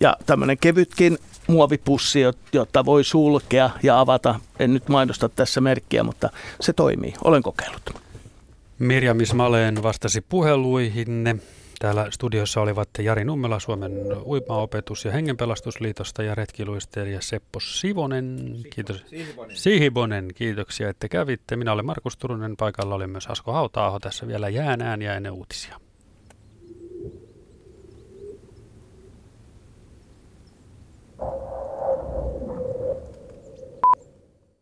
Ja tämmöinen kevytkin muovipussi, jota voi sulkea ja avata. En nyt mainosta tässä merkkiä, mutta se toimii. Olen kokeillut. Mirja Mismaleen vastasi puheluihinne. Täällä studiossa olivat Jari Nummela Suomen uimaopetus- ja hengenpelastusliitosta ja retkiluistelija Seppo Sivonen. Kiitos. Sihvonen. Sihvonen, kiitoksia, että kävitte. Minä olen Markus Turunen, paikalla oli myös Asko hauta tässä vielä jään ja ennen uutisia.